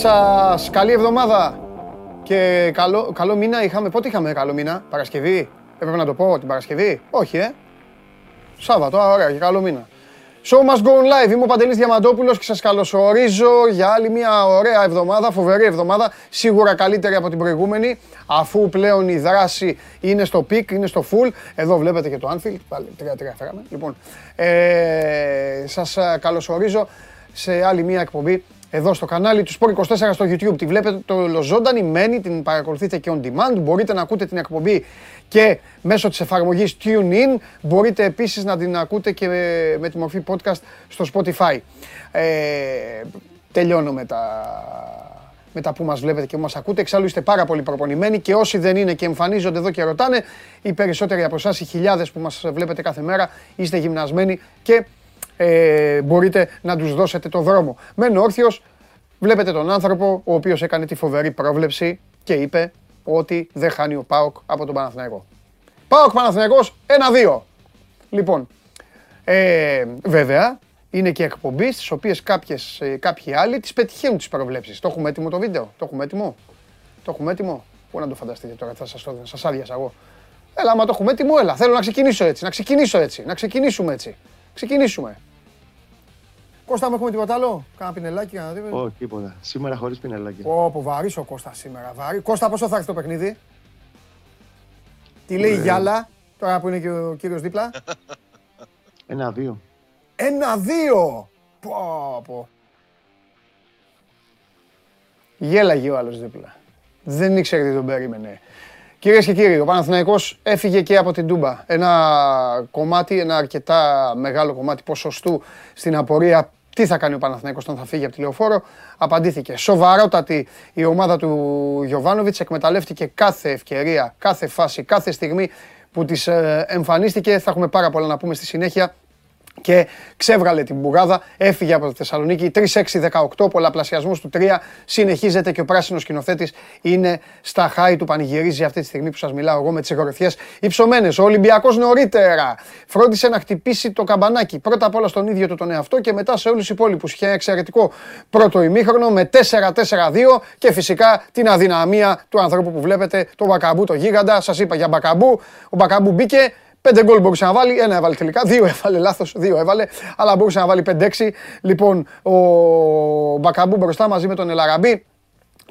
Γεια σας, καλή εβδομάδα και καλό, καλό μήνα είχαμε. Πότε είχαμε καλό μήνα, Παρασκευή. Έπρεπε να το πω την Παρασκευή. Όχι, ε. Σάββατο, α, ωραία και καλό μήνα. Show must go on live. Είμαι ο Παντελής Διαμαντόπουλος και σας καλωσορίζω για άλλη μια ωραία εβδομάδα, φοβερή εβδομάδα, σίγουρα καλύτερη από την προηγούμενη, αφού πλέον η δράση είναι στο peak, είναι στο full. Εδώ βλέπετε και το Anfield, πάλι 3-3 φέραμε. Λοιπόν, ε, σας καλωσορίζω σε άλλη μια εκπομπή εδώ στο κανάλι του Sport 24 στο YouTube. Τη βλέπετε το ζωντανή μένει, την παρακολουθείτε και on demand. Μπορείτε να ακούτε την εκπομπή και μέσω της εφαρμογής TuneIn. Μπορείτε επίσης να την ακούτε και με, τη μορφή podcast στο Spotify. Ε, τελειώνω με τα, με τα που μας βλέπετε και μας ακούτε. Εξάλλου είστε πάρα πολύ προπονημένοι και όσοι δεν είναι και εμφανίζονται εδώ και ρωτάνε, οι περισσότεροι από εσάς, οι χιλιάδες που μας βλέπετε κάθε μέρα, είστε γυμνασμένοι και ε, μπορείτε να τους δώσετε το δρόμο. Μένω όρθιος, βλέπετε τον άνθρωπο ο οποίος έκανε τη φοβερή πρόβλεψη και είπε ότι δεν χάνει ο ΠΑΟΚ από τον Παναθηναϊκό. ΠΑΟΚ Παναθηναϊκός 1-2. Λοιπόν, ε, βέβαια, είναι και εκπομπή στις οποίες κάποιες, ε, κάποιοι άλλοι τις πετυχαίνουν τις προβλέψεις. Το έχουμε έτοιμο το βίντεο, το έχουμε έτοιμο; Το έχουμε έτοιμο; Πού να το φανταστείτε τώρα, θα σας, το, σας άδειασα εγώ. Έλα, άμα το έχουμε έτοιμο, έλα. Θέλω να ξεκινήσω έτσι, να ξεκινήσω έτσι, να ξεκινήσουμε έτσι. Ξεκινήσουμε. Κώστα, μου έχουμε τίποτα άλλο; Κάνα πινελάκι, κάνα τίποτα. Όχι, τίποτα. Σήμερα χωρίς πινελάκι. Πω, πω, βαρύς ο Κώστα σήμερα. Βαρύ. Κώστα, πόσο θα έρθει το παιχνίδι; Τι λέει η ε. Γιάλα, τώρα που είναι και ο κύριος δίπλα; Ένα-δύο. Ένα-δύο. Πω, πω. Γέλαγε ο άλλος δίπλα. Δεν ήξερε τι τον περίμενε. Κυρίες και κύριοι, ο Παναθηναϊκός έφυγε και από την Τούμπα. Ένα κομμάτι, ένα αρκετά μεγάλο κομμάτι ποσοστού στην απορία τι θα κάνει ο Παναθηναϊκός όταν θα φύγει από τη λεωφόρο. Απαντήθηκε σοβαρότατη η ομάδα του Γιωβάνοβιτς, εκμεταλλεύτηκε κάθε ευκαιρία, κάθε φάση, κάθε στιγμή που της ε, εμφανίστηκε. Θα έχουμε πάρα πολλά να πούμε στη συνέχεια και ξέβγαλε την μπουγάδα, έφυγε από τη Θεσσαλονίκη. 3-6-18, πολλαπλασιασμός του 3. Συνεχίζεται και ο πράσινος σκηνοθέτης είναι στα χάη του. Πανηγυρίζει αυτή τη στιγμή που σας μιλάω εγώ με τις εγωρεφιέ υψωμένες. Ο Ολυμπιακός νωρίτερα φρόντισε να χτυπήσει το καμπανάκι. Πρώτα απ' όλα στον ίδιο του τον εαυτό και μετά σε όλους τους υπόλοιπους. Είχε ένα εξαιρετικό πρώτο ημίχρονο με 4-4-2 και φυσικά την αδυναμία του ανθρώπου που βλέπετε, τον Μπακαμπού, το γίγαντα. Σας είπα για Μπακαμπού. Ο Μπακαμπού μπήκε, Πέντε γκολ μπορούσε να βάλει, ένα έβαλε τελικά. Δύο έβαλε, λάθος, δύο έβαλε. Αλλά μπορούσε να βάλει 5-6. Λοιπόν, ο Μπακαμπού μπροστά μαζί με τον Ελαραμπή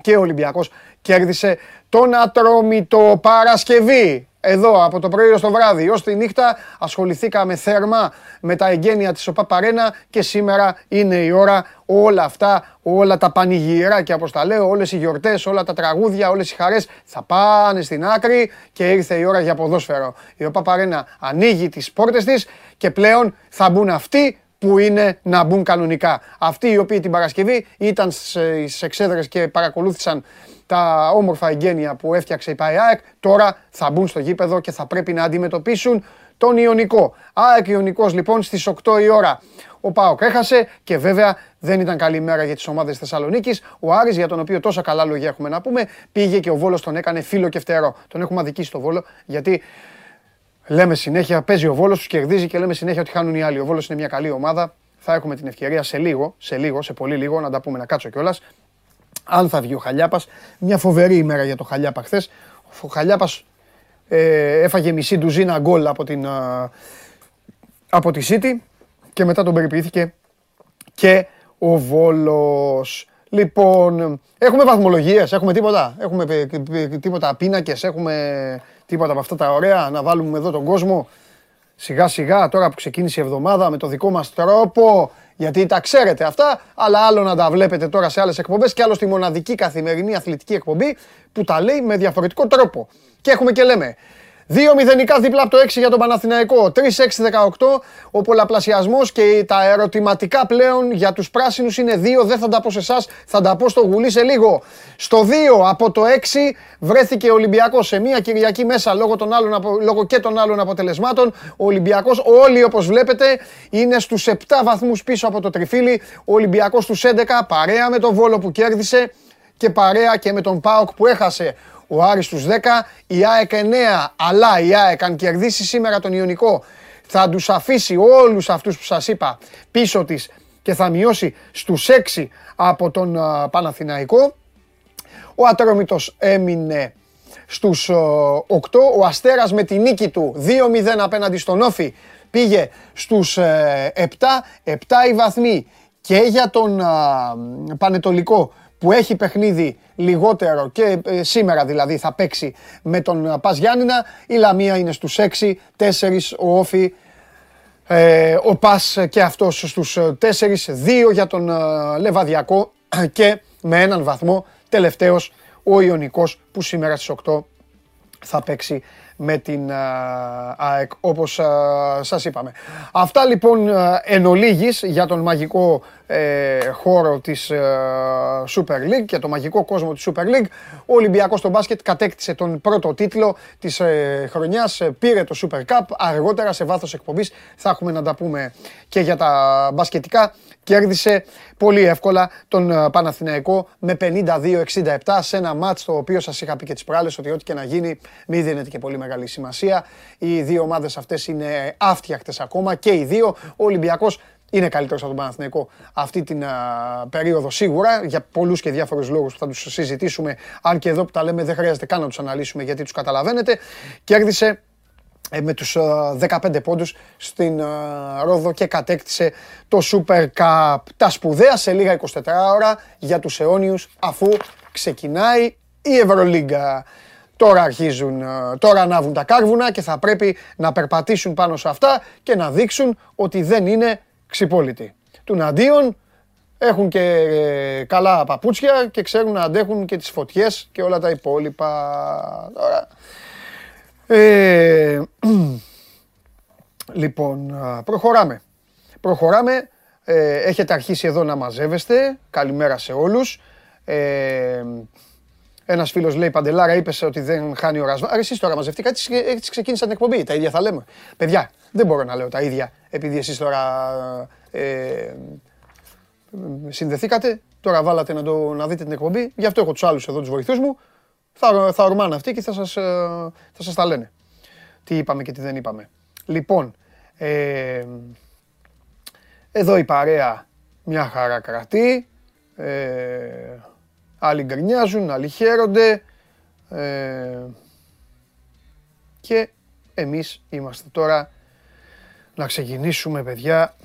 και ο Ολυμπιακός κέρδισε τον Ατρόμητο Παρασκευή εδώ από το πρωί ως το βράδυ ως τη νύχτα ασχοληθήκαμε θέρμα με τα εγγένεια της ΟΠΑ Παρένα και σήμερα είναι η ώρα όλα αυτά, όλα τα πανηγυράκια όπως τα λέω, όλες οι γιορτές, όλα τα τραγούδια, όλες οι χαρές θα πάνε στην άκρη και ήρθε η ώρα για ποδόσφαιρο. Η ΟΠΑ Παρένα ανοίγει τις πόρτες της και πλέον θα μπουν αυτοί που είναι να μπουν κανονικά. Αυτοί οι οποίοι την Παρασκευή ήταν στις εξέδρες και παρακολούθησαν τα όμορφα εγγένεια που έφτιαξε η ΠΑΕΑΕΚ, τώρα θα μπουν στο γήπεδο και θα πρέπει να αντιμετωπίσουν τον Ιωνικό. ΑΕΚ Ιωνικός λοιπόν στις 8 η ώρα. Ο ΠΑΟΚ έχασε και βέβαια δεν ήταν καλή μέρα για τις ομάδες Θεσσαλονίκης. Ο Άρης για τον οποίο τόσα καλά λόγια έχουμε να πούμε πήγε και ο Βόλος τον έκανε φίλο και φτερό. Τον έχουμε αδικήσει στο Βόλο γιατί λέμε συνέχεια παίζει ο Βόλος, τους κερδίζει και λέμε συνέχεια ότι χάνουν οι άλλοι. Ο Βόλος είναι μια καλή ομάδα. Θα έχουμε την ευκαιρία σε λίγο, σε λίγο, σε πολύ λίγο να τα πούμε να κάτσω κιόλας αν θα βγει ο Χαλιάπας. Μια φοβερή ημέρα για το Χαλιάπα χθες. Ο Χαλιάπας ε, έφαγε μισή ντουζίνα γκολ από, την, από τη City και μετά τον περιποιήθηκε και ο Βόλος. Λοιπόν, έχουμε βαθμολογίες, έχουμε τίποτα, έχουμε τίποτα πίνακες, έχουμε τίποτα από αυτά τα ωραία, να βάλουμε εδώ τον κόσμο. Σιγά σιγά τώρα που ξεκίνησε η εβδομάδα με το δικό μας τρόπο γιατί τα ξέρετε αυτά, αλλά άλλο να τα βλέπετε τώρα σε άλλες εκπομπές και άλλο στη μοναδική καθημερινή αθλητική εκπομπή που τα λέει με διαφορετικό τρόπο. Και έχουμε και λέμε, Δύο μηδενικά δίπλα από το 6 για τον Παναθηναϊκό. 3-6-18 ο πολλαπλασιασμός και τα ερωτηματικά πλέον για τους πράσινους είναι 2. Δεν θα τα πω σε εσάς, θα τα πω στο γουλί σε λίγο. Στο 2 από το 6 βρέθηκε ο Ολυμπιακός σε μία Κυριακή μέσα λόγω, των άλλων, λόγω και των άλλων αποτελεσμάτων. Ο Ολυμπιακός, όλοι όπως βλέπετε, είναι στους 7 βαθμούς πίσω από το τριφύλι. Ο Ολυμπιακός στους 11 παρέα με τον Βόλο που κέρδισε και παρέα και με τον Πάοκ που έχασε ο Άρης στους 10, η ΑΕΚ 9, αλλά η ΑΕΚ αν κερδίσει σήμερα τον Ιωνικό θα τους αφήσει όλους αυτούς που σας είπα πίσω της και θα μειώσει στους 6 από τον Παναθηναϊκό. Ο Ατρόμητος έμεινε στους 8. Ο Αστέρας με τη νίκη του 2-0 απέναντι στον Όφη πήγε στους 7. 7 οι βαθμοί και για τον Πανετολικό που έχει παιχνίδι λιγότερο και ε, σήμερα δηλαδή θα παίξει με τον Πας Γιάννηνα. Η Λαμία είναι στους 6, 4 ο Όφη, ε, ο Πας και αυτός στους 4, 2 για τον Λεβαδιακό και με έναν βαθμό τελευταίος ο Ιωνικός που σήμερα στις 8 θα παίξει με την ΑΕΚ όπως σας είπαμε. Αυτά λοιπόν εν ολίγης για τον μαγικό ε, χώρο της Super League και το μαγικό κόσμο της Super League. Ο Ολυμπιακός στο μπάσκετ κατέκτησε τον πρώτο τίτλο της ε, χρονιάς, πήρε το Super Cup. Αργότερα σε βάθος εκπομπής θα έχουμε να τα πούμε και για τα μπασκετικά κέρδισε πολύ εύκολα τον ε, Παναθηναϊκό με 52-67 σε ένα μάτς το οποίο σας είχα πει και τις προάλλες ότι ό,τι και να γίνει μην δίνεται και πολύ μεγάλη σημασία. Οι δύο ομάδες αυτές είναι άφτιακτες ακόμα και οι δύο. Ο Ολυμπιακός είναι καλύτερος από τον Παναθηναϊκό αυτή την περίοδο σίγουρα για πολλούς και διάφορους λόγους που θα τους συζητήσουμε αν και εδώ που τα λέμε δεν χρειάζεται καν να τους αναλύσουμε γιατί τους καταλαβαίνετε. Κέρδισε ε, με τους 15 ε, πόντους στην ε, Ρόδο και κατέκτησε το Super Cup. Τα σπουδαία σε λίγα 24 ώρα για τους αιώνιους αφού ξεκινάει η Ευρωλίγκα. Τώρα αρχίζουν, τώρα ανάβουν τα κάρβουνα και θα πρέπει να περπατήσουν πάνω σε αυτά και να δείξουν ότι δεν είναι ξυπόλοιτοι. Του αντίον έχουν και καλά παπούτσια και ξέρουν να αντέχουν και τις φωτιές και όλα τα υπόλοιπα. Τώρα, ε, λοιπόν, προχωράμε. Προχωράμε. Ε, έχετε αρχίσει εδώ να μαζεύεστε. Καλημέρα σε όλους. Ε, ένας φίλος λέει Παντελάρα, είπες ότι δεν χάνει ο Ρασβάν. Άρα εσείς τώρα μαζευτήκατε, έτσι ξεκίνησα την εκπομπή. Τα ίδια θα λέμε. Παιδιά, δεν μπορώ να λέω τα ίδια επειδή εσείς τώρα ε, συνδεθήκατε. Τώρα βάλατε να, το, να δείτε την εκπομπή. Γι' αυτό έχω τους άλλους εδώ, τους βοηθούς μου θα, θα ορμάνε αυτοί και θα σας, ε, θα σας τα λένε. Τι είπαμε και τι δεν είπαμε. Λοιπόν, ε, εδώ η παρέα μια χαρά κρατεί. Ε, άλλοι γκρινιάζουν, άλλοι χαίρονται. Ε, και εμείς είμαστε τώρα να ξεκινήσουμε, παιδιά,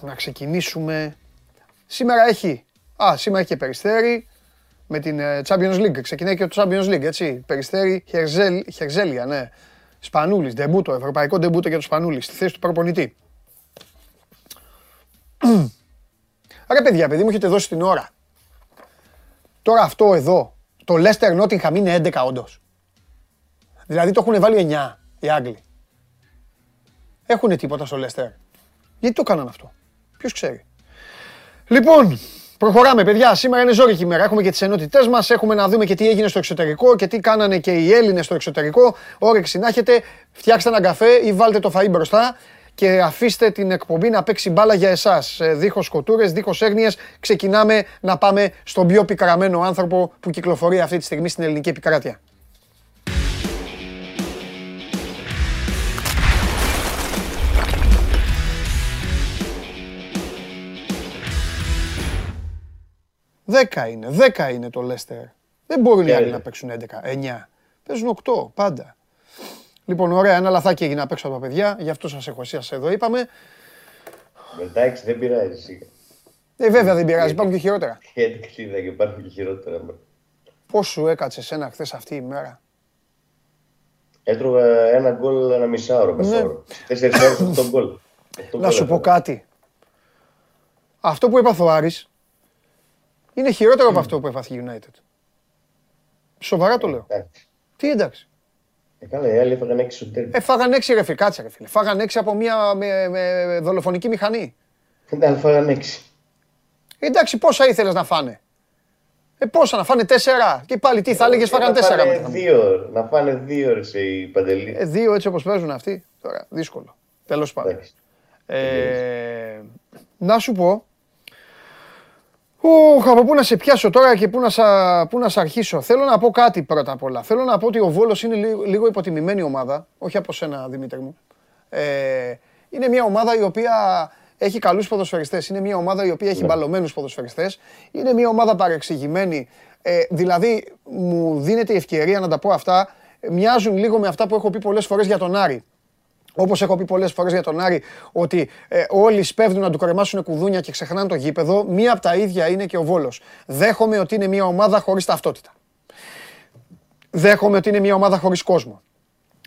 να ξεκινήσουμε. Σήμερα έχει, α, σήμερα έχει και Περιστέρι, με την ε, Champions League. Ξεκινάει και το Champions League, έτσι. Περιστέρι, Χερζέλ, Χερζέλια, ναι. Σπανούλης, ντεμπούτο, ευρωπαϊκό ντεμπούτο για τον Σπανούλης, στη θέση του προπονητή. Ρε παιδιά, παιδί μου έχετε δώσει την ώρα. Τώρα αυτό εδώ, το Leicester Nottingham είναι 11 όντως. Δηλαδή το έχουν βάλει 9 οι Άγγλοι. Έχουνε τίποτα στο Leicester. Γιατί το κάνανε αυτό; Ποιος ξέρει. Λοιπόν, Προχωράμε, παιδιά. Σήμερα είναι ζώρικη ημέρα. Έχουμε και τις ενότητές μας. Έχουμε να δούμε και τι έγινε στο εξωτερικό και τι κάνανε και οι Έλληνες στο εξωτερικό. Όρεξη να έχετε. Φτιάξτε έναν καφέ ή βάλτε το φαΐ μπροστά και αφήστε την εκπομπή να παίξει μπάλα για εσάς. Ε, δίχως κοτούρες, δίχως έγνοιες. Ξεκινάμε να πάμε στον πιο πικραμένο άνθρωπο που κυκλοφορεί αυτή τη στιγμή στην ελληνική επικράτεια. Δέκα είναι. Δέκα είναι το Λέστερ. Δεν μπορούν οι άλλοι να παίξουν 11, 9. Παίζουν 8 πάντα. Λοιπόν, ωραία, ένα λαθάκι έγινε να παίξω από τα παιδιά, γι' αυτό σας έχω εσεί εδώ είπαμε. Εντάξει, δεν πειράζει. Ε, βέβαια δεν πειράζει, υπάρχουν και χειρότερα. Εντάξει, είδα και υπάρχουν και χειρότερα. Πώ σου έκατσε ένα χθες αυτή η μέρα; Έτρωγα ένα γκολ ένα μισάωρο μεσόωρο. Τέσσερις ώρες αυτό γκολ. Να σου πω κάτι. Αυτό που έπαθε ο Άρης είναι χειρότερο από αυτό που έπαθε η United. Σοβαρά το λέω. Τι εντάξει. Ε, καλά, οι άλλοι έφαγαν έξι στο τέρμι. Έφαγαν έξι ρε κάτσε ρε φίλε. Φάγαν έξι από μια με, με δολοφονική μηχανή. Δεν φάγαν έξι. Εντάξει, πόσα ήθελες να φάνε; Ε, πόσα να φάνε τέσσερα; Και πάλι τι θα έλεγες, φάγαν τέσσερα. Να φάνε δύο, να φάνε δύο ρε, σε η Παντελή. Ε, δύο έτσι όπως παίζουν αυτοί. Τώρα, δύσκολο. Τέλος πάντων. Ε, να σου πω, Οχ, από πού να σε πιάσω τώρα και πού να, σα, πού να σε αρχίσω. Θέλω να πω κάτι πρώτα απ' όλα. Θέλω να πω ότι ο Βόλος είναι λίγο, λίγο υποτιμημένη ομάδα, όχι από σένα Δημήτρη μου. Ε, είναι μια ομάδα η οποία έχει καλούς ποδοσφαιριστές. Είναι μια ομάδα η οποία έχει Ναι. μπαλωμένους ποδοσφαιριστές. Είναι μια ομάδα παρεξηγημένη. Ε, δηλαδή, μου δίνεται η ευκαιρία να τα πω αυτά. Μοιάζουν λίγο με αυτά που έχω πει πολλές φορές για τον Άρη. Όπως έχω πει πολλές φορές για τον Άρη, ότι ε, όλοι σπέβδουν να του κρεμάσουν κουδούνια και ξεχνάνε το γήπεδο, μία από τα ίδια είναι και ο Βόλος. Δέχομαι ότι είναι μια ομάδα χωρίς ταυτότητα. Δέχομαι ότι είναι μια ομάδα χωρίς κόσμο.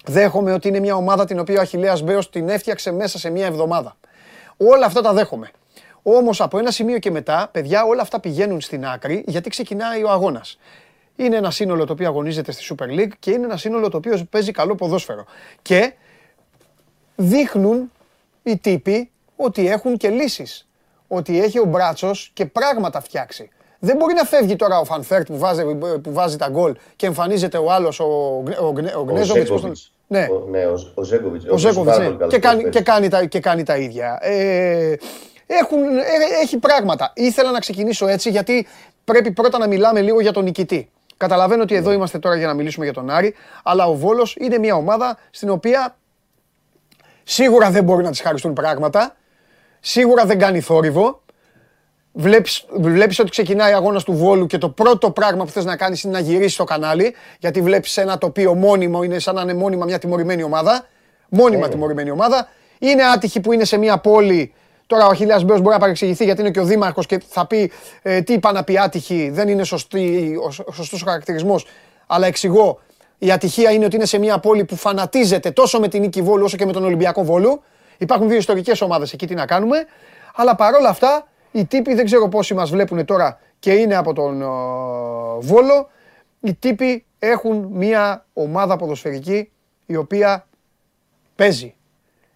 Δέχομαι ότι είναι μια ομάδα την οποία ο Αχιλέας Μπέος την έφτιαξε μέσα σε μια εβδομάδα. Όλα αυτά τα δέχομαι. Όμως από ένα σημείο και μετά, παιδιά, όλα αυτά πηγαίνουν στην άκρη γιατί ξεκινάει ο αγώνας. Είναι ένα σύνολο το οποίο αγωνίζεται στη Super League και είναι ένα σύνολο το οποίο παίζει καλό ποδόσφαιρο. Και δείχνουν οι τύποι ότι έχουν και λύσεις. Ότι έχει ο Μπράτσος και πράγματα φτιάξει. Δεν μπορεί να φεύγει τώρα ο Φαν Βέερτ που βάζει, που βάζει τα γκολ και εμφανίζεται ο άλλος, ο, Γκνε- ο, Γκνε- ο Ο Γκνέζοβιτς. πώς τον- Ζέκοβιτς. Ναι, Ο, ναι, ο, ο Ζέκοβιτς. ο οποίος Ζέκοβιτς, πάρα ναι. πολύ καλός και, κάνει, και, ποδοσφαιριστής. κάνει τα, και κάνει τα ίδια. Ε, έχουν, ε, έχει πράγματα. Ήθελα να ξεκινήσω έτσι γιατί πρέπει πρώτα να μιλάμε λίγο για τον νικητή. Καταλαβαίνω ότι εδώ είμαστε τώρα για να μιλήσουμε για τον Άρη, αλλά ο Βόλος είναι μια ομάδα στην οποία σίγουρα δεν μπορεί να της χαριστούν πράγματα, σίγουρα δεν κάνει θόρυβο, Βλέπεις, βλέπεις ότι ξεκινάει αγώνας του Βόλου και το πρώτο πράγμα που θες να κάνεις είναι να γυρίσεις το κανάλι γιατί βλέπεις ένα τοπίο μόνιμο, είναι σαν να είναι μόνιμα μια τιμωρημένη ομάδα. Μόνιμα Ε. τιμωρημένη ομάδα. Είναι άτυχη που είναι σε μια πόλη. Τώρα ο Αχιλιάς Μπέος μπορεί να παρεξηγηθεί γιατί είναι και ο Δήμαρχος και θα πει ε, τι είπα να πει άτυχη, δεν είναι σωστή, ο, σ- ο σωστός ο χαρακτηρισμός. Αλλά εξηγώ, η ατυχία είναι ότι είναι σε μια πόλη που φανατίζεται τόσο με την Νίκη Βόλου όσο και με τον Ολυμπιακό Βόλου. Υπάρχουν δύο ιστορικές ομάδες εκεί, τι να κάνουμε. Αλλά παρόλα αυτά, οι τύποι δεν ξέρω πόσοι μας βλέπουν τώρα και είναι από τον ε, Βόλο. Οι τύποι έχουν μια ομάδα ποδοσφαιρική η οποία παίζει.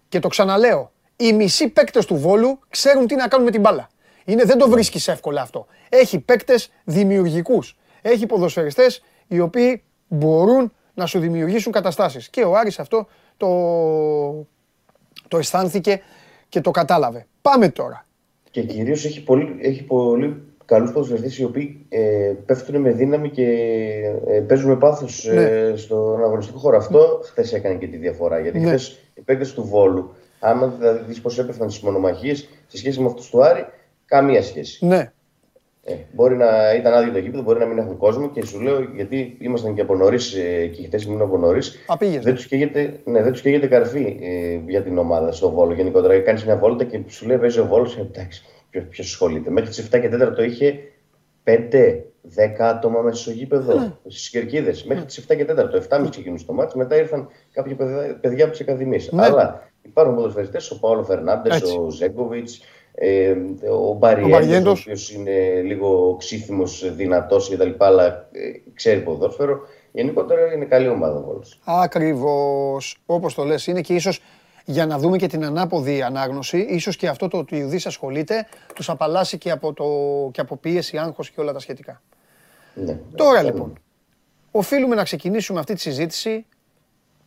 Και το ξαναλέω, οι μισοί παίκτες του Βόλου ξέρουν τι να κάνουν με την μπάλα. Είναι, δεν το βρίσκεις εύκολα αυτό. Έχει παίκτες δημιουργικούς. Έχει ποδοσφαιριστές οι οποίοι μπορούν να σου δημιουργήσουν καταστάσεις. Και ο Άρης αυτό το, το αισθάνθηκε και το κατάλαβε. Πάμε τώρα. Και κυρίως έχει πολύ, έχει πολύ καλούς ποδοσφαιριστές οι οποίοι ε, πέφτουν με δύναμη και ε, παίζουν με πάθος Ναι. ε, στον αγωνιστικό χώρο. Αυτό χθες έκανε και τη διαφορά. Γιατί Ναι. χθες οι παίκτες του Βόλου, άμα δηλαδή δεις πώς έπεφταν στις μονομαχίες σε σχέση με αυτούς του Άρη, καμία σχέση. Ναι, Ε, μπορεί να ήταν άδειο το γήπεδο, μπορεί να μην έχουν κόσμο και σου λέω γιατί ήμασταν και από νωρίς ε, και χθε ήμουν από νωρίς. Α, πήγες, Δεν ναι. τους καίγεται, ναι, δεν τους καίγεται καρφί ε, για την ομάδα στο Βόλο γενικότερα. Κάνεις μια βόλτα και σου λέει παίζει ο Βόλος. Εντάξει, ποιο ασχολείται. Μέχρι τις 7 και 4 το είχε 5-10 άτομα μέσα στο γήπεδο, Ναι. στις κερκίδες. Μέχρι τις 7 και 4 το 7.30 ξεκινούσε το μάτι. Μετά ήρθαν κάποια παιδιά, παιδιά από τις Ακαδημίες. Ναι. Αλλά υπάρχουν ποδοσφαιριστές, ο Παόλο Φερνάντες, Έτσι. ο Ζέγκοβιτς, ε, ο Μπαριέντο, ο Μπαριέντος. οποίος είναι λίγο ξύθιμο, δυνατός κτλ. Αλλά ε, ξέρει ποδόσφαιρο. Γενικότερα είναι καλή ομάδα ο Βόλος. Ακριβώς. Όπως το λες, είναι και ίσως για να δούμε και την ανάποδη ανάγνωση, ίσως και αυτό το ότι ο Ιδής ασχολείται, τους απαλλάσσει και από, το, και από πίεση, άγχος και όλα τα σχετικά. Ναι. Τώρα Ε, λοιπόν, οφείλουμε να ξεκινήσουμε αυτή τη συζήτηση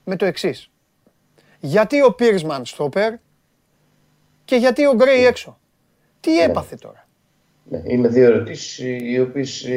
με το εξής. Γιατί ο Πίρσμαν στόπερ και γιατί ο Γκρέι έξω; Τι έπαθε τώρα; Ναι, είναι δύο ερωτήσεις οι οποίες.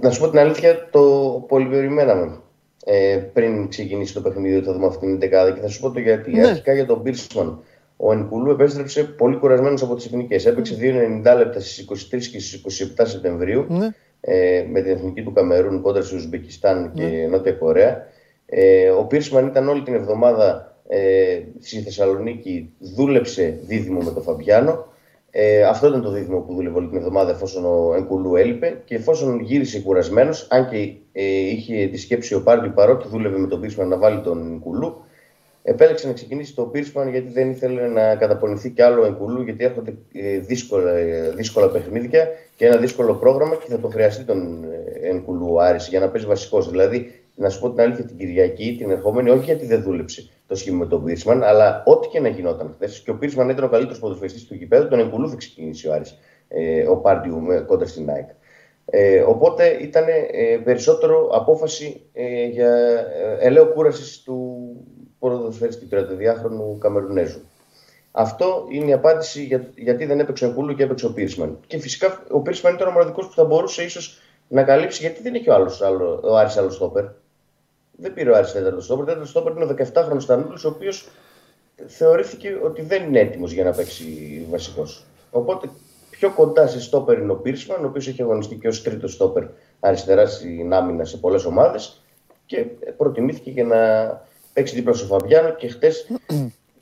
να σου πω την αλήθεια, το πολυπεριμέναμε. Ε, πριν ξεκινήσει το παιχνίδι, ότι θα δούμε αυτή την δεκάδα και θα σου πω το γιατί. Ναι. Αρχικά για τον Πίρσμαν. Ο Ενκουλού επέστρεψε πολύ κουρασμένος από τις εθνικές. Έπαιξε 2,90 λεπτά στις 23 και στις 27 Σεπτεμβρίου Ναι. ε, με την εθνική του Καμερούν κόντρα στο Ουσμπεκιστάν και Νότια Κορέα. Ε, ο Πίρσμαν ήταν όλη την εβδομάδα ε, στη Θεσσαλονίκη, δούλεψε δίδυμο με τον Φαμπιάνο. Ε, αυτό ήταν το δίδυμο που δούλευε όλη την εβδομάδα εφόσον ο Ενκουλού έλειπε και εφόσον γύρισε κουρασμένος, αν και ε, είχε τη σκέψη ο Πάρντι παρότι δούλευε με τον Πίρσμαν να βάλει τον Ενκουλού, επέλεξε να ξεκινήσει το Πίρσμαν γιατί δεν ήθελε να καταπονηθεί κι άλλο ο Ενκουλού γιατί έρχονται ε, δύσκολα, ε, δύσκολα παιχνίδια και ένα δύσκολο πρόγραμμα και θα το χρειαστεί τον ε, Ενκουλού ο Άρης για να παίζει βασικός. Δηλαδή, να σου πω την αλήθεια, την Κυριακή, την ερχόμενη, όχι γιατί δεν δούλεψε το σχήμα με τον Πίρσμαν, αλλά ό,τι και να γινόταν χθες. Και ο Πίρσμαν ήταν ο καλύτερος ποδοσφαιριστής του γηπέδου, τον Ενκουλού θα ξεκινήσει ο Άρης, ε, ο Πάρντιου με, κόντρα στην ΑΕΚ. Ε, οπότε ήταν ε, περισσότερο απόφαση ε, για ε, ελαίο κούρασης του ποδοσφαιριστή 32χρονου Καμερουνέζου. Αυτό είναι η απάντηση για, γιατί δεν έπαιξε ο Ενκούλου και έπαιξε ο Πίρσμαν. Και φυσικά ο Πίρσμαν ήταν ο μοναδικός που θα μπορούσε ίσως να καλύψει, γιατί δεν έχει ο, άλλος, άλλο, ο Άρης άλλο στόπερ. Δεν πήρε ο Άρης τέταρτο στόπερ. Τέταρτο στόπερ είναι ο 17χρονο Στανούλης, ο οποίος θεωρήθηκε ότι δεν είναι έτοιμος για να παίξει βασικός. Οπότε πιο κοντά σε στόπερ είναι ο Πίρσμαν, ο οποίος έχει αγωνιστεί και ως τρίτος στόπερ αριστεράς στην άμυνα σε πολλές ομάδες και προτιμήθηκε για να παίξει δίπλα στο Φαμπιάνο και χτες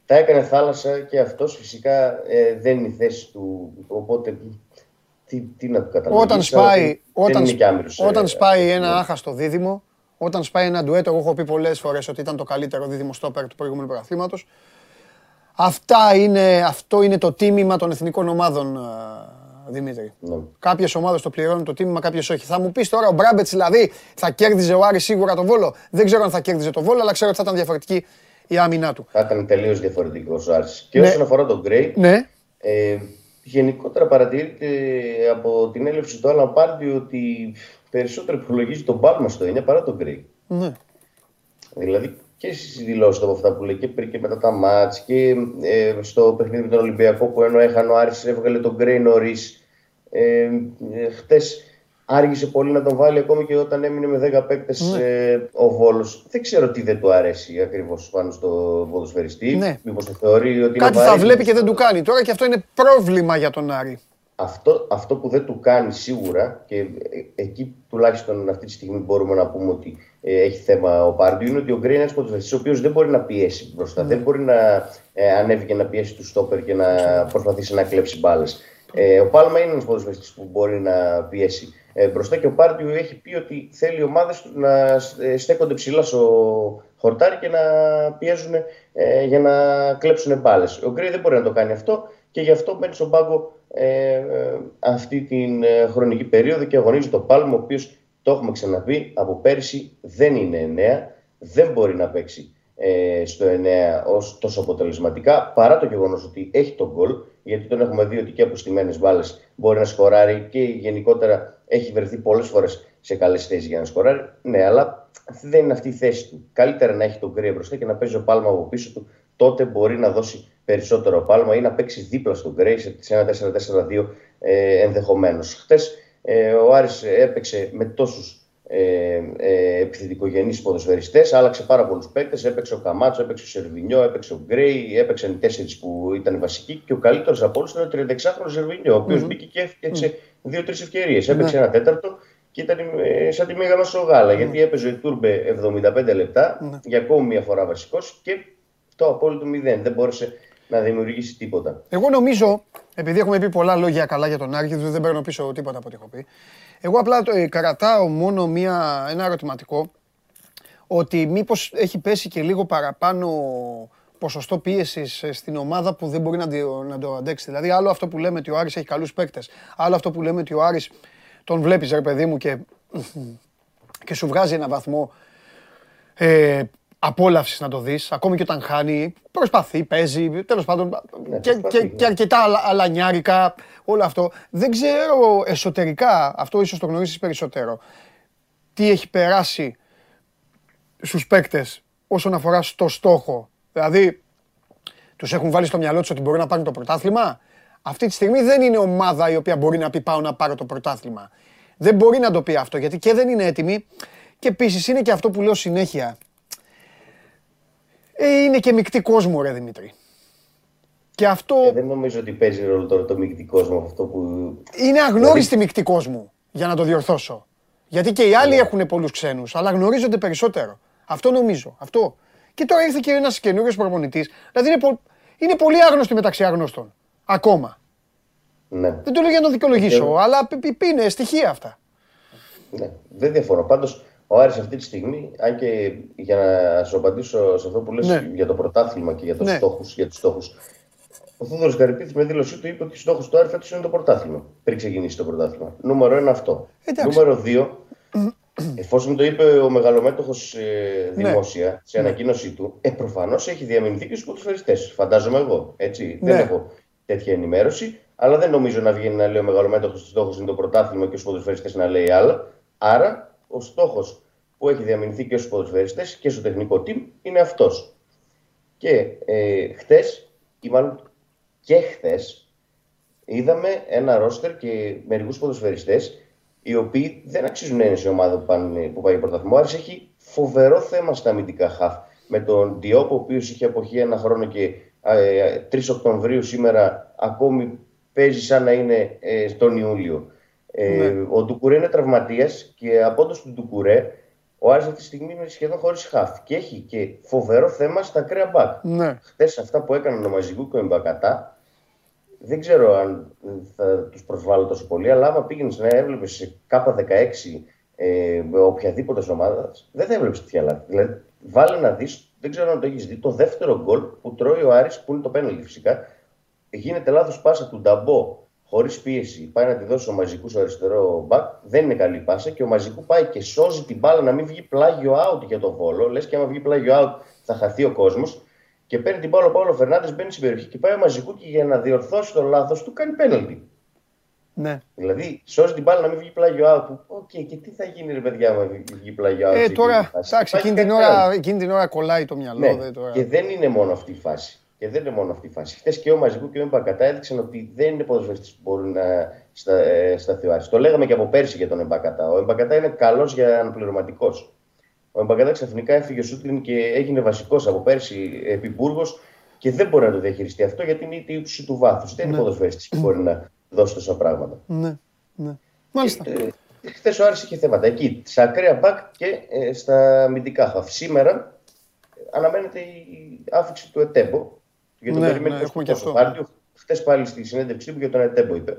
τα έκανε θάλασσα και αυτός φυσικά ε, δεν είναι η θέση του. Οπότε τι, τι να του καταλάβει. Όταν σπάει, όταν, όταν σπάει ένα άχαστο δίδυμο, όταν σπάει ένα ντουέτο, εγώ έχω πει πολλές φορές ότι ήταν το καλύτερο δίδυμο στόπερ του προηγούμενου πρωταθλήματος. Αυτά είναι, αυτό είναι το τίμημα των εθνικών ομάδων, Δημήτρη. Ναι. Κάποιες ομάδες το πληρώνουν το τίμημα, κάποιες όχι. Θα μου πεις τώρα ο Μπράμπετς δηλαδή θα κέρδιζε ο Άρης σίγουρα το βόλο; Δεν ξέρω αν θα κέρδιζε το βόλο, αλλά ξέρω ότι θα ήταν διαφορετική η άμυνά του. Θα ήταν τελείως διαφορετικός ο Άρης. Και ναι. όσον αφορά τον Γκρέι, ναι. ε, γενικότερα παρατηρείται από την έλευση του Άλαν Πάρντι ότι περισσότερο υπολογίζει τον Πάλμα στο 9 παρά τον Γκρέι. Ναι. Δηλαδή και στις δηλώσεις από αυτά που λέει και πριν και μετά τα μάτς και ε, στο παιχνίδι με τον Ολυμπιακό που ενώ έχανε ο Άρης έβγαλε τον Γκρέι νωρίς. Ε, ε, χτες άργησε πολύ να τον βάλει ακόμη και όταν έμεινε με 10 παίκτες ναι. ε, ο Βόλος. Δεν ξέρω τι δεν του αρέσει ακριβώς πάνω στο ποδοσφαιριστή. Ναι. Μήπως το θεωρεί ότι. Κάτι θα βλέπει και δεν του κάνει τώρα και αυτό είναι πρόβλημα για τον Άρη. Αυτό, αυτό που δεν του κάνει σίγουρα και εκεί τουλάχιστον αυτή τη στιγμή μπορούμε να πούμε ότι ε, έχει θέμα ο Πάρντιου είναι ότι ο Γκρέι είναι ένας ποδοσφαιριστή ο οποίος δεν μπορεί να πιέσει μπροστά. Ναι. Δεν μπορεί να ε, ανέβει και να πιέσει τους στόπερ και να προσπαθήσει να κλέψει μπάλες. Ε, ο Πάλμα είναι ένας ποδοσφαιριστής που μπορεί να πιέσει ε, μπροστά και ο Πάρντιου έχει πει ότι θέλει οι ομάδες να ε, στέκονται ψηλά στο χορτάρι και να πιέζουν ε, για να κλέψουν μπάλες. Ο Γκρέι δεν μπορεί να το κάνει αυτό και γι' αυτό μπαίνει στον πάγκο ε, αυτή την χρονική περίοδο και αγωνίζει το Πάλμα, ο οποίος το έχουμε ξαναπεί από πέρυσι δεν είναι εννέα, δεν μπορεί να παίξει ε, στο 9 ως τόσο αποτελεσματικά παρά το γεγονός ότι έχει τον γκολ γιατί τον έχουμε δει ότι και από στιμένες μπάλες μπορεί να σκοράρει και γενικότερα έχει βρεθεί πολλές φορές σε καλές θέσεις για να σκοράρει. Ναι αλλά δεν είναι αυτή η θέση του. Καλύτερα να έχει τον κρύο μπροστά και να παίζει ο Πάλμα από πίσω του τότε μπορεί να δώσει περισσότερο Πάλμα ή να παίξεις δίπλα στον Γκρέι σε ένα 4-4-2 ε, ενδεχομένως. Χτες ε, ο Άρης έπαιξε με τόσους ε, ε, επιθετικογενείς ποδοσφαιριστές. Άλλαξε πάρα πολλούς παίκτες. Έπαιξε ο Καμάτσο, έπαιξε ο Σερβινιό, έπαιξε ο Γκρέι, έπαιξαν οι τέσσερις που ήταν βασικοί. Και ο καλύτερος από όλους ήταν ο 36χρονο Σερβινιό, ο οποιο μπήκε και έφτιαξε mm-hmm. δύο-τρεις ευκαιρίες. Mm-hmm. Έπαιξε ένα τέταρτο και ήταν ε, σαν τη Μέγα Μασογάλα. Mm-hmm. Γιατί έπαιζε η Τούρμπε 75 λεπτά mm-hmm. για ακόμη μια φορά βασικός και το απόλυτο μηδέν. Δεν μπόρεσε να δημιουργήσει τίποτα. Εγώ νομίζω, επειδή έχουμε πει πολλά λόγια καλά για τον Άρη, δεν παίρνω πίσω τίποτα από ό,τι έχω πει. Εγώ απλά το, ε, κρατάω μόνο μια, ένα ερωτηματικό ότι μήπως έχει πέσει και λίγο παραπάνω ποσοστό πίεσης ε, στην ομάδα που δεν μπορεί να, να το αντέξει. Δηλαδή, άλλο αυτό που λέμε ότι ο Άρης έχει καλούς παίκτες, άλλο αυτό που λέμε ότι ο Άρης τον βλέπεις ρε παιδί μου και, και σου βγάζει ένα βαθμό ε, απόλαυσης να το δεις, ακόμη και όταν χάνει. Προσπαθεί, παίζει, τέλος πάντων. Ναι, και, και, και, αρκετά αλανιάρικα, όλο αυτό. Δεν ξέρω εσωτερικά, αυτό ίσως το γνωρίζεις περισσότερο, τι έχει περάσει στους παίκτες όσον αφορά στο στόχο. Δηλαδή, τους έχουν βάλει στο μυαλό τους ότι μπορεί να πάρουν το πρωτάθλημα. Αυτή τη στιγμή δεν είναι ομάδα η οποία μπορεί να πει πάω να πάρω το πρωτάθλημα. Δεν μπορεί να το πει αυτό γιατί και δεν είναι έτοιμη και επίσης είναι και αυτό που λέω συνέχεια ε, είναι και μεικτή κόσμο, ρε Δημήτρη. Και αυτό... Ε, δεν νομίζω ότι παίζει ρόλο τώρα το μεικτή κόσμο αυτό που... Είναι αγνώριστη δηλαδή... μεικτή κόσμο, για να το διορθώσω. Γιατί και οι άλλοι yeah. Ναι. έχουν πολλούς ξένους, αλλά γνωρίζονται περισσότερο. Αυτό νομίζω. Αυτό. Και τώρα ήρθε και ένας καινούριος προπονητής. Δηλαδή είναι, πο... είναι πολύ άγνωστοι μεταξύ άγνωστων. Ακόμα. Ναι. Δεν το λέω για να το δικαιολογήσω, ε, αλλά είναι στοιχεία αυτά. Ναι, δεν διαφωνώ. Πάντως ο Άρης αυτή τη στιγμή, αν και για να σου απαντήσω σε αυτό που λες ναι. για το πρωτάθλημα και για, τους ναι. στόχους, για τους στόχους, ο Θόδωρος Καρυπίδης με δήλωσή του είπε ότι ο στόχος του Άρη φέτος είναι το πρωτάθλημα, πριν ξεκινήσει το πρωτάθλημα. Νούμερο ένα αυτό. Εντάξει. Νούμερο δύο, εφόσον το είπε ο μεγαλομέτωχος ε, ναι. δημόσια ναι. σε ανακοίνωσή του, ε, προφανώς έχει διαμηνθεί και στους ποδοσφαιριστές, φαντάζομαι εγώ, έτσι. Δεν ναι. έχω τέτοια ενημέρωση, αλλά δεν νομίζω να βγαίνει να λέει ο μεγαλομέτωχος ότι στόχος είναι το πρωτάθλημα και στους ποδοσφαιριστές να λέει άλλα. Άρα ο στόχος που έχει διαμηνθεί και στους ποδοσφαιριστές και στο τεχνικό team είναι αυτός. Και ε, χτες, ή μάλλον και χθες, είδαμε ένα ρόστερ και μερικούς ποδοσφαιριστές οι οποίοι δεν αξίζουν να είναι σε ομάδα που, πάνε, που πάει πρωταθλημό. Άρης έχει φοβερό θέμα στα αμυντικά χαφ. Με τον Διόπ, ο οποίος είχε αποχή ένα χρόνο και ε, 3 Οκτωβρίου σήμερα ακόμη παίζει σαν να είναι ε, τον Ιούλιο. Ε, Ναι. Ο Ντουκουρέ είναι τραυματίας και από όντως του Ντουκουρέ ο Άρης αυτή τη στιγμή είναι σχεδόν χωρίς χαφ και έχει και φοβερό θέμα στα ακραία μπακ. Ναι. Χθες αυτά που έκαναν ο Μαζικού και ο Εμπακατά, δεν ξέρω αν θα τους προσβάλλω τόσο πολύ, αλλά άμα πήγαινες να έβλεπες σε K16 ε, με οποιαδήποτε ομάδα, δεν θα έβλεπες τέτοια λάθη. Δηλαδή, βάλε να δεις, δεν ξέρω αν το έχεις δει, το δεύτερο γκολ που τρώει ο Άρης, που είναι το πέναλτι φυσικά, γίνεται λάθος πάσα του Νταμπό χωρίς πίεση. Πάει να τη δώσει ο Μαζικούς στο αριστερό μπακ, δεν είναι καλή πάσα και ο Μαζικού πάει και σώζει την μπάλα να μην βγει πλάγιο out για το βόλο. Λες και άμα βγει πλάγιο out θα χαθεί ο κόσμος. Και παίρνει την μπάλα ο Πάολο Φερνάντες, μπαίνει στην περιοχή και πάει ο Μαζικού και για να διορθώσει το λάθος του κάνει πέναλτι. Ναι. Δηλαδή, σώζει την μπάλα να μην βγει πλάγιο out. OK, και τι θα γίνει, ρε παιδιά, άμα βγει πλάγιο out. σε Ε, εκείνη τώρα, τη φάση; εντάξει, Υπάρχει εκείνη την, κάτι ώρα, άλλο. εκείνη την ώρα κολλάει το μυαλό. Ναι, δε, τώρα. και δεν είναι μόνο αυτή η φάση. Και δεν είναι μόνο αυτή η φάση. Χθες και ο Μαζικού και ο Εμπακατά έδειξαν ότι δεν είναι ποδοσφαιριστής που μπορεί να στα, ε, σταθεί στον Άρη. Το λέγαμε και από πέρσι για τον Εμπακατά. Ο Εμπακατά είναι καλός για αναπληρωματικός. Ο Εμπακατά ξαφνικά έφυγε ο Σούτλιν και έγινε βασικός από πέρσι επί Μπούργος και δεν μπορεί να το διαχειριστεί αυτό γιατί είναι η ύψη του βάθους. Δεν είναι Ναι. ποδοσφαιριστής που μπορεί να δώσει τόσα πράγματα. Ναι, ναι. Μάλιστα. Χθες ο Άρης είχε θέματα εκεί, στα ακραία μπακ και ε, στα αμυντικά χαφ. Σήμερα ε, αναμένεται η άφηξη του Ετέμπο. Για τον Ναι, περιμένει ναι, πώς έχουμε το και αυτό. Πάρτιο. Χθες πάλι στη συνέντευξή του για τον Ετέμπο είπε.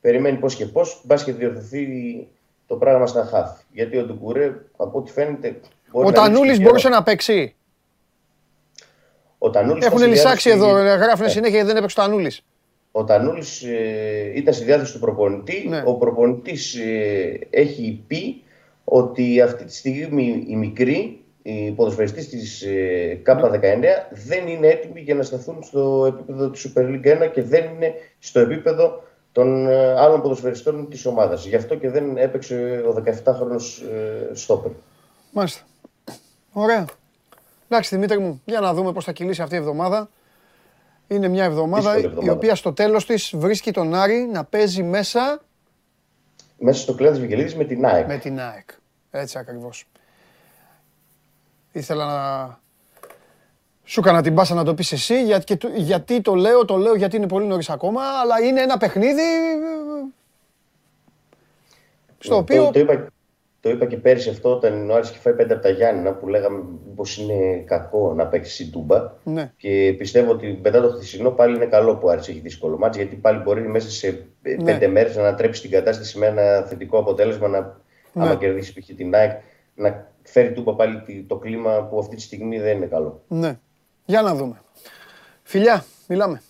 Περιμένει πώς και πώς, μπας και διορθωθεί το πράγμα στα χαφ. Γιατί ο Ντουκουρέ, από ό,τι φαίνεται. μπορεί Ο να λείψει Τανούλης και μπορούσε καιρό. να παίξει. Ο Τανούλης ήταν Έχουν στη λυσάξει διάθεση- εδώ, γράφουν Ναι. συνέχεια δεν έπαιξε ο Τανούλης. Ο Τανούλης ε, ήταν στη διάθεση του προπονητή. Ναι. Ο προπονητής έχει πει ότι αυτή τη στιγμή η μικρή, οι ποδοσφαιριστές της ε, K19 δεν είναι έτοιμοι για να σταθούν στο επίπεδο της Super League 1 και δεν είναι στο επίπεδο των ε, άλλων ποδοσφαιριστών της ομάδας. Γι' αυτό και δεν έπαιξε ο 17χρονος ε, στόπερ. Μάλιστα. Ωραία. Εντάξει, Δημήτρη μου, για να δούμε πώς θα κυλήσει αυτή η εβδομάδα. Είναι μια εβδομάδα, Δύσκολη η εβδομάδα. οποία στο τέλος της βρίσκει τον Άρη να παίζει μέσα Μέσα στο κλάδο της Βικελίδης με την ΑΕΚ. με την ΑΕΚ. Έτσι ακριβώς. Ήθελα να... Σου έκανα την πάσα να το πεις εσύ, γιατί, και του- γιατί το λέω, το λέω γιατί είναι πολύ νωρίς ακόμα, αλλά είναι ένα παιχνίδι ε, στο Το- οποίο... Το, είπα, το είπα και πέρυσι αυτό όταν ο Άρης είχε φάει πέντε από τα Γιάννηνα που λέγαμε πως είναι κακό να παίξεις η Τούμπα. Ναι. Και πιστεύω ότι μετά το χθεσινό πάλι είναι καλό που ο Άρης έχει δύσκολο μάτς γιατί πάλι μπορεί μέσα σε ε, Ναι. πέντε μέρες να ανατρέψει την κατάσταση με ένα θετικό αποτέλεσμα να, Ναι. άμα κερδίσει π.χ. την ΑΕΚ να φέρει Τούμπα πάλι τη- το κλίμα που αυτή τη στιγμή δεν είναι καλό. Ναι. Για να δούμε. Φιλιά, μιλάμε.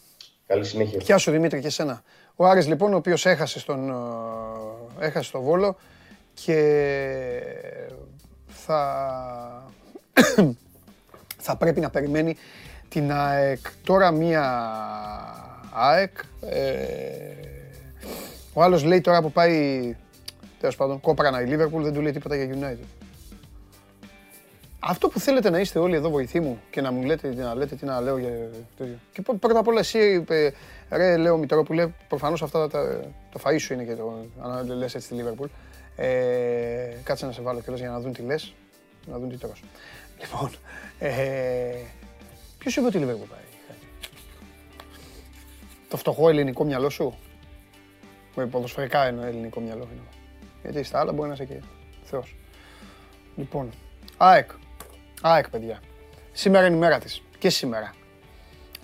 Καλή συνέχεια. Γεια σου Δημήτρη και εσένα. Ο Άρης λοιπόν, ο οποίος έχασε στον, ε, έχασε στο Βόλο και θα, θα πρέπει να περιμένει την ΑΕΚ. Τώρα μία ΑΕΚ, ε, ο άλλος λέει τώρα που πάει, τέλος πάντων, κόπρανα η Λίβερπουλ, δεν του λέει τίποτα για United. Αυτό που θέλετε να είστε όλοι εδώ βοηθοί μου και να μου λέτε, να λέτε τι να λέω για τέτοιο. Και πρω- πρώτα απ' όλα εσύ, είπε, ρε Λέω Μητρόπουλε, προφανώς αυτά τα, το φαΐ σου είναι και το, αν λες έτσι τη Λίβερπουλ. Ε, κάτσε να σε βάλω κιόλας για να δουν τι λες, να δουν τι τρως. Λοιπόν, ε, ποιος είπε ότι η Λίβερπουλ πάει; Το φτωχό ελληνικό μυαλό σου; Με ποδοσφαιρικά εννοώ ελληνικό μυαλό εννοώ. Γιατί στα άλλα μπορεί να είσαι και θεός. Λοιπόν, ΑΕΚ. ΑΕΚ, παιδιά. Σήμερα είναι η μέρα της. Και σήμερα.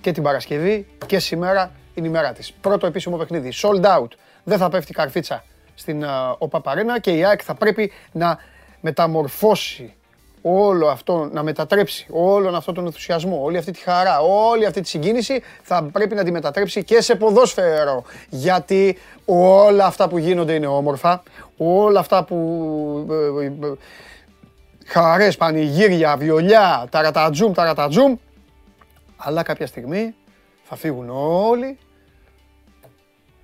Και την Παρασκευή και σήμερα είναι η μέρα της. Πρώτο επίσημο παιχνίδι. Sold out. Δεν θα πέφτει καρφίτσα στην uh, ΟΠΑ Παρένα και η ΑΕΚ θα πρέπει να μεταμορφώσει όλο αυτό, να μετατρέψει όλον αυτό τον ενθουσιασμό, όλη αυτή τη χαρά, όλη αυτή τη συγκίνηση θα πρέπει να τη μετατρέψει και σε ποδόσφαιρο. Γιατί όλα αυτά που γίνονται είναι όμορφα, όλα αυτά που ε, ε, ε, χαρές, πανηγύρια, βιολιά, ταρατατζούμ, ταρατατζούμ. Αλλά κάποια στιγμή θα φύγουν όλοι,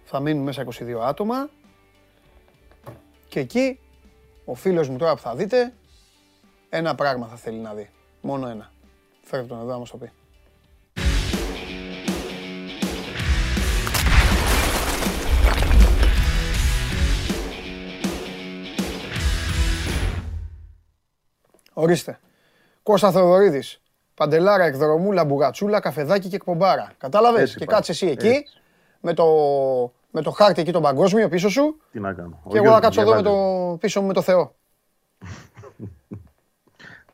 θα μείνουν μέσα 22 άτομα και εκεί ο φίλος μου τώρα που θα δείτε, ένα πράγμα θα θέλει να δει. Μόνο ένα. Φέρε τον εδώ να μας το πει. Ορίστε. Κώστα Θεοδωρίδης. παντελάρα, εκδρομούλα, μπουγατσούλα, καφεδάκι και εκπομπάρα. Κατάλαβες; Έτσι Και πάει. κάτσε εσύ εκεί Έτσι. με το, με το χάρτη εκεί τον παγκόσμιο πίσω σου. Τι να κάνω. Ο Και εγώ γιος θα μου κάτσω εδώ με διαβάζει. το πίσω μου με το Θεό.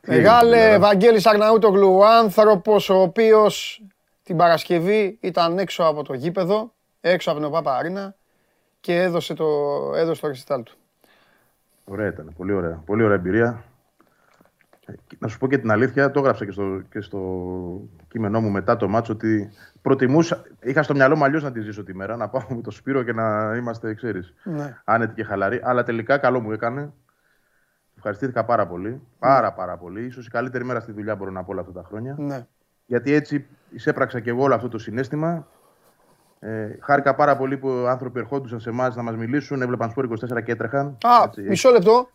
Τι έγινε, Μεγάλε τώρα. Ευαγγέλης Αρναούτογλου, ο άνθρωπος ο οποίος την Παρασκευή ήταν έξω από το γήπεδο, έξω από την ΟΠΑΠΑ Αρίνα και έδωσε το, έδωσε το ρεσιτάλ του. Ωραία ήταν. Πολύ ωραία. Πολύ ωραία εμπειρία. Ε, Να σου πω και την αλήθεια, το έγραψα και στο, και στο κείμενό μου μετά το μάτσο ότι προτιμούσα, είχα στο μυαλό μου αλλιώς να τη ζήσω τη μέρα, να πάω με το Σπύρο και να είμαστε, ξέρεις, Ναι. άνετοι και χαλαροί. Αλλά τελικά καλό μου έκανε. Ευχαριστήθηκα πάρα πολύ. Πάρα πάρα πολύ. Ίσως η καλύτερη μέρα στη δουλειά μπορώ να πω όλα αυτά τα χρόνια. Ναι. Γιατί έτσι εισέπραξα και εγώ όλο αυτό το συνέστημα. Ε, χάρηκα πάρα πολύ που άνθρωποι ερχόντουσαν σε εμάς να μας μιλήσουν, έβλεπαν σπορ 24 και έτρεχαν. Α, Έτσι, μισό λεπτό.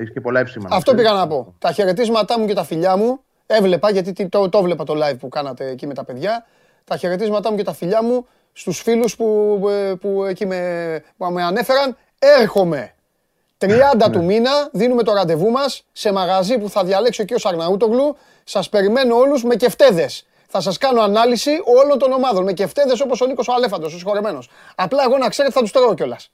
Έχεις και πολλά εύσημα. να Αυτό ξέρεις. πήγα να πω. Τα χαιρετίσματά μου και τα φιλιά μου έβλεπα, γιατί τι- το, το έβλεπα το live που κάνατε εκεί με τα παιδιά. Τα χαιρετίσματά μου και τα φιλιά μου στους φίλους που, ε, που εκεί με, που με ανέφεραν. Έρχομαι 30 του μήνα, δίνουμε το ραντεβού μας σε μαγαζί που θα διαλέξει ο κ. Αρναούτογλου. Σας περιμένω όλους με κεφτέδες. Θα σας κάνω ανάλυση όλων των ομάδων με κεφτέδες όπως ο Νίκος ο Αλέφαντος, ο συγχωρεμένος. Απλά εγώ να ξέρετε θα τους τρώω κιόλας.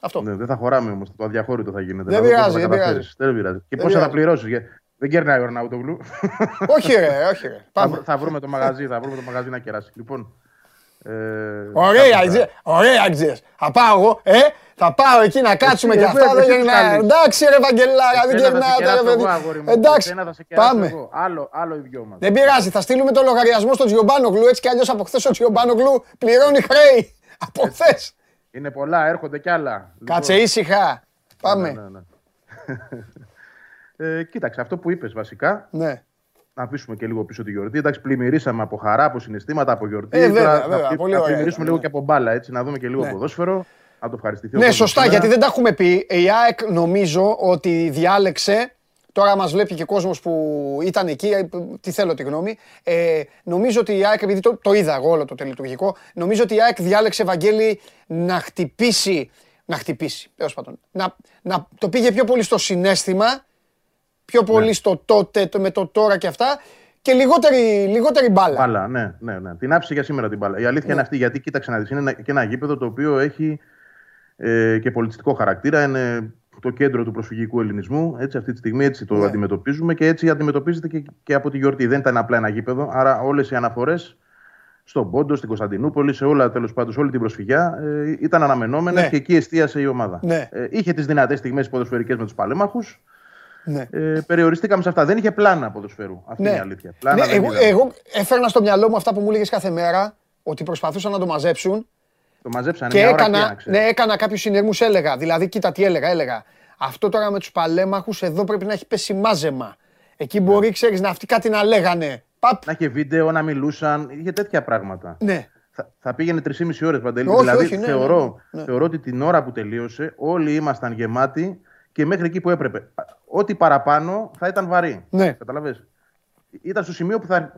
Αυτό. Ναι, δεν θα χωράμε όμως. Το αδιαχώρητο θα γίνεται. Δεν Να δω πώς πειράζει, θα δεν καταφέρεις. Δεν πειράζει. Και Δεν πόσα θα πειράζει. πληρώσεις. Δεν κερνάει ο Ρναούτογλου. όχι ρε, όχι ρε. θα, Πάμε. βρω- θα βρούμε το μαγαζί, θα βρούμε το μαγαζί να κεράσει. Λοιπόν. Ε, Ωραία, κάπου θα- Αγγλίες. Ωραία, Αγγλίες. Θα πάω εγώ, ε, θα πάω εκεί να κάτσουμε Εσύ, και εγώ, αυτά. Δεν εσύ τους γυρνάει. καλείς. Εντάξει, ρε Βαγγελάρα, δεν Εσένα θα σε γυρνάτε, ρε κεράσω παιδί. εγώ, αγόρι μου. Εντάξει, Εσένα θα σε κεράσω πάμε. εγώ. Άλλο, άλλο οι δυο μας. Δεν πειράζει, θα στείλουμε το λογαριασμό στον Τζιομπάνογλου. Έτσι κι αλλιώς από χθες ο Τζιομπάνογλου πληρώνει χρέη. Από χθες. Είναι πολλά, έρχονται κι άλλα. Κάτσε Λοιπόν, ήσυχα. Πάμε. ναι, ναι, ναι. ε, κοίταξε, αυτό που είπες βασικά, Ναι. να αφήσουμε και λίγο πίσω τη γιορτή. Εντάξει, πλημμυρίσαμε από χαρά, από συναισθήματα, από γιορτή. Ε, βέβαια, Τώρα βέβαια, να, πολύ να ωραία πλημμυρίσουμε ήταν, λίγο ναι. και από μπάλα, έτσι, να δούμε και λίγο Ναι. ποδόσφαιρο. Να το ευχαριστηθεί ο Ναι, κόσμος σωστά, σήμερα. γιατί δεν τα έχουμε πει. Η ΑΕΚ νομίζω ότι διάλεξε. Τώρα μας βλέπει και κόσμος που ήταν εκεί, ε, τι θέλω τη γνώμη. Ε, νομίζω ότι η ΑΕΚ, επειδή το, το είδα εγώ όλο το τελειτουργικό, νομίζω ότι η ΑΕΚ διάλεξε, Βαγγέλη, να χτυπήσει, να χτυπήσει, τέλος πάντων, να, να το πήγε πιο πολύ στο συνέστημα, πιο πολύ Ναι. στο τότε, το, με το τώρα και αυτά, και λιγότερη, λιγότερη μπάλα. Μπάλα, ναι, ναι, ναι. Την άφησε για σήμερα την μπάλα. Η αλήθεια Ναι. είναι αυτή, γιατί κοίταξε να δεις. Είναι ένα- και ένα γήπεδο το οποίο έχει ε, και πολιτιστικό χαρακτήρα. Είναι το κέντρο του προσφυγικού ελληνισμού. Έτσι, αυτή τη στιγμή έτσι το Ναι. αντιμετωπίζουμε και έτσι αντιμετωπίζεται και, και από τη γιορτή. Δεν ήταν απλά ένα γήπεδο. Άρα όλες οι αναφορές στον Πόντο, στην Κωνσταντινούπολη, σε όλα τέλος πάντων, σε όλη την προσφυγιά ε, ήταν αναμενόμενε Ναι. και εκεί εστίασε η ομάδα. Ναι. Ε, είχε τις δυνατές στιγμές ποδοσφαιρικές με τους παλέμαχους. Ναι. Ε, περιοριστήκαμε σε αυτά. Δεν είχε πλάνα ποδοσφαίρου. Αυτή είναι η αλήθεια. Πλάνα Ναι, δεν εγώ, είδαμε. εγώ έφερνα στο μυαλό μου αυτά που μου έλεγες κάθε μέρα, ότι προσπαθούσαν να το μαζέψουν Το μαζέψανε και μια ώρα έκανα, να ξέρεις. ναι, έκανα κάποιους συνειρμού, έλεγα. Δηλαδή, κοίτα τι έλεγα, έλεγα. Αυτό τώρα με τους παλέμαχους εδώ πρέπει να έχει πέσει μάζεμα. Εκεί μπορεί, ξέρεις, να αυτοί κάτι να λέγανε. Παπ, Να είχε βίντεο, να μιλούσαν, είχε τέτοια πράγματα. ναι. Θα, θα πήγαινε 3,5 ώρες παντελή. Όχι, δηλαδή όχι, ναι, θεωρώ, ναι, ναι. θεωρώ ότι την ώρα που τελείωσε όλοι ήμασταν γεμάτοι και μέχρι εκεί που έπρεπε. Ό,τι παραπάνω θα ήταν βαρύ. Ναι. Καταλαβες. Ήταν στο σημείο που θα, ε,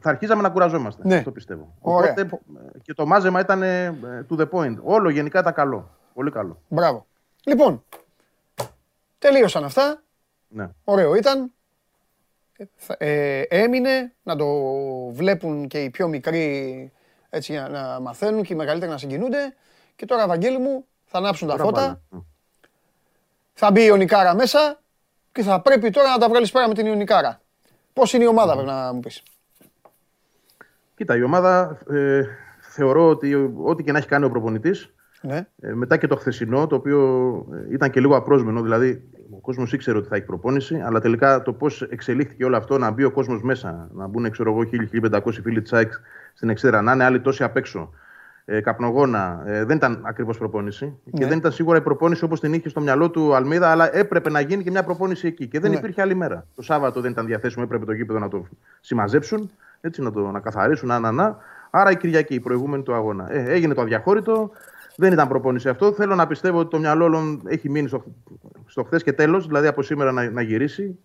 θα αρχίζαμε να κουραζόμαστε. Ναι. Αυτό πιστεύω. Ωραία. Οπότε ε, και το μάζεμα ήταν ε, to the point. Όλο γενικά ήταν καλό. Πολύ καλό. Μπράβο. Λοιπόν, τελείωσαν αυτά. Ναι. Ωραίο ήταν. Ε, θα- ε, έμεινε να το βλέπουν και οι πιο μικροί έτσι για να μαθαίνουν και οι μεγαλύτεροι να συγκινούνται. Και τώρα, Βαγγέλη μου, θα ανάψουν τα Τώρα φώτα. πάλι. Ναι. Θα μπει η Ιωνικάρα μέσα και θα πρέπει τώρα να τα βγάλεις πέρα με την Ιωνικάρα. Πώς είναι η ομάδα, πρέπει να μου πεις; Κοίτα, η ομάδα ε, θεωρώ ότι ό,τι και να έχει κάνει ο προπονητής, Ναι. Ε, μετά και το χθεσινό, το οποίο ε, ήταν και λίγο απρόσμενο, δηλαδή ο κόσμος ήξερε ότι θα έχει προπόνηση, αλλά τελικά το πώς εξελίχθηκε όλο αυτό, να μπει ο κόσμος μέσα, να μπουν ξέρω εγώ 1.000-1.500 φίλοι της ΑΕΚ στην εξέδρα, να είναι άλλοι τόσοι απ' έξω, ε, καπνογόνα, ε, δεν ήταν ακριβώς προπόνηση. Και Ναι. δεν ήταν σίγουρα η προπόνηση όπως την είχε στο μυαλό του Αλμίδα, αλλά έπρεπε να γίνει και μια προπόνηση εκεί. Και δεν Ναι. υπήρχε άλλη μέρα. Το Σάββατο δεν ήταν διαθέσιμο, έπρεπε το γήπεδο να το συμμαζέψουν, έτσι, να το να καθαρίσουν, να, να, να. Άρα η Κυριακή, η προηγούμενη του αγώνα. Ε, έγινε το αδιαχώρητο, δεν ήταν προπόνηση αυτό. Θέλω να πιστεύω ότι το μυαλό όλων έχει μείνει στο, στο χθες και τέλος, δηλαδή από σήμερα να, να γυρίσει.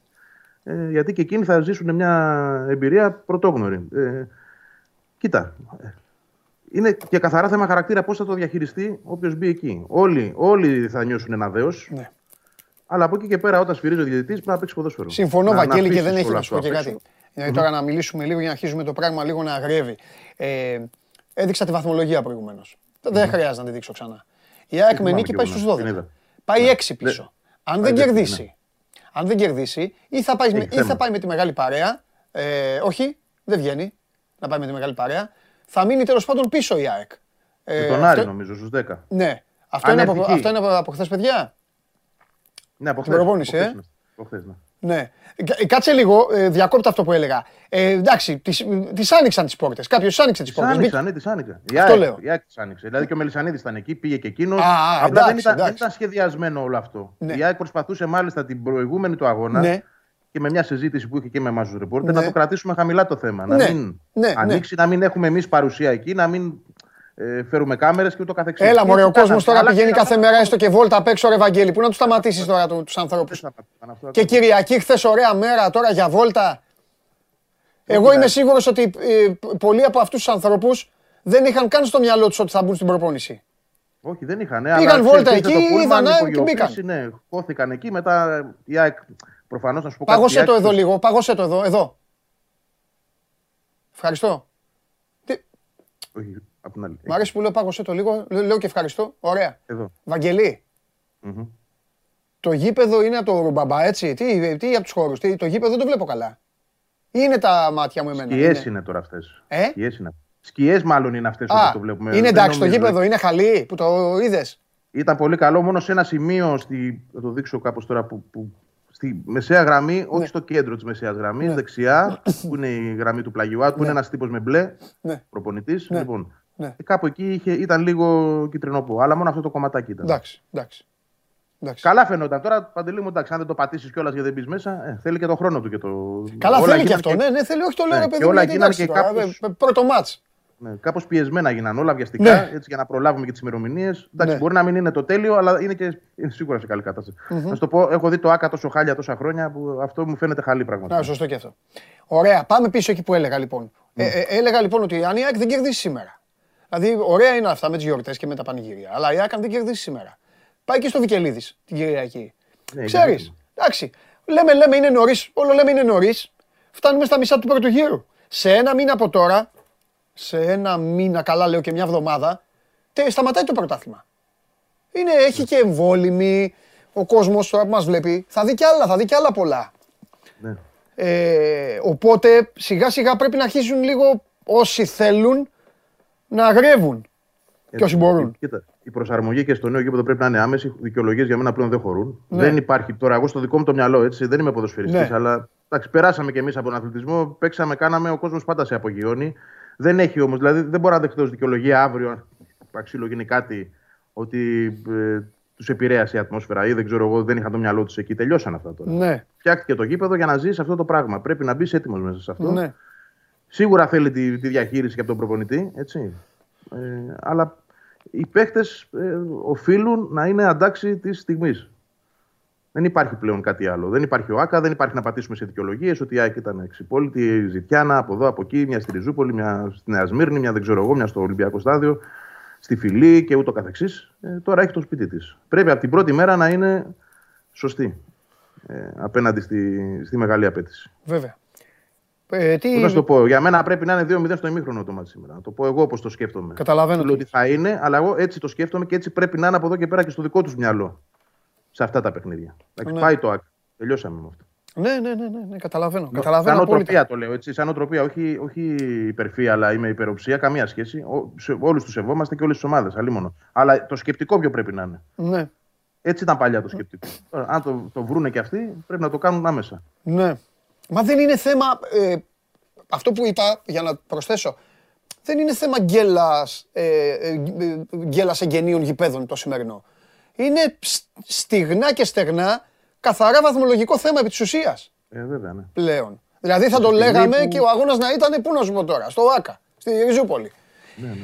Ε, γιατί και εκείνοι θα ζήσουν μια εμπειρία πρωτόγνωρη. Ε, κοίτα. ε, Είναι και καθαρά θέμα χαρακτήρα πώς θα το διαχειριστεί όποιος μπει εκεί. Όλοι, όλοι θα νιώσουν ένα δέος. ναι. Αλλά από εκεί και πέρα, όταν σφυρίζει ο διαιτητής, πρέπει να παίξει ποδόσφαιρο. Συμφωνώ, Να- να Βαγγέλη, και αφήσεις δεν έχεις όλα να σου πω αυτά και απ' κάτι. έξω. Δηλαδή, τώρα να μιλήσουμε λίγο για να αρχίσουμε το πράγμα λίγο να αγρεύει. Ε, έδειξα τη βαθμολογία προηγουμένως. Δεν χρειάζεται να τη δείξω ξανά. Η ΑΕΚ με θυμάμαι νίκη κι πάει εγώ, στους ναι. 12. Την είδα. Πάει 6 πίσω. Αν δεν πάει δέκτη, κερδίσει, αν δεν κερδίσει, ή θα πάει, με- Έχει ή θα θέμα. πάει με τη μεγάλη παρέα. Ε, όχι, δεν βγαίνει να πάει με τη μεγάλη παρέα. Θα μείνει τέλος πάντων πίσω η ΑΕΚ. Ε, Με τον αυτό- Άρη, νομίζω, στους 10. Ναι. Αυτό Αν είναι, έρθει από, εκεί. αυτό είναι από, από χθες, παιδιά. Ναι, από Την χθες, προπόνηση, από ε. χθες, ναι. Από χθες, ναι. Ναι. Κα- Κάτσε λίγο, ε, διακόπτω αυτό που έλεγα. Ε, εντάξει, τις, τις άνοιξαν τις πόρτες. Κάποιος άνοιξε τις Τις πόρτες. άνοιξαν, ναι, τις άνοιξε. Η Αυτό ΑΕΚ- λέω. Η ΑΕΚ τις άνοιξε. Δηλαδή και ο Μελισανίδης ήταν εκεί, πήγε και εκείνος. Α, α, Απλά δεν, εντάξει, ήταν, δεν εντάξει. ήταν σχεδιασμένο όλο αυτό. Ναι. Η ΑΕΚ προσπαθούσε μάλιστα την προηγούμενη του αγώνα Ναι. και με μια συζήτηση που είχε και με εμάς τους ρεπόρτερ Ναι. να το κρατήσουμε χαμηλά το θέμα. Να Ναι. μην Ναι, ναι. ανοίξει, να μην έχουμε εμείς παρουσία εκεί, να μην ε, φέρουμε κάμερες και ούτω καθεξής. Έλα, μωρέ, ο Έτσι κόσμος κάναμε. τώρα Αλλά πηγαίνει και κάθε να- μέρα έστω και βόλτα απ' έξω, ρε Βαγγέλη. Πού να τους σταματήσεις τώρα του ανθρώπους; Δεν σταματήσαν αυτό. Και Κυριακή, χθες ωραία μέρα τώρα για βόλτα. Εγώ είμαι σίγουρος ότι ε, πολλοί από αυτούς τους ανθρώπους δεν είχαν καν στο μυαλό τους ότι θα μπουν στην προπόνηση. Όχι, δεν είχαν. Πήγαν βόλτα εκεί, είδαν, α, και μπήκαν. Ναι, χώθηκαν εκεί. Μετά η ΑΕΚ προφανώς να σου πω κάτι. Πάγωσε η το ΑΕΚ εδώ λίγο, πάγωσε το εδώ, εδώ. Ευχαριστώ. Τι- Όχι, απ' την άλλη. Μ' αρέσει που λέω πάγωσε το λίγο, Λέ- λέω και ευχαριστώ. Ωραία. Εδώ. Βαγγελή, Μμμ. το γήπεδο είναι από το Ρουμπαμπά, έτσι; Τι, τι από τους χώρους, το γήπεδο δεν το βλέπω καλά. Ή είναι τα μάτια μου εμένα. Σκιές είναι. είναι τώρα αυτές. Ε; Σκιές είναι. Σκιές μάλλον είναι αυτές Α, όπω το βλέπουμε. είναι Δεν εντάξει το νομίζω. γήπεδο, είναι χαλί που το είδες; Ήταν πολύ καλό μόνο σε ένα σημείο, στη, θα το δείξω κάπως τώρα, που, που, στη μεσαία γραμμή, όχι στο κέντρο της μεσαίας γραμμής, Ναι. δεξιά, που είναι η γραμμή του πλαγιουάτ, που είναι ένας τύπος με μπλε, Ναι. προπονητής. Ναι. Λοιπόν, Ναι. και κάπου εκεί είχε, ήταν λίγο κυτρινό αλλά μόνο αυτό το κομματάκι ήταν. Εντάξει, εντάξει. εντάξει. Καλά φαινόταν. Τώρα παντελή μου, εντάξει, αν δεν το πατήσεις κιόλας γιατί δεν μπεις μέσα, ε, θέλει και το χρόνο του και το. Καλά όλα θέλει και γίνανε αυτό. Ναι, ναι, θέλει, όχι το λέω Ναι, ρε και παιδί μου. όλα γιατί γίνανε εντάξει και τώρα, κάπως- ε, Πρώτο μάτς. Ναι, Κάπως πιεσμένα γίνανε όλα βιαστικά Ναι. έτσι, για να προλάβουμε και τις ημερομηνίες. Εντάξει, Ναι. μπορεί να μην είναι το τέλειο, αλλά είναι, και, είναι σίγουρα σε καλή κατάσταση. Να σου το πω, έχω δει το ΑΚΑ τόσο χάλια τόσα χρόνια που αυτό μου φαίνεται χαλή πραγματικά. Να, σωστό και αυτό. Ωραία, πάμε πίσω εκεί που έλεγα λοιπόν. Ναι. Ε, ε, έλεγα λοιπόν ότι αν η ΑΕΚ δεν κερδίσει σήμερα. Δηλαδή, ωραία είναι αυτά με τις γιορτές και με τα πανηγύρια. Αλλά η ΑΕΚ αν δεν κερδίσει σήμερα. Πάει και στο Βικελίδης την Κυριακή. Ναι, Ξέρεις. είναι Εντάξει. Λέμε, λέμε είναι νωρίς. Όλο λέμε είναι νωρίς. Φτάνουμε στα μισά του πρώτου γύρου. Σε ένα μήνα από τώρα, σε ένα μήνα, καλά λέω και μια εβδομάδα, τε, σταματάει το πρωτάθλημα. Είναι, έχει και εμβόλυμη. Ο κόσμος τώρα που μας βλέπει θα δει κι άλλα, θα δει κι άλλα πολλά. Ναι. Ε, οπότε σιγά σιγά πρέπει να αρχίσουν λίγο όσοι θέλουν να αγρεύουν. Και όσοι μπορούν. Κοίτα, η προσαρμογή και στο νέο γήπεδο πρέπει να είναι άμεση. Δικαιολογίες για μένα πλέον δεν χωρούν. Ναι. Δεν υπάρχει τώρα, εγώ στο δικό μου το μυαλό, έτσι, δεν είμαι ποδοσφαιριστής, Ναι. αλλά εντάξει, περάσαμε κι εμείς από τον αθλητισμό, παίξαμε, κάναμε, ο κόσμος πάντα σε απογειώνει. Δεν έχει όμως, δηλαδή δεν μπορώ να δεχτώ ως δικαιολογία αύριο, αν αξίλο γίνει κάτι, ότι ε, τους επηρέασε η ατμόσφαιρα ή δεν ξέρω εγώ, δεν είχαν το μυαλό τους εκεί. Τελειώσαν αυτά τώρα. Ναι, Φτιάχτηκε το γήπεδο για να ζήσει αυτό το πράγμα. Πρέπει να μπεις έτοιμος μέσα σε αυτό. ναι. Σίγουρα θέλει τη, τη διαχείριση και από τον προπονητή, έτσι. Ε, αλλά οι παίχτε ε, οφείλουν να είναι αντάξει της στιγμής. Δεν υπάρχει πλέον κάτι άλλο. Δεν υπάρχει ο ΑΚΑ, δεν υπάρχει να πατήσουμε σε δικαιολογίες ότι η ΑΕΚ ήταν εξυπόλυτη, η Ζητιάνα από εδώ, από εκεί, μια στη Ριζούπολη, μια στη Νέα Σμύρνη, μια δεν ξέρω εγώ, μια στο Ολυμπιακό Στάδιο, στη Φιλή και ούτω καθεξής. Ε, τώρα έχει το σπίτι της. Πρέπει από την πρώτη μέρα να είναι σωστή ε, απέναντι στη, στη μεγάλη απέτηση. Βέβαια. Ε, τι... Πώς να σου το πω, για μένα πρέπει να είναι 2-0 στο ημίχρονο το μάτι σήμερα. Να το πω εγώ όπως το σκέφτομαι. Καταλαβαίνω Λέω τι ότι θα είναι, αλλά εγώ έτσι το σκέφτομαι και έτσι πρέπει να είναι από εδώ και πέρα και στο δικό τους μυαλό. Σε αυτά τα παιχνίδια. Εντάξει, Ναι. Πάει το ΑΚ. Τελειώσαμε με αυτό. Ναι, ναι, ναι, ναι, ναι, καταλαβαίνω. Σαν Καταλαβαίνω οτροπία απόλυτα. το λέω έτσι. Σαν οτροπία, όχι, όχι υπερφύα, αλλά είμαι υπεροψία, καμία σχέση. Όλους τους σεβόμαστε και όλες τις ομάδες. Αλλήμον. Αλλά το σκεπτικό ποιο πρέπει να είναι. Ναι, Έτσι ήταν παλιά το σκεπτικό. Τώρα, αν το, το βρούνε και αυτοί, πρέπει να το κάνουν άμεσα. ναι. Μα δεν είναι θέμα, ε, αυτό που είπα, για να προσθέσω, δεν είναι θέμα γκέλας, ε, ε, ε, γκέλας εγγενείων γηπέδων το σημερινό. Είναι σ- στιγνά και στεγνά καθαρά βαθμολογικό θέμα επί της ουσίας Ε, βέβαια, ναι. πλέον. Δηλαδή θα το στιγμή λέγαμε που- και ο αγώνας να ήταν, πού να σου πω τώρα, στο ΆΚΑ, στη Ριζούπολη. ναι, ναι.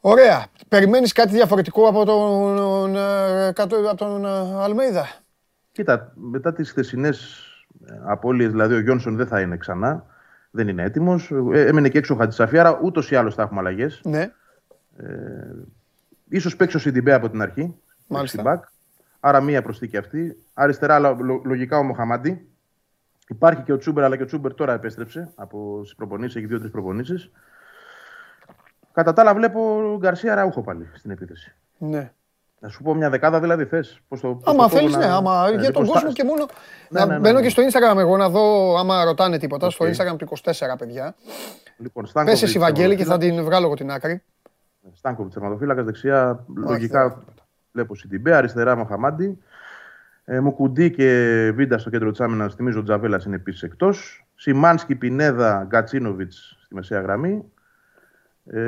Ωραία. Περιμένεις κάτι διαφορετικό από τον, ε, κάτω- από τον ε, Αλμέιδα; Κοίτα, μετά τις χθεσινές απώλειε, δηλαδή ο Γιόνσον δεν θα είναι ξανά. Δεν είναι έτοιμος. έμενε και έξω ο Χατζησαφή, άρα ούτως ή άλλως θα έχουμε αλλαγές. Ναι. σω παίξει ο Σιντιμπέ από την αρχή. Μάλιστα. Back. Άρα μία προσθήκη αυτή. Αριστερά λογικά ο Μοχαμάντη. Υπάρχει και ο Τσούμπερ, αλλά και ο Τσούμπερ τώρα επέστρεψε από τις προπονήσεις, έχει δύο-τρεις προπονήσεις. Κατά τα άλλα, βλέπω Γκαρσία Ραούχο πάλι στην επίθεση. Ναι. Να σου πω μια δεκάδα δηλαδή θες. Άμα θέλεις, ναι. Άμα, ναι, για λοιπόν, τον κόσμο και μόνο. Ναι, να ναι, ναι, μπαίνω και στο Instagram εγώ να δω άμα ρωτάνε τίποτα. Okay. Στο Instagram του 24, παιδιά. Λοιπόν, Πες εσύ Βαγγέλη και θα την βγάλω εγώ την άκρη. Στάνκοβιτς, τερματοφύλακα δεξιά. Λογικά βλέπω Σιντιμπέ, αριστερά Μοχαμάντι. Ε, Μουκουντή και Βίντα στο κέντρο της άμυνας. Θυμίζω ο Τζαβέλας είναι επίσης εκτός. Σιμάνσκι, Πινέδα, Γκατσίνοβιτς στη μεσαία γραμμή. Ε,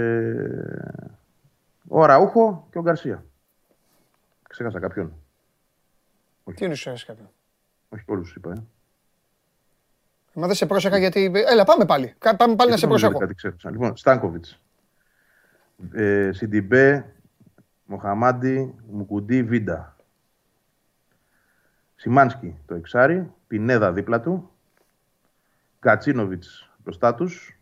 ο Ραούχο και ο Γκαρσία. Ξέχασα κάποιον. Όχι. Τι είναι ξέχασα κάποιον; Όχι όλου είπα. Ε. Μα δεν σε πρόσεχα γιατί. Έλα, πάμε πάλι. Πάμε πάλι να σε προσέχω. Κάτι ξέχασα. Λοιπόν, Στάνκοβιτς. Ε, Σιντιμπέ, Μοχαμάντι, Μουκουντή, Βίντα. Σιμάνσκι το εξάρι, Πινέδα δίπλα του, Κατσίνοβιτς μπροστά τους.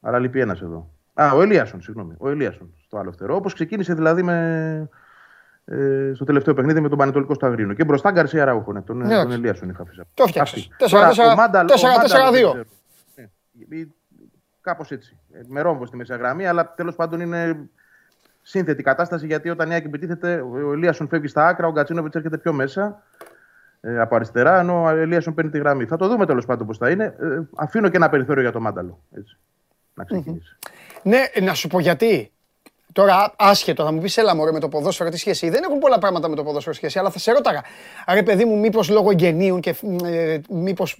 Άρα λείπει ένας εδώ. Α, ο Ελίασον, συγγνώμη. Ο Ελίασον στο άλλο φτερό. Όπως ξεκίνησε δηλαδή με, ε, στο τελευταίο παιχνίδι με τον Πανετολικό στο Αγρίνο. Και μπροστά Γκαρσία Ραούχο. Ναι, τον, ναι, τον Ελίασον είχα αφήσει. Το φτιάξει. 4-4-2. Κάπως έτσι. Ε, με ρόμβο στη μεσαγραμμή, αλλά τέλος πάντων είναι σύνθετη κατάσταση γιατί όταν η Άκη επιτίθεται, ο Ελίασον φεύγει στα άκρα, ο Γκατσίνοβιτς έρχεται πιο μέσα ε, από αριστερά, ενώ ο Ελίασον παίρνει τη γραμμή. Θα το δούμε τέλος πάντων πώς θα είναι. Ε, αφήνω και ένα περιθώριο για το Μάνταλο. Έτσι, να ξεκινήσει. Mm-hmm. Ναι, να σου πω γιατί. Τώρα, άσχετο, θα μου πεις, έλα μωρέ με το ποδόσφαιρο τι σχέση. Δεν έχουν πολλά πράγματα με το ποδόσφαιρο σχέση, αλλά θα σε ρώταγα. Άρα, παιδί μου, μήπως λόγω εγγενείων και ε, μήπως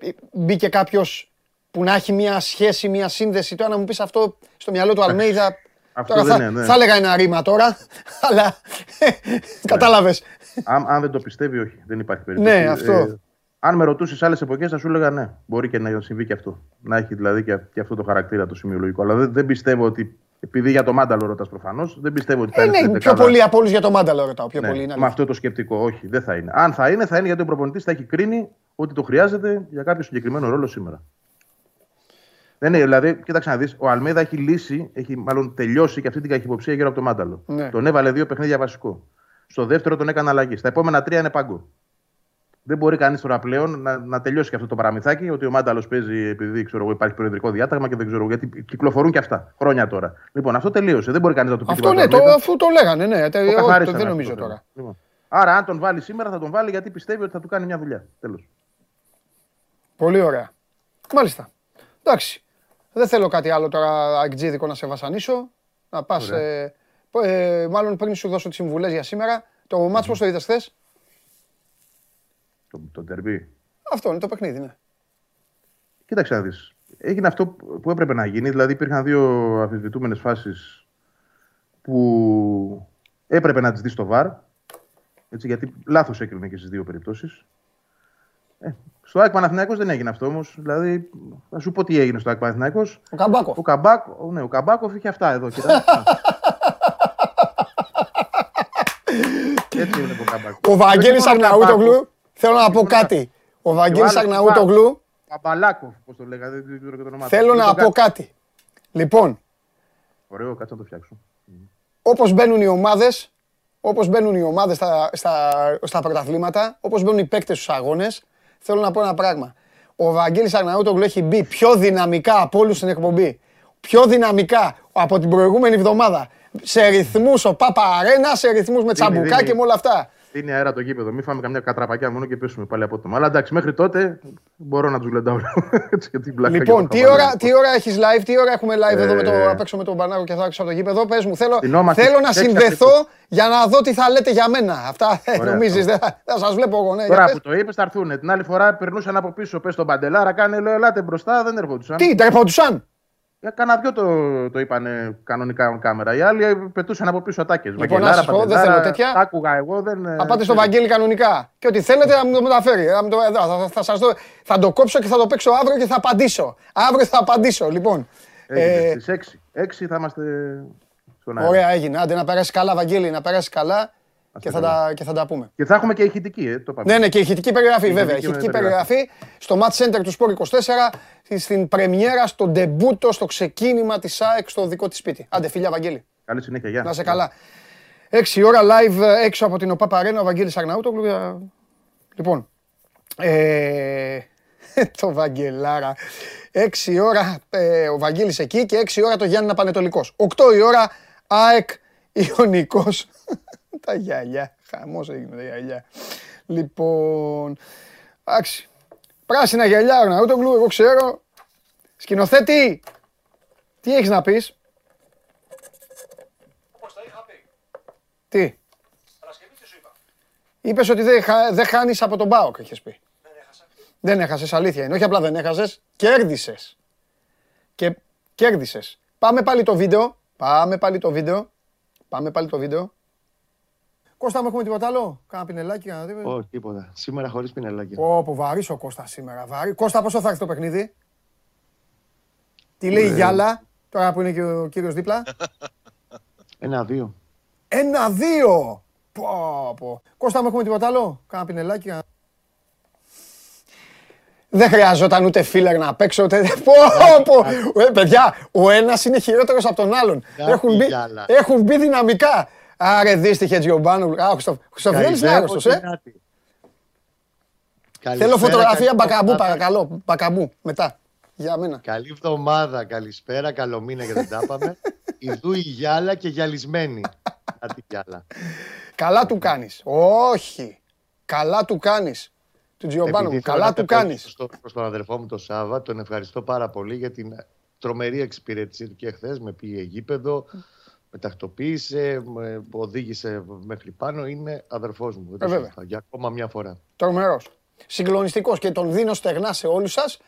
ε, μπήκε κάποιος που να έχει μια σχέση, μια σύνδεση. Τώρα να μου πεις αυτό στο μυαλό του Αλμέιδα. Αυτό τώρα θα, είναι, ναι. θα έλεγα ένα ρήμα τώρα, αλλά κατάλαβες. Αν, αν δεν το πιστεύει, όχι. Δεν υπάρχει περίπτωση. Ναι, αυτό. Ε, αν με ρωτούσες άλλες εποχές, θα σου έλεγα ναι. Μπορεί και να συμβεί και αυτό. Να έχει δηλαδή και, και αυτό το χαρακτήρα το σημειολογικό. Αλλά δεν, δεν πιστεύω ότι. Επειδή για το Μάνταλο ρωτάς προφανώς, δεν πιστεύω ότι θα ε, είναι. Ναι, πιο πολύ από όλους για το Μάνταλο ρωτάω. Πιο ναι, πολύ είναι με αυτό το σκεπτικό, όχι, δεν θα είναι. Αν θα είναι, θα είναι γιατί ο προπονητής θα έχει κρίνει ότι το χρειάζεται για κάποιο συγκεκριμένο ρόλο σήμερα. Δεν είναι, δηλαδή, κοίταξε να δεις, ο Αλμέδα έχει λύσει, έχει μάλλον τελειώσει και αυτή την καχυποψία γύρω από το Μάνταλο. Ναι. Τον έβαλε δύο παιχνίδια βασικό. Στο δεύτερο τον έκανε αλλαγή. Στα επόμενα τρία είναι πάγκο. Δεν μπορεί κανείς τώρα πλέον να, να τελειώσει και αυτό το παραμυθάκι ότι ο Μάνταλος παίζει επειδή ξέρω, υπάρχει προεδρικό διάταγμα και δεν ξέρω γιατί κυκλοφορούν και αυτά χρόνια τώρα. Λοιπόν, αυτό τελείωσε. Δεν μπορεί κανείς να το πει. Αυτό ναι, το, αφού το λέγανε, ναι. Το όχι, δεν νομίζω τώρα. Λοιπόν. Άρα, αν τον βάλει σήμερα, θα τον βάλει γιατί πιστεύει ότι θα του κάνει μια δουλειά. Τέλος. Πολύ ωραία. Μάλιστα. Εντάξει. Δεν θέλω κάτι άλλο τώρα αγκτζίδικο να σε βασανίσω. Να πας. Ε, ε, μάλλον πριν σου δώσω τις συμβουλές για σήμερα. Το μάτσο πώς το είδες χθες; Το, το τερμπί. Αυτό είναι το παιχνίδι, ναι. Κοίταξε να δεις. Έγινε αυτό που έπρεπε να γίνει. Δηλαδή υπήρχαν δύο αφισβητούμενε φάσεις που έπρεπε να τις δεις στο βαρ. Έτσι, γιατί λάθος έκρινε και στις δύο περιπτώσεις. Ε, στο ΑΕΚ Παναθηναϊκός δεν έγινε αυτό όμως. Δηλαδή, θα σου πω τι έγινε στο ΑΕΚ Παναθηναϊκός. Ο Καμπάκοφ. Ο, Καμπάκο, ναι, ο Καμπάκοφ είχε αυτά εδώ. Κοίτα. Έτσι είναι ο Καμπάκοφ. Ο Βαγγέλης Αρναούτογλου, θέλω να πω κάτι. Ο Βαγγέλης Αρναούτογλου. Παπαλάκοφ, πώς το λέγατε, δεν ξέρω και το όνομά Θέλω να πω κάτι. Λοιπόν. Ωραίο, κάτσε να το φτιάξω. Όπως μπαίνουν οι ομάδες, όπως μπαίνουν οι ομάδες στα, στα, στα πρωταθλήματα, όπως μπαίνουν οι παίκτες στους αγώνες, θέλω να πω ένα πράγμα. Ο Βαγγέλης Αρναούτογλου έχει μπει πιο δυναμικά από όλους στην εκπομπή. Πιο δυναμικά από την προηγούμενη εβδομάδα. Σε ρυθμούς ο Πάπα Αρένα, σε ρυθμούς με τσαμπουκά και με όλα αυτά. Είναι αέρα το γήπεδο. Μην φάμε καμιά κατραπακιά μόνο και πέσουμε πάλι από το. Αλλά εντάξει, μέχρι τότε μπορώ να τους γλεντάω. λοιπόν, τι ώρα, τι ώρα έχεις live, τι ώρα έχουμε live εδώ με το, ε, απ' έξω με τον Πανάγο και θα έξω από το γήπεδο. Πες μου, θέλω, θέλω να συνδεθώ για να δω τι θα λέτε για μένα. Αυτά νομίζεις, δεν θα σας βλέπω εγώ. Ναι, τώρα που το είπες, θα έρθουν. Την άλλη φορά περνούσαν από πίσω, πες τον Παντελάρα, κάνε λέω, ελάτε μπροστά, δεν ερχόντουσαν. Τι, τα ερχόντουσαν. Για κανένα δυο το, το είπαν κανονικά κάμερα. Οι άλλοι πετούσαν από πίσω ατάκες. Λοιπόν, να σας πω, δεν θέλω τέτοια. Τα άκουγα εγώ. Δεν... Θα πάτε στο Βαγγέλη κανονικά. Και ό,τι θέλετε να μου το μεταφέρει. Θα, το, θα, θα, σας δω, θα το κόψω και θα το παίξω αύριο και θα απαντήσω. Αύριο θα απαντήσω. Λοιπόν. Ε, Στις 6. 6 θα είμαστε στον αέρα. Ωραία, έγινε. Άντε να περάσει καλά, Βαγγέλη, να περάσει καλά. Και θα, τα, και θα τα πούμε. Και θα έχουμε και ηχητική, ε, το πάμε. Ναι, ναι, και ηχητική περιγραφή, βέβαια. Ηχητική περιγραφή στο Match Center του Sport 24, στην πρεμιέρα, στο ντεμπούτο, στο ξεκίνημα της ΑΕΚ στο δικό της σπίτι. Άντε, φιλιά, Βαγγέλη. Καλή συνέχεια, γεια. Να σε καλά. 6 ώρα live έξω από την ΟΠΑ Παρένα, ο Βαγγέλης Αρναούτογλου. Λοιπόν, ε, το Βαγγελάρα. 6 ώρα ε, ο Βαγγέλης εκεί και 6 ώρα το Γιάννη Πανετολικός. 8 η ώρα ΑΕΚ Ιωνικός. τα γυαλιά. Χαμός έγινε τα γυαλιά. Λοιπόν, εντάξει. Πράσινα γυαλιά, ο Ναούτογλου, εγώ ξέρω. Σκηνοθέτη, τι έχεις να πεις; Όπως τα είχα πει; Τι; Παρασκευή τι σου είπα. Είπες ότι δεν, χα... δεν χάνεις από τον Μπάοκ, έχεις πει. Δεν έχασα. Δεν έχασες, αλήθεια είναι. Όχι απλά δεν έχασες, κέρδισες. Και κέρδισες. Πάμε πάλι το βίντεο. Πάμε πάλι το βίντεο. Πάμε πάλι το βίντεο. Κώστα, μου έχουμε τίποτα άλλο. Κάνα πινελάκι, κάνα τίποτα. Όχι, τίποτα. Σήμερα χωρίς πινελάκι. Πω, πω, βαρύς ο Κώστας σήμερα. Βαρύ. Κώστα, πόσο θα έρθει το παιχνίδι; Τι λέει η Ναι. Γιάλα, τώρα που είναι και ο κύριος δίπλα; Ένα-δύο. Ένα-δύο. Πω, πω. Κώστα, μου έχουμε τίποτα άλλο. Κάνα πινελάκι, κάνα... Δεν χρειαζόταν ούτε φίλερ να παίξω, ούτε... Πω, πω. Ε, παιδιά, ο ένας είναι χειρότερος από τον άλλον. Κάτι Έχουν μπει, γυάλα. έχουν μπει δυναμικά. Άρε, δύστιχε Τζιομπάνου. Α, ο Χριστο- Χριστοφιδέλης είναι άρρωστος, ε; Θέλω φωτογραφία μπακαμπού, παρακαλώ. Μπακαμπού, μετά. Για μένα. Καλή εβδομάδα, καλησπέρα, καλό μήνα γιατί δεν τα είπαμε. Ιδού η γυάλα και γυαλισμένη. Κάτι γυάλα. Καλά του κάνεις. Όχι. Καλά του κάνεις. Του Τζιομπάνου. Επειδή θέλω Καλά να του πετάξω κάνεις. στο- Προς τον αδερφό μου τον Σάβα, τον ευχαριστώ πάρα πολύ για την τρομερή εξυπηρέτησή του και χθες. Με πήγε γήπεδο, με τακτοποίησε, με οδήγησε μέχρι πάνω. Είναι αδερφός μου. Δεν το Ε, βέβαια. συζητάω. Για ακόμα μια φορά. Τρομερός. Συγκλονιστικός και τον δίνω στεγνά σε όλους σας.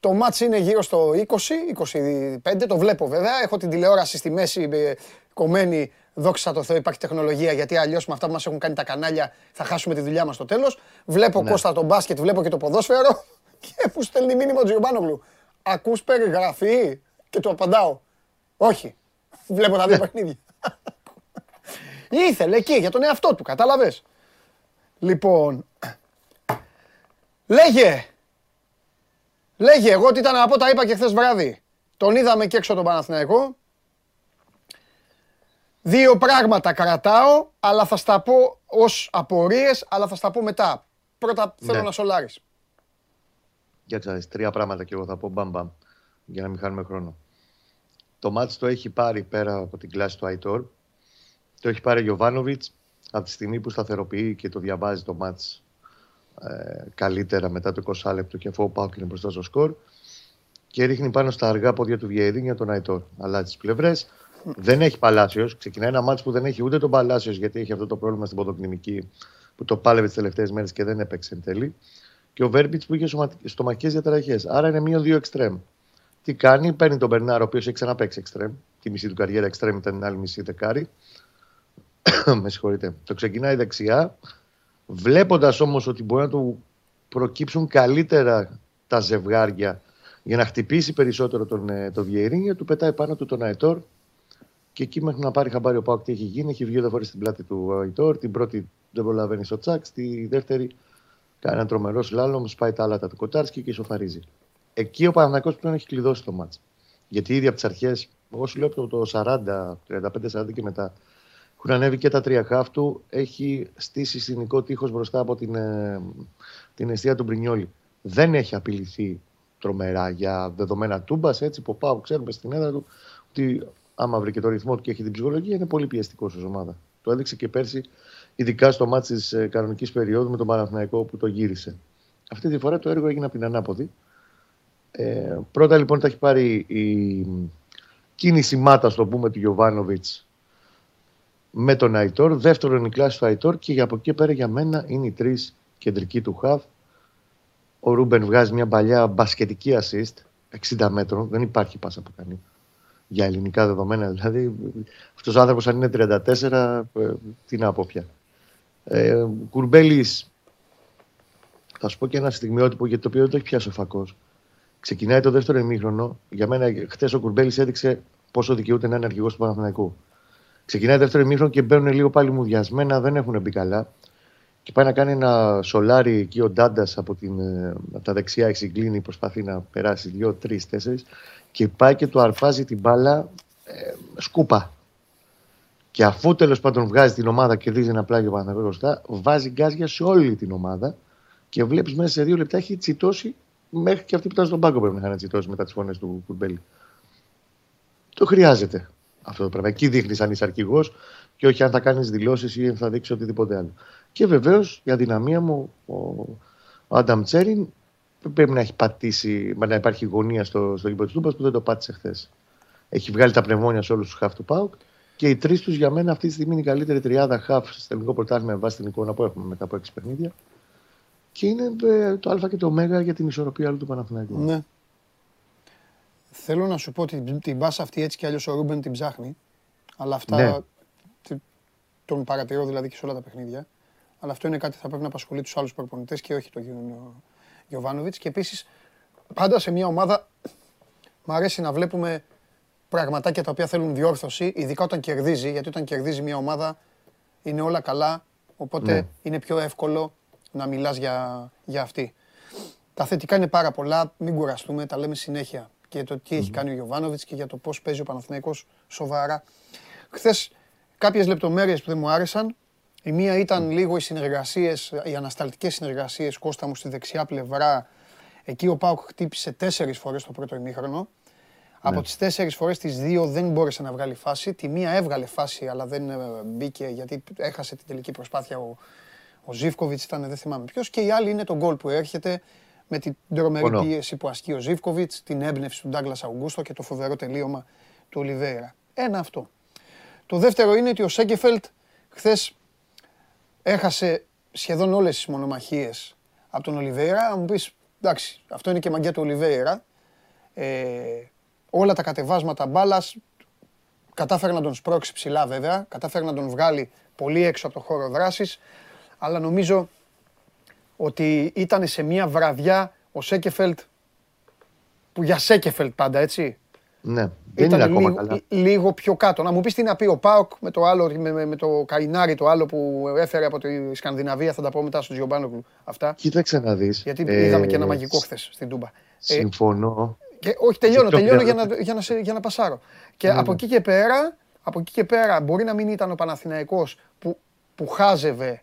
Το μάτς είναι γύρω στο 20-25, το βλέπω βέβαια. Έχω την τηλεόραση στη μέση ε, κομμένη. Δόξα τω Θεώ υπάρχει τεχνολογία γιατί αλλιώς με αυτά που μας έχουν κάνει τα κανάλια θα χάσουμε τη δουλειά μας στο τέλος. Βλέπω Ναι. Κώστα το μπάσκετ, βλέπω και το ποδόσφαιρο και που στέλνει μήνυμα ο Τζιομπάνογλου. Ακούς περιγραφή και του απαντάω. Όχι. Βλέπω τα δύο παιχνίδια. Ήθελε εκεί για τον εαυτό του, κατάλαβες. Λοιπόν, λέγε. Λέγε, εγώ τι ήταν να πω, τα είπα και χθες βράδυ. Τον είδαμε και έξω τον Παναθηναϊκό. Δύο πράγματα κρατάω, αλλά θα στα πω ως απορίες, αλλά θα στα πω μετά. Πρώτα θέλω Ναι. να σολάρεις. Για τις τρία πράγματα και εγώ θα πω μπαμ μπαμ για να μην χάνουμε χρόνο. Το μάτς το έχει πάρει πέρα από την κλάση του Αϊτόρ. Το έχει πάρει ο Γιωβάνοβιτς από τη στιγμή που σταθεροποιεί και το διαβάζει το μάτς ε, καλύτερα μετά το 20 λεπτό και αφού ο Πάουκ είναι μπροστά στο σκορ και ρίχνει πάνω στα αργά πόδια του Βιερίνη για τον Αϊτόρ. Αλλάζει τις πλευρές. Δεν έχει Παλάσιος. Ξεκινάει ένα μάτς που δεν έχει ούτε τον Παλάσιος γιατί έχει αυτό το πρόβλημα στην ποδοκνημική που το πάλευε τις τελευταίες μέρες και δεν έπαιξε εν τέλει και ο Βέρμπιτς που είχε στομαχικές διαταραχές. Άρα είναι μείον δύο εξτρέμ. Τι κάνει, παίρνει τον Μπερνάρ, ο οποίος έχει ξαναπέξει εξτρέμ. Τη μισή του καριέρα εξτρέμ ήταν την άλλη μισή δεκάρι. Με συγχωρείτε. Το ξεκινάει δεξιά, βλέποντας όμως ότι μπορεί να του προκύψουν καλύτερα τα ζευγάρια για να χτυπήσει περισσότερο τον, ε, τον Βιερίνια, του πετάει πάνω του τον Αετόρ και εκεί μέχρι να πάρει χαμπάρι ο Πάουκ τι έχει γίνει, έχει βγει δύο φορές στην πλάτη του Αιτόρ. Την πρώτη δεν προλαβαίνει στο τσακ, στη δεύτερη κάνει ένα τρομερό σλάλομ, σπάει τα άλατα του Κοτάρσκι και ισοφαρίζει. Εκεί ο Παναγιακό πλέον έχει κλειδώσει το μάτς. Γιατί ήδη από τις αρχές, εγώ σου λέω από το 40, 35-40 και μετά, έχουν ανέβει και τα τρία χάφ του, έχει στήσει συνικό τείχος μπροστά από την, ε, την αιστεία του Μπρινιόλη. Δεν έχει απειληθεί τρομερά για δεδομένα τούμπας, έτσι που πάω, ξέρουμε στην έδρα του ότι άμα βρει και το ρυθμό του και έχει την ψυχολογία, είναι πολύ πιεστικός ως ομάδα. Το έδειξε και πέρσι, ειδικά στο μάτι της ε, κανονικής περίοδου με τον Παναθηναϊκό που το γύρισε. Αυτή τη φορά το έργο έγινε από την ανάποδη. Ε, πρώτα λοιπόν τα έχει πάρει η κίνηση μάτας, το πούμε, του Γιωβάνοβιτς με τον Αϊτόρ. Δεύτερον η κλάση του Αϊτόρ και από εκεί και πέρα για μένα είναι οι τρεις κεντρικοί του Χαβ. Ο Ρούμπεν βγάζει μια παλιά μπασκετική assist 60 μέτρων. Δεν υπάρχει πάσα που κάνει για ελληνικά δεδομένα. Δηλαδή, αυτός ο άνθρωπος, αν είναι 34, ε, τι να πω πια. Ε, Κουρμπέλης, θα σου πω και ένα στιγμιότυπο γιατί το οποίο δεν το έχει πιάσει ο φακός. Ξεκινάει το δεύτερο ημίχρονο. Για μένα, χθες ο Κουρμπέλης έδειξε πόσο δικαιούται να είναι αρχηγός του Παναθηναϊκού. Ξεκινάει το δεύτερο ημίχρονο και μπαίνουν λίγο πάλι μουδιασμένα, δεν έχουν μπει καλά. Και πάει να κάνει ένα σολάρι εκεί ο Ντάντας από, την, ε, από τα δεξιά, εξυγκλίνει, προσπαθεί να περάσει δύο, τρεις, τέσσερις και πάει και του αρπάζει την μπάλα ε, σκούπα. Και αφού τέλος πάντων βγάζει την ομάδα και δίζει ένα πλάγιο Παναθηναϊκό μπροστά, βάζει γκάζια σε όλη την ομάδα και βλέπεις μέσα σε δύο λεπτά έχει τσιτώσει μέχρι και αυτοί που ήταν στον πάγκο πρέπει να είχαν τσιτώσει μετά τις φωνές του Κουρμπέλη. Το χρειάζεται αυτό το πράγμα. Εκεί δείχνεις αν είσαι αρχηγός και όχι αν θα κάνεις δηλώσεις ή αν θα δείξεις οτιδήποτε άλλο. Και βεβαίως η αδυναμία μου, ο, ο Άνταμ Τσέριν πρέπει να έχει πατήσει, να υπάρχει γωνία στο, στο γήπεδο της Τούμπα που δεν το πάτησε χθες. Έχει βγάλει τα πνευμόνια σε όλους τους χαφ του Πάουκ και οι τρεις τους για μένα αυτή τη στιγμή είναι η καλύτερη τριάδα χαφ στο ελληνικό πρωτάθλημα με βάση την εικόνα που έχουμε μετά από έξι παιχνίδια. Και είναι ε, το Α και το Ω για την ισορροπία όλου του Παναθηναϊκού. Ναι. Θέλω να σου πω ότι την, την μπάσα αυτή έτσι κι αλλιώς ο Ρούμπεν την ψάχνει. Αλλά αυτά Ναι. τι- τον παρατηρώ δηλαδή και σε όλα τα παιχνίδια. Αλλά αυτό είναι κάτι που θα πρέπει να απασχολεί τους άλλους προπονητές και όχι τον Γιωβάνοβιτς. Και επίσης πάντα σε μια ομάδα μ' αρέσει να βλέπουμε πραγματάκια τα οποία θέλουν διόρθωση, ειδικά όταν κερδίζει, γιατί όταν κερδίζει μια ομάδα είναι όλα καλά, οπότε Ναι. είναι πιο εύκολο να μιλάς για, για αυτή. Τα θετικά είναι πάρα πολλά, μην κουραστούμε, τα λέμε συνέχεια. Και το τι έχει κάνει ο Γιωβάνοβιτς και για το πώς παίζει ο Παναθηναϊκός σοβαρά. Χθες κάποιες λεπτομέρειες που δεν μου άρεσαν. Η μία ήταν λίγο οι συνεργασίες, οι ανασταλτικές συνεργασίες Κώστα μου στη δεξιά πλευρά. Εκεί ο Πάουκ χτύπησε τέσσερις φορές το πρώτο ημίχρονο. Από τις τέσσερις φορές τις δύο δεν μπόρεσε να βγάλει φάση. Τη μία έβγαλε φάση αλλά δεν ε, μπήκε γιατί έχασε την τελική προσπάθεια ο, ο Ζίβκοβιτς ήταν δεν θυμάμαι ποιος. Και η άλλη είναι το γκολ που έρχεται με την τρομερή Συμφωνώ. πίεση που ασκεί ο Ζίβκοβιτς, την έμπνευση του Ντάγκλας Αουγκούστο και το φοβερό τελείωμα του Ολιβέηρα. Ένα αυτό. Το δεύτερο είναι ότι ο Σέγκεφελτ χθες έχασε σχεδόν όλες τις μονομαχίες από τον Ολιβέηρα. Αν μου πεις, εντάξει, αυτό είναι και μαγκιά του Ολιβέηρα. Ε, όλα τα κατεβάσματα μπάλας κατάφερε να τον σπρώξει ψηλά βέβαια, κατάφερε να τον βγάλει πολύ έξω από το χώρο δράσης, αλλά νομίζω ότι ήταν σε μια βραδιά ο Σέκεφελτ, που για Σέκεφελτ πάντα έτσι, Ναι, δεν είναι ακόμα λίγο, καλά. λίγο πιο κάτω. Να μου πεις τι να πει ο Πάοκ με το άλλο, με, με, με το Καϊνάρι το άλλο που έφερε από τη Σκανδιναβία, θα τα πω μετά στον Τζιομπάνογλου αυτά. Κοίταξε να δεις. Γιατί είδαμε και ένα μαγικό χθες στην Τούμπα. Ε, Συμφωνώ. και, όχι, τελειώνω, πιο τελειώνω για πέρα- να, για, να, σε- για να πασάρω. Και Ναι, από ναι. εκεί και πέρα, από εκεί και πέρα μπορεί να μην ήταν ο Παναθηναϊκός που, που χάζευε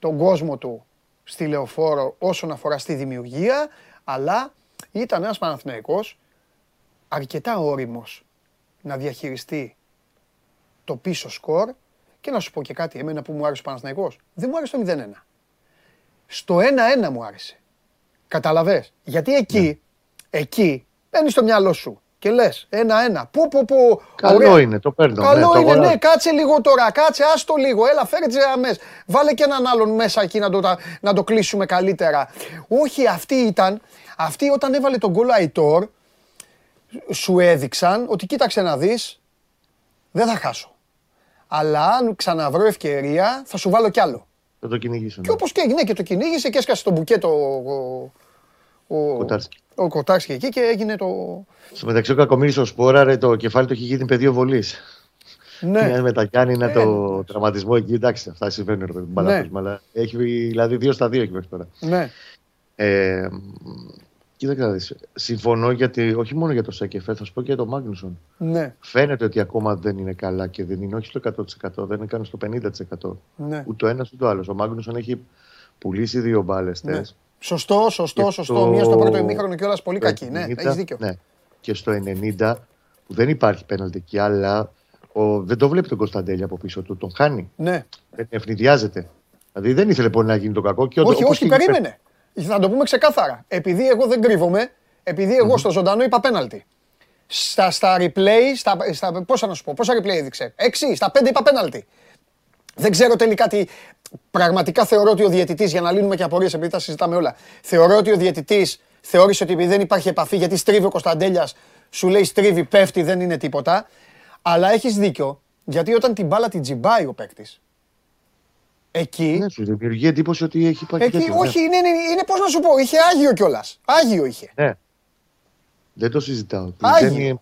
τον κόσμο του στη λεωφόρο όσον αφορά στη δημιουργία, αλλά ήταν ένας Παναθηναϊκός αρκετά όριμος να διαχειριστεί το πίσω σκορ και να σου πω και κάτι, εμένα που μου άρεσε ο Παναθηναϊκός, δεν μου άρεσε το 0-1. Στο 1-1 μου άρεσε. Καταλαβες; Γιατί εκεί, Ναι. εκεί μπαίνει στο μυαλό σου και λες ένα-ένα. Πού, πού, πού. Καλό ωραία. είναι, το παίρνω. Καλό ναι, το είναι, αγοράζω. ναι, κάτσε λίγο τώρα, κάτσε, άστο λίγο, έλα φέρε τις γραμμές. Βάλε και έναν άλλον μέσα εκεί να το, τα- να το κλείσουμε καλύτερα. Όχι, αυτή ήταν, αυτή όταν έβαλε τον γκολ Αϊτόρ, σου έδειξαν ότι κοίταξε να δεις, δεν θα χάσω. Αλλά αν ξαναβρω ευκαιρία, θα σου βάλω κι άλλο. Θα το κυνηγήσω. Και ναι. όπως και έγινε και το κυνήγησε και έσκασε το μπουκέτο ο, ο, Κοτάρσκι. Ο Κοτάρσκι εκεί και έγινε το... Στο μεταξύ ο Κακομήρης ο Σπόρα, ρε, το κεφάλι του έχει γίνει πεδίο βολής. Ναι, Ναι. Με τα Γιάννηνα Ε, το ναι. τραυματισμό εκεί, εντάξει, αυτά συμβαίνουν ρε, παιδί μου, μπαλάκωσμα, αλλά έχει δηλαδή δύο στα δύο έχει μέχρι τώρα. ναι, Ε, κοίταξε να δεις. Συμφωνώ γιατί, όχι μόνο για το Σέκεφε, θα σου πω και για τον Μάγνουσον. ναι, Φαίνεται ότι ακόμα δεν είναι καλά και δεν είναι όχι στο 100%, δεν είναι καν στο 50%. ναι. Ούτε ο ένας ούτε ο άλλος. Ο Μάγνουσον έχει πουλήσει δύο μπάλες ναι. Σωστό, σωστό, Και σωστό. το- Μία στο πρώτο ημίχρονο κιόλα πολύ το κακή. Ναι, 90, έχεις δίκιο. Ναι. Και στο 90 που δεν υπάρχει πέναλτι εκεί, αλλά ο, δεν το βλέπει τον Κωνσταντέλια από πίσω του. Τον χάνει. Ναι. Δεν ευνηδιάζεται. Δηλαδή δεν ήθελε πολύ να γίνει το κακό. Και όντως, Όχι, όπως όχι, και εκεί περίμενε. Θα το πούμε ξεκάθαρα. Επειδή εγώ δεν κρύβομαι, επειδή εγώ στο ζωντανό είπα πέναλτι. Στα, στα replay, στα, στα, πόσα να σου πω, πόσα replay έδειξε; Έξι, στα πέντε είπα πέναλτι. Δεν ξέρω τελικά τι. Πραγματικά θεωρώ ότι ο διαιτητής, για να λύνουμε και απορίες, επειδή τα συζητάμε όλα, θεωρώ ότι ο διαιτητής θεώρησε ότι επειδή δεν υπάρχει επαφή, γιατί στρίβει ο Κωνσταντέλιας, σου λέει στρίβει, πέφτει, δεν είναι τίποτα. Αλλά έχεις δίκιο, γιατί όταν την μπάλα την τζιμπάει ο παίκτης, εκεί. Ναι, σου δημιουργεί εντύπωση ότι έχει υπάρχει Εκεί, τέτοιο, όχι, είναι, είναι, είναι πώς να σου πω, είχε άγιο κιόλας. Άγιο είχε. Ναι. ναι. Δεν το συζητάω. Άγιο. Δεν είναι-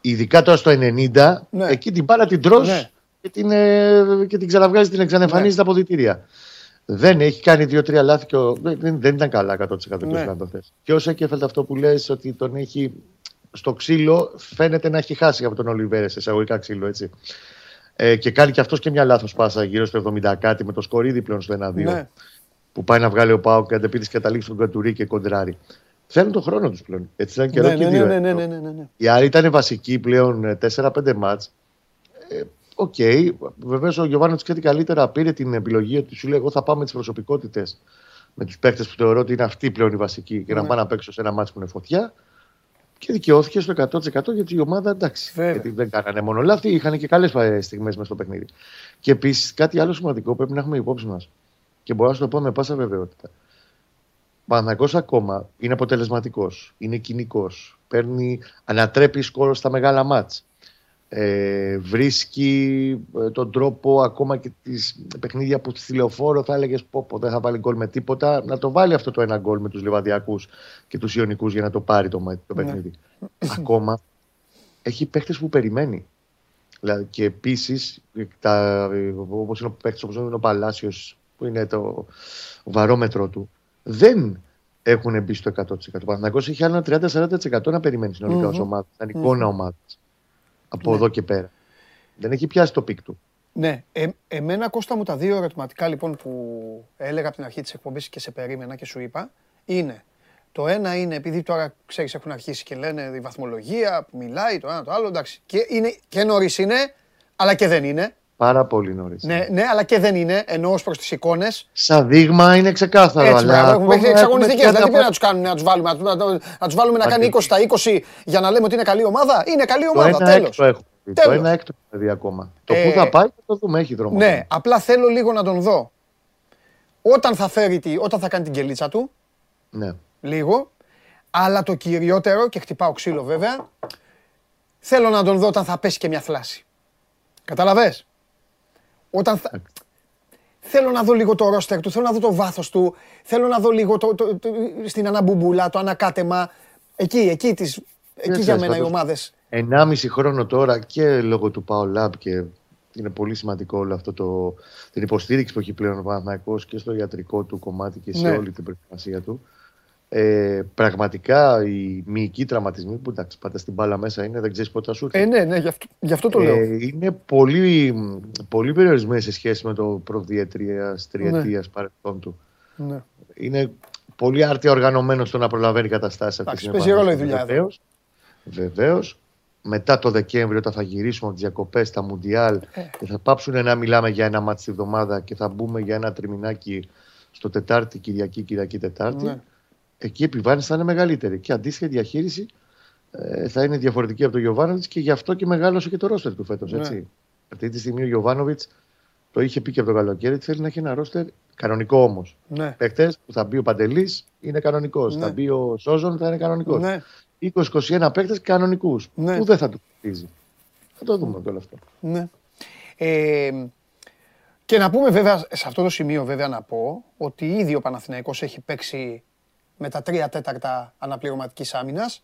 Ειδικά τώρα στο 90, Ναι. εκεί την μπάλα την τρως Ναι. Και, την, ε, και την ξαναβγάζει, την εξανεμφανίζει Ναι. στα αποδητήρια. Δεν έχει κάνει δύο-τρία λάθη και ο, δεν, δεν ήταν καλά 100% Ναι. και ο το θες. Και ο Σέκεφελτ αυτό που λες ότι τον έχει στο ξύλο φαίνεται να έχει χάσει από τον Ολιβέρες σε εισαγωγικά ξύλο έτσι. Ε, και κάνει και αυτός και μια λάθος πάσα γύρω στο 70 κάτι με το σκορίδι πλέον στο 1-2. Ναι. Που πάει να βγάλει ο Πάο και αντεπίτη καταλήξει στον Κατουρί και κοντράρει. Θέλουν τον χρόνο τους πλέον. Έτσι ήταν καιρό Ναι, και ναι, δύο. ναι, ε. ναι, ναι, ναι, ναι, ναι. Η Άρη ήταν βασική πλέον ε, 4-5 μάτς. Ε, Οκ, βεβαίως ο Γιοβάνοβιτς καλύτερα πήρε την επιλογή ότι σου λέει: Εγώ θα πάω με τις προσωπικότητες, με τους παίκτες που θεωρώ ότι είναι αυτοί πλέον οι βασικοί και Ναι. να πάω να παίξω σε ένα μάτς που είναι φωτιά. Και δικαιώθηκε στο 100% γιατί η ομάδα εντάξει. Βέβαια. Γιατί δεν κάνανε μόνο λάθη, είχαν και καλές στιγμές μέσα στο παιχνίδι. Και επίσης κάτι άλλο σημαντικό πρέπει να έχουμε υπόψη μας. Και μπορώ να σου το πω με πάσα βεβαιότητα. Ο Παναθηναϊκός ακόμα είναι αποτελεσματικός, είναι κυνικός. Παίρνει, ανατρέπει σκορ στα μεγάλα ματς. Ε, βρίσκει ε, τον τρόπο ακόμα και τις παιχνίδια που στη λεωφόρο θα έλεγες πω, πω δεν θα βάλει γκολ με τίποτα να το βάλει αυτό το ένα γκολ με τους Λιβαδιακούς και τους Ιωνικούς για να το πάρει το, μα- το Ναι. παιχνίδι ακόμα έχει παίχτες που περιμένει δηλαδή, και επίσης τα, όπως είναι ο παίχτης όπως είναι ο Παλάσιος που είναι το βαρόμετρο του δεν έχουν μπει στο 100%. Ο Παναθηναϊκός έχει άλλο ένα 30-40% να περιμένει συνολικά ως Μμμ. ομάδα, σαν εικόνα ομάδας από Ναι. εδώ και πέρα. Δεν έχει πιάσει το peak του. Ναι, ε, εμένα Κώστα μου τα δύο ερωτηματικά λοιπόν που έλεγα από την αρχή της εκπομπής και σε περίμενα και σου είπα είναι το ένα είναι επειδή τώρα ξέρεις έχουν αρχίσει και λένε η βαθμολογία που μιλάει το ένα το άλλο εντάξει και, είναι, και νωρίς είναι αλλά και δεν είναι Πάρα πολύ νωρίς. ναι, ναι αλλά και δεν είναι ενώ ως προς τις εικόνες Σαν δείγμα είναι ξεκάθαρο. έτσι αλλά μπράβο έχουν ακόμα μέχρι εξαγωνιστικές έχουμε δηλαδή και πρέπει να τους κάνουν να τους βάλουμε να, να, να, να τους βάλουμε να κάνει 20 στα 20 για να λέμε ότι είναι καλή ομάδα; Είναι καλή Το ομάδα ένα τέλος έκτο έχουμε δει. Το Τέλος. ένα έκτο έχουμε δει ακόμα. Το Ε, πού θα πάει θα το δούμε. Έχει δρόμο. Ναι, απλά θέλω λίγο να τον δω. Όταν θα, φέρει, τη- όταν θα κάνει την κελίτσα του, ναι. λίγο, αλλά το κυριότερο, και χτυπάω ξύλο βέβαια, θέλω να τον δω όταν θα πέσει και μια θλάση. Καταλαβες; Όταν θα... Θέλω να δω λίγο το ρόστερ του, θέλω να δω το βάθος του, θέλω να δω λίγο το, το, το- στην αναμπουμπούλα, το ανακάτεμα. Εκεί, εκεί, τις, εκεί για ξέρεις, μένα οι πάντως, ομάδες. Ενάμιση χρόνο τώρα και λόγω του Πάο Λαμπ και είναι πολύ σημαντικό όλο αυτό το, την υποστήριξη που έχει πλέον ο Παναθηναϊκός και στο ιατρικό του κομμάτι και σε Ναι. όλη την προετοιμασία του. Ε, πραγματικά οι μυϊκοί τραυματισμοί που εντάξει πάντα στην μπάλα μέσα είναι, δεν ξέρεις πότε θα σου έρθει. Ε, ναι, ναι, γι' αυτό, γι' αυτό το λέω. Ε, είναι πολύ, πολύ περιορισμένοι σε σχέση με το προδιετρία Ναι. τριετίας παρελθόν του. Ναι. Είναι πολύ άρτια οργανωμένος στο να προλαβαίνει καταστάσεις αυτή Εντάξει, παίζει ρόλο η δουλειά εδώ. Βεβαίως. Βεβαίως. Μετά το Δεκέμβριο, όταν θα γυρίσουμε από τις διακοπές, τα Μουντιάλ Ε. και θα πάψουν να μιλάμε για ένα μάτι τη εβδομάδα και θα μπούμε για ένα τριμηνάκι στο Τετάρτη, Κυριακή, Κυριακή, Τετάρτη. Ναι. Εκεί η επιβάρυνση θα είναι μεγαλύτερη. Και αντίστοιχα η διαχείριση ε, θα είναι διαφορετική από τον Γιωβάνοβιτς και γι' αυτό και μεγάλωσε και το ρόστερ του φέτος. Ναι. έτσι. Αυτή τη στιγμή ο Γιωβάνοβιτς το είχε πει και από το καλοκαίρι ότι θέλει να έχει ένα ρόστερ κανονικό όμως. Ναι. Παίχτε που θα μπει ο Παντελής είναι κανονικός. Ναι. Θα μπει ο Σόζον θα είναι κανονικός. Ναι. 20-21 παίχτε κανονικούς. Ναι. Που δεν θα του χτίζει. Θα το δούμε και όλο αυτό. Ναι. Ε, και να πούμε βέβαια, σε αυτό το σημείο βέβαια να πω ότι ήδη ο Παναθηναϊκός έχει παίξει με τα τρία τέταρτα αναπληρωματικής άμυνας,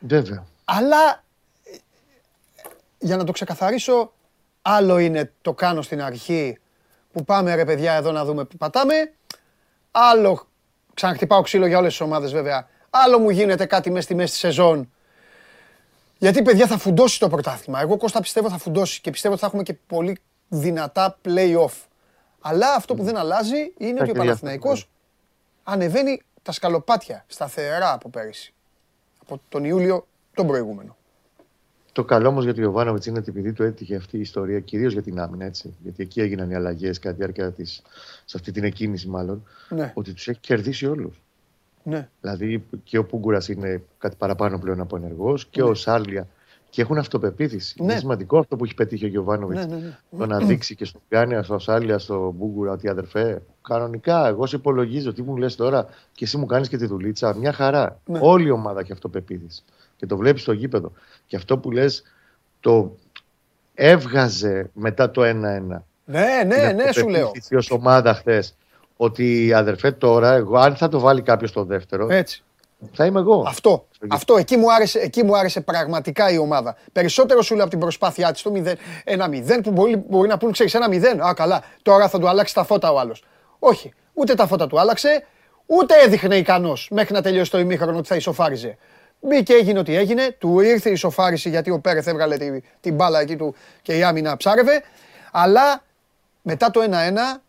Βέβαια. αλλά ε, για να το ξεκαθαρίσω, άλλο είναι το κάνω στην αρχή που πάμε ρε παιδιά εδώ να δούμε που πατάμε, άλλο ξαναχτυπάω ξύλο για όλες τις ομάδες βέβαια, άλλο μου γίνεται κάτι μέσα στη μέση της σεζόν γιατί παιδιά θα φουντώσει το πρωτάθλημα. Εγώ Κώστα πιστεύω θα φουντώσει και πιστεύω ότι θα έχουμε και πολύ δυνατά play-off. Αλλά αυτό που δεν αλλάζει είναι ότι ο και Παναθηναϊκός ανεβαίνει τα σκαλοπάτια σταθερά από πέρυσι. Από τον Ιούλιο τον προηγούμενο. Το καλό όμως για τον Ιωβάνοβιτς είναι ότι επειδή του έτυχε αυτή η ιστορία, κυρίως για την άμυνα, έτσι, γιατί εκεί έγιναν οι αλλαγές κατά τη διάρκεια της, σε αυτή την εκκίνηση μάλλον, Ναι, ότι τους έχει κερδίσει όλους. ναι, Δηλαδή και ο Πούγκουρας είναι κάτι παραπάνω πλέον από ενεργός και ο Σάλια. Και έχουν αυτοπεποίθηση. Ναι. Είναι σημαντικό αυτό που έχει πετύχει ο Γιωβάνοβιτς. ναι, ναι, ναι. Το να δείξει και στον Γκάνια, στο Σάλια, στο Μπούγκουρα ότι αδερφέ, κανονικά εγώ σε υπολογίζω τι μου λες τώρα και εσύ μου κάνεις και τη δουλίτσα. Μια χαρά. Ναι. Όλη η ομάδα έχει αυτοπεποίθηση. Και το βλέπεις στο γήπεδο. Και αυτό που λες, το έβγαζε μετά το 1-1. Ναι, ναι, ναι, σου λέω. Ω ομάδα χθες. Ότι αδερφέ τώρα, εγώ, αν θα το βάλει κάποιος στο δεύτερο, Έτσι. θα είμαι εγώ. Αυτό. Αυτό. Εκεί μου, άρεσε, εκεί μου άρεσε πραγματικά η ομάδα. Περισσότερο σου λέω από την προσπάθειά της το 1-0 που μπορεί, μπορεί να πούνε, ξέρεις, 1-0. Α, καλά. Τώρα θα του αλλάξει τα φώτα ο άλλος. Όχι. Ούτε τα φώτα του άλλαξε, ούτε έδειχνε ικανός μέχρι να τελειώσει το ημίχρονο ότι θα ισοφάριζε. Μπήκε, έγινε ό,τι έγινε. Του ήρθε η ισοφάριση γιατί ο Πέρεθ έβγαλε την, την μπάλα εκεί του και η άμυνα ψάρευε. Αλλά μετά το 1-1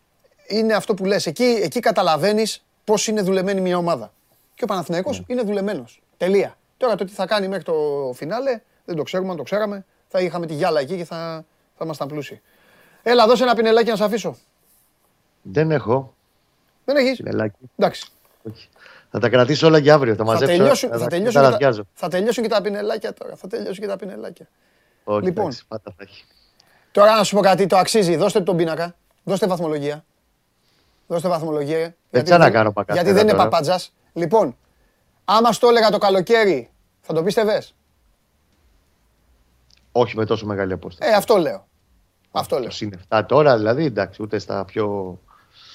είναι αυτό που λες. Εκεί, εκεί καταλαβαίνεις πώς είναι δουλεμένη μια ομάδα. Και ο Παναθηναϊκός είναι δουλεμένος. Τελεία. Τώρα το τι θα κάνει μέχρι το φινάλε δεν το ξέρουμε, αν το ξέραμε. Θα είχαμε τη γυάλα εκεί και θα, θα ήμασταν πλούσιοι. Έλα, δώσε ένα πινελάκι να σε αφήσω. Δεν έχω. Δεν έχεις; Πινελάκι. Εντάξει. Όχι. Θα τα κρατήσω όλα για αύριο. Θα Θα μαζέψω. τελειώσουν, θα θα, τα- τελειώσουν τα και τα, ραδιάζω. θα τελειώσουν και τα πινελάκια τώρα. Θα τελειώσουν και τα πινελάκια. Όχι, Λοιπόν. εντάξει, πάντα θα έχει. Τώρα να σου πω κάτι, το αξίζει. Δώστε τον πίνακα. Δώστε βαθμολογία. Δώστε βαθμολογία. γιατί ξανακάνω δεν- πακαστέρα Γιατί δεν είναι τώρα. παπάντζα. Λοιπόν, άμα στο έλεγα το καλοκαίρι, θα το πίστευες; Όχι με τόσο μεγάλη απόσταση. Ε, αυτό λέω. Αυτό λέω. Το συν 7 τώρα δηλαδή, εντάξει, ούτε στα πιο,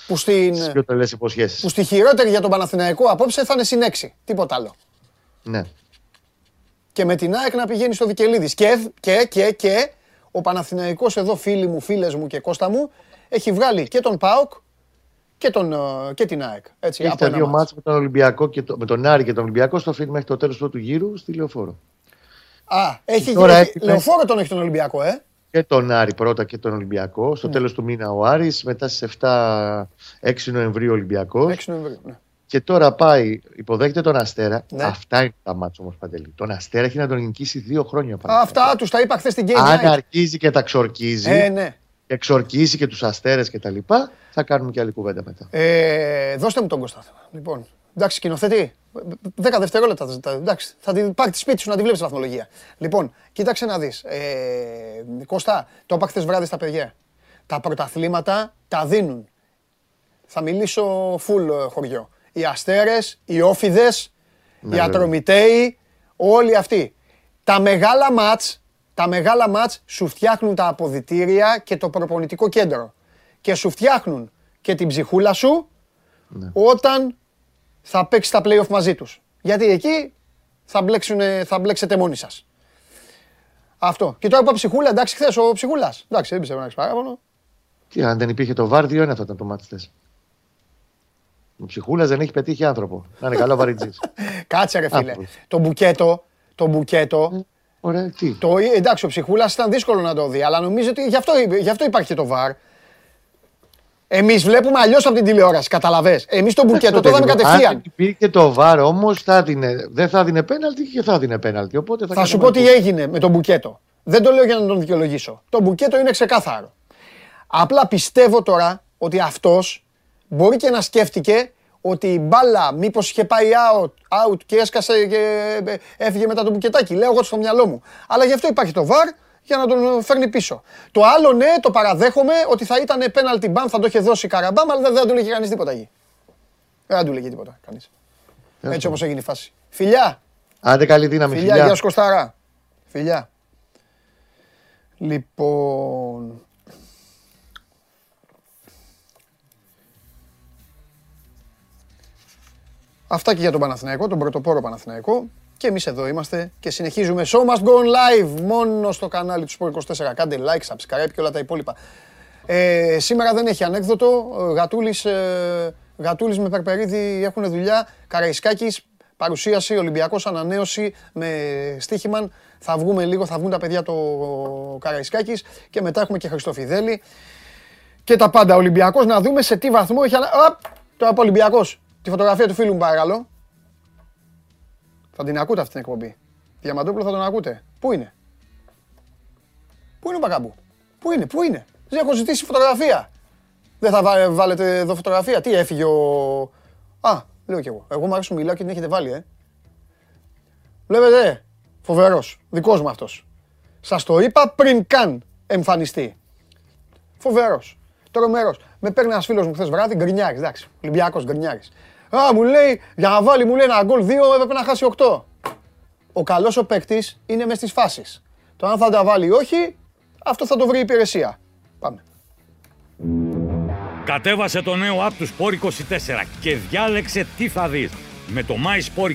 Που, στην, στις πιο τελές υποσχέσεις. που στη χειρότερη για τον Παναθηναϊκό απόψε θα είναι συν 6. Τίποτα άλλο. Ναι. Και με την ΑΕΚ να πηγαίνει στο Δικελίδης. Και, και, και, και ο Παναθηναϊκός εδώ, φίλοι μου, φίλες μου και Κώστα μου, έχει βγάλει και τον ΠΑΟΚ και, τον, ε, και την ΑΕΚ. Έτσι, Έχει από τα ένα δύο μάτς. μάτς με τον, Ολυμπιακό και το, με τον Άρη και τον Ολυμπιακό στο φιλμ μέχρι το τέλος του πρώτου γύρου στη Λεωφόρο. Α, έχει Τώρα έχει- έχει- λεωφόρο τον έχει τον Ολυμπιακό, ε. Και τον Άρη πρώτα και τον Ολυμπιακό. Ναι. Στο τέλος του μήνα ο Άρης, μετά στις 7 6 Νοεμβρίου ο Ολυμπιακός. 6 Νοεμβρίου. Ναι. Και τώρα πάει, υποδέχεται τον Αστέρα. Ναι. Αυτά είναι τα μάτια όμως Παντελή. Τον Αστέρα έχει να τον νικήσει δύο χρόνια Α, πάνω. Αυτά τους τα είπα χθες στην Game Αν Night. αρχίζει και τα ξορκίζει, Ε, ναι. και εξορκίσει και τους αστέρες και τα λοιπά, θα κάνουμε και άλλη κουβέντα μετά. Ε, δώστε μου τον Κώστα. Λοιπόν, εντάξει, σκηνοθέτη. 10 δευτερόλεπτα. θα ζητάω. Εντάξει, θα την πάρει τη σπίτι σου να τη βλέπεις βαθμολογία. Λοιπόν, κοίταξε να δεις. Ε, Κώστα, το είπα χθες βράδυ στα παιδιά. Τα πρωταθλήματα τα δίνουν. Θα μιλήσω full ε, χωριό. Οι αστέρες, οι όφιδες, οι βέβαια. ατρομητέοι, όλοι αυτοί. Τα μεγάλα μάτς, τα μεγάλα μάτς σου φτιάχνουν τα αποδητήρια και το προπονητικό κέντρο. Και σου φτιάχνουν και την ψυχούλα σου όταν θα παίξει τα play-off μαζί τους. Γιατί εκεί θα, μπλέξουνε, θα μπλέξετε μόνοι σας. Αυτό. Και τώρα είπα ψυχούλα, εντάξει, χθες ο ψυχούλας. Εντάξει, δεν πιστεύω να έχεις παράπονο. Τι, αν δεν υπήρχε το βάρ, δύο ένα θα ήταν το μάτι θες. Ο ψυχούλας δεν έχει πετύχει άνθρωπο. Να είναι καλά βαριτζή. Κάτσε ρε φίλε. Άκου. Το μπουκέτο, το μπουκέτο, Ωραία, τι; το, εντάξει, ο ψυχούλας ήταν δύσκολο να το δει, αλλά νομίζω ότι γι' αυτό, γι αυτό υπάρχει και το βαρ. Εμείς βλέπουμε αλλιώς από την τηλεόραση, καταλαβες. Εμείς το μπουκέτο το είδαμε Αν κατευθείαν. υπήρχε το βάρ όμως, δεν θα δίνε πέναλτι και θα δίνε πέναλτι. Οπότε θα, Θα σου κάναμε πω τι έγινε με τον μπουκέτο. Δεν το λέω για να τον δικαιολογήσω. Το μπουκέτο είναι ξεκάθαρο. Απλά πιστεύω τώρα ότι αυτός μπορεί και να σκέφτηκε ότι η μπάλα μήπως είχε πάει out, out και έσκασε και ε, έφυγε μετά το μπουκετάκι. Λέω εγώ στο μυαλό μου. Αλλά γι' αυτό υπάρχει το βαρ για να τον φέρνει πίσω. Το άλλο ναι, το παραδέχομαι ότι θα ήταν penalty ban, θα το είχε δώσει η Καραμπάμ, αλλά δεν θα του λέγε κανείς τίποτα εκεί. Δεν θα του λέγε τίποτα κανείς. Έτσι όπως έγινε η φάση. Φιλιά! Άντε καλή δύναμη, Φιλιά, φιλιά. γεια σου Κωστάρα. Φιλιά. Λοιπόν... Αυτά και για τον Παναθηναϊκό, τον πρωτοπόρο Παναθηναϊκό. Και εμείς εδώ είμαστε και συνεχίζουμε. Show must go on live μόνο στο κανάλι του Sport 24. Κάντε like, subscribe και όλα τα υπόλοιπα. Ε, σήμερα δεν έχει ανέκδοτο. Ο Γατούλης, ε, Γατούλης με Περπερίδη έχουν δουλειά. Καραϊσκάκης, παρουσίαση, Ολυμπιακός ανανέωση με στοίχημαν. Θα βγούμε λίγο, θα βγουν τα παιδιά το Καραϊσκάκης και μετά έχουμε και Χριστοφιδέλη. Και τα πάντα Ολυμπιακός να δούμε σε τι βαθμό έχει ανα... Απ, τώρα από Ολυμπιακός. Τη φωτογραφία του φίλου μου παρακαλώ. Θα την ακούτε αυτή την εκπομπή. Διαμαντόπουλο θα τον ακούτε. Πού είναι; Πού είναι ο Μπακαμπού. Πού είναι, πού είναι; Δεν έχω ζητήσει φωτογραφία. Δεν θα βά- βάλετε εδώ φωτογραφία. Τι έφυγε ο... Α, λέω κι εγώ. Εγώ μου αρέσει που μιλάω και την έχετε βάλει, ε. Βλέπετε, φοβερός. Δικός μου αυτός. Σας το είπα πριν καν εμφανιστεί. Φοβερός. Τρομερός. Με παίρνει ένας φίλος μου χθες βράδυ, γκρινιάρης, εντάξει. Ολυμπιακός γκρινιάρης. Α, μου λέει, για να βάλει, μου λέει ένα γκολ 2, έπρεπε να χάσει 8. Ο καλός ο παίκτης είναι μες στις φάσεις. Το αν θα τα βάλει ή όχι, αυτό θα το βρει η υπηρεσία. Πάμε. Κατέβασε το νέο app του Sport 24 και διάλεξε τι θα δεις. Με το My Sport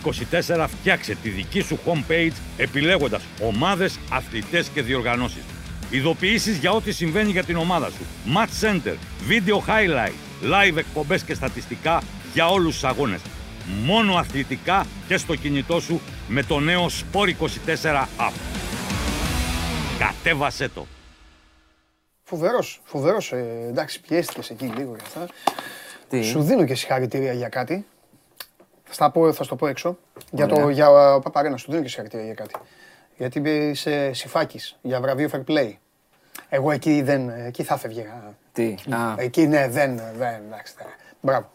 24 φτιάξε τη δική σου homepage επιλέγοντας ομάδες, αθλητές και διοργανώσεις. Ειδοποιήσεις για ό,τι συμβαίνει για την ομάδα σου. Match Center, Video Highlight, Live εκπομπές και στατιστικά για όλους τους αγώνες. Μόνο αθλητικά και στο κινητό σου με το νέο Sport 24 app. Κατέβασέ το. Φοβερός, φοβερός. Ε, εντάξει, πιέστηκες εκεί λίγο για αυτά. Τι; Σου δίνω και συγχαρητήρια για κάτι. Θα, στα πω, θα σου το πω έξω. Για το Ωραία. για ε, Παπαρένα, σου δίνω και συγχαρητήρια για κάτι. Γιατί είσαι συμφάκης για βραβείο fair play. Εγώ εκεί, δεν, εκεί θα έφευγα. Τι; Α, Εκεί ναι, δεν. δεν εντάξει, δεν. Μπράβο.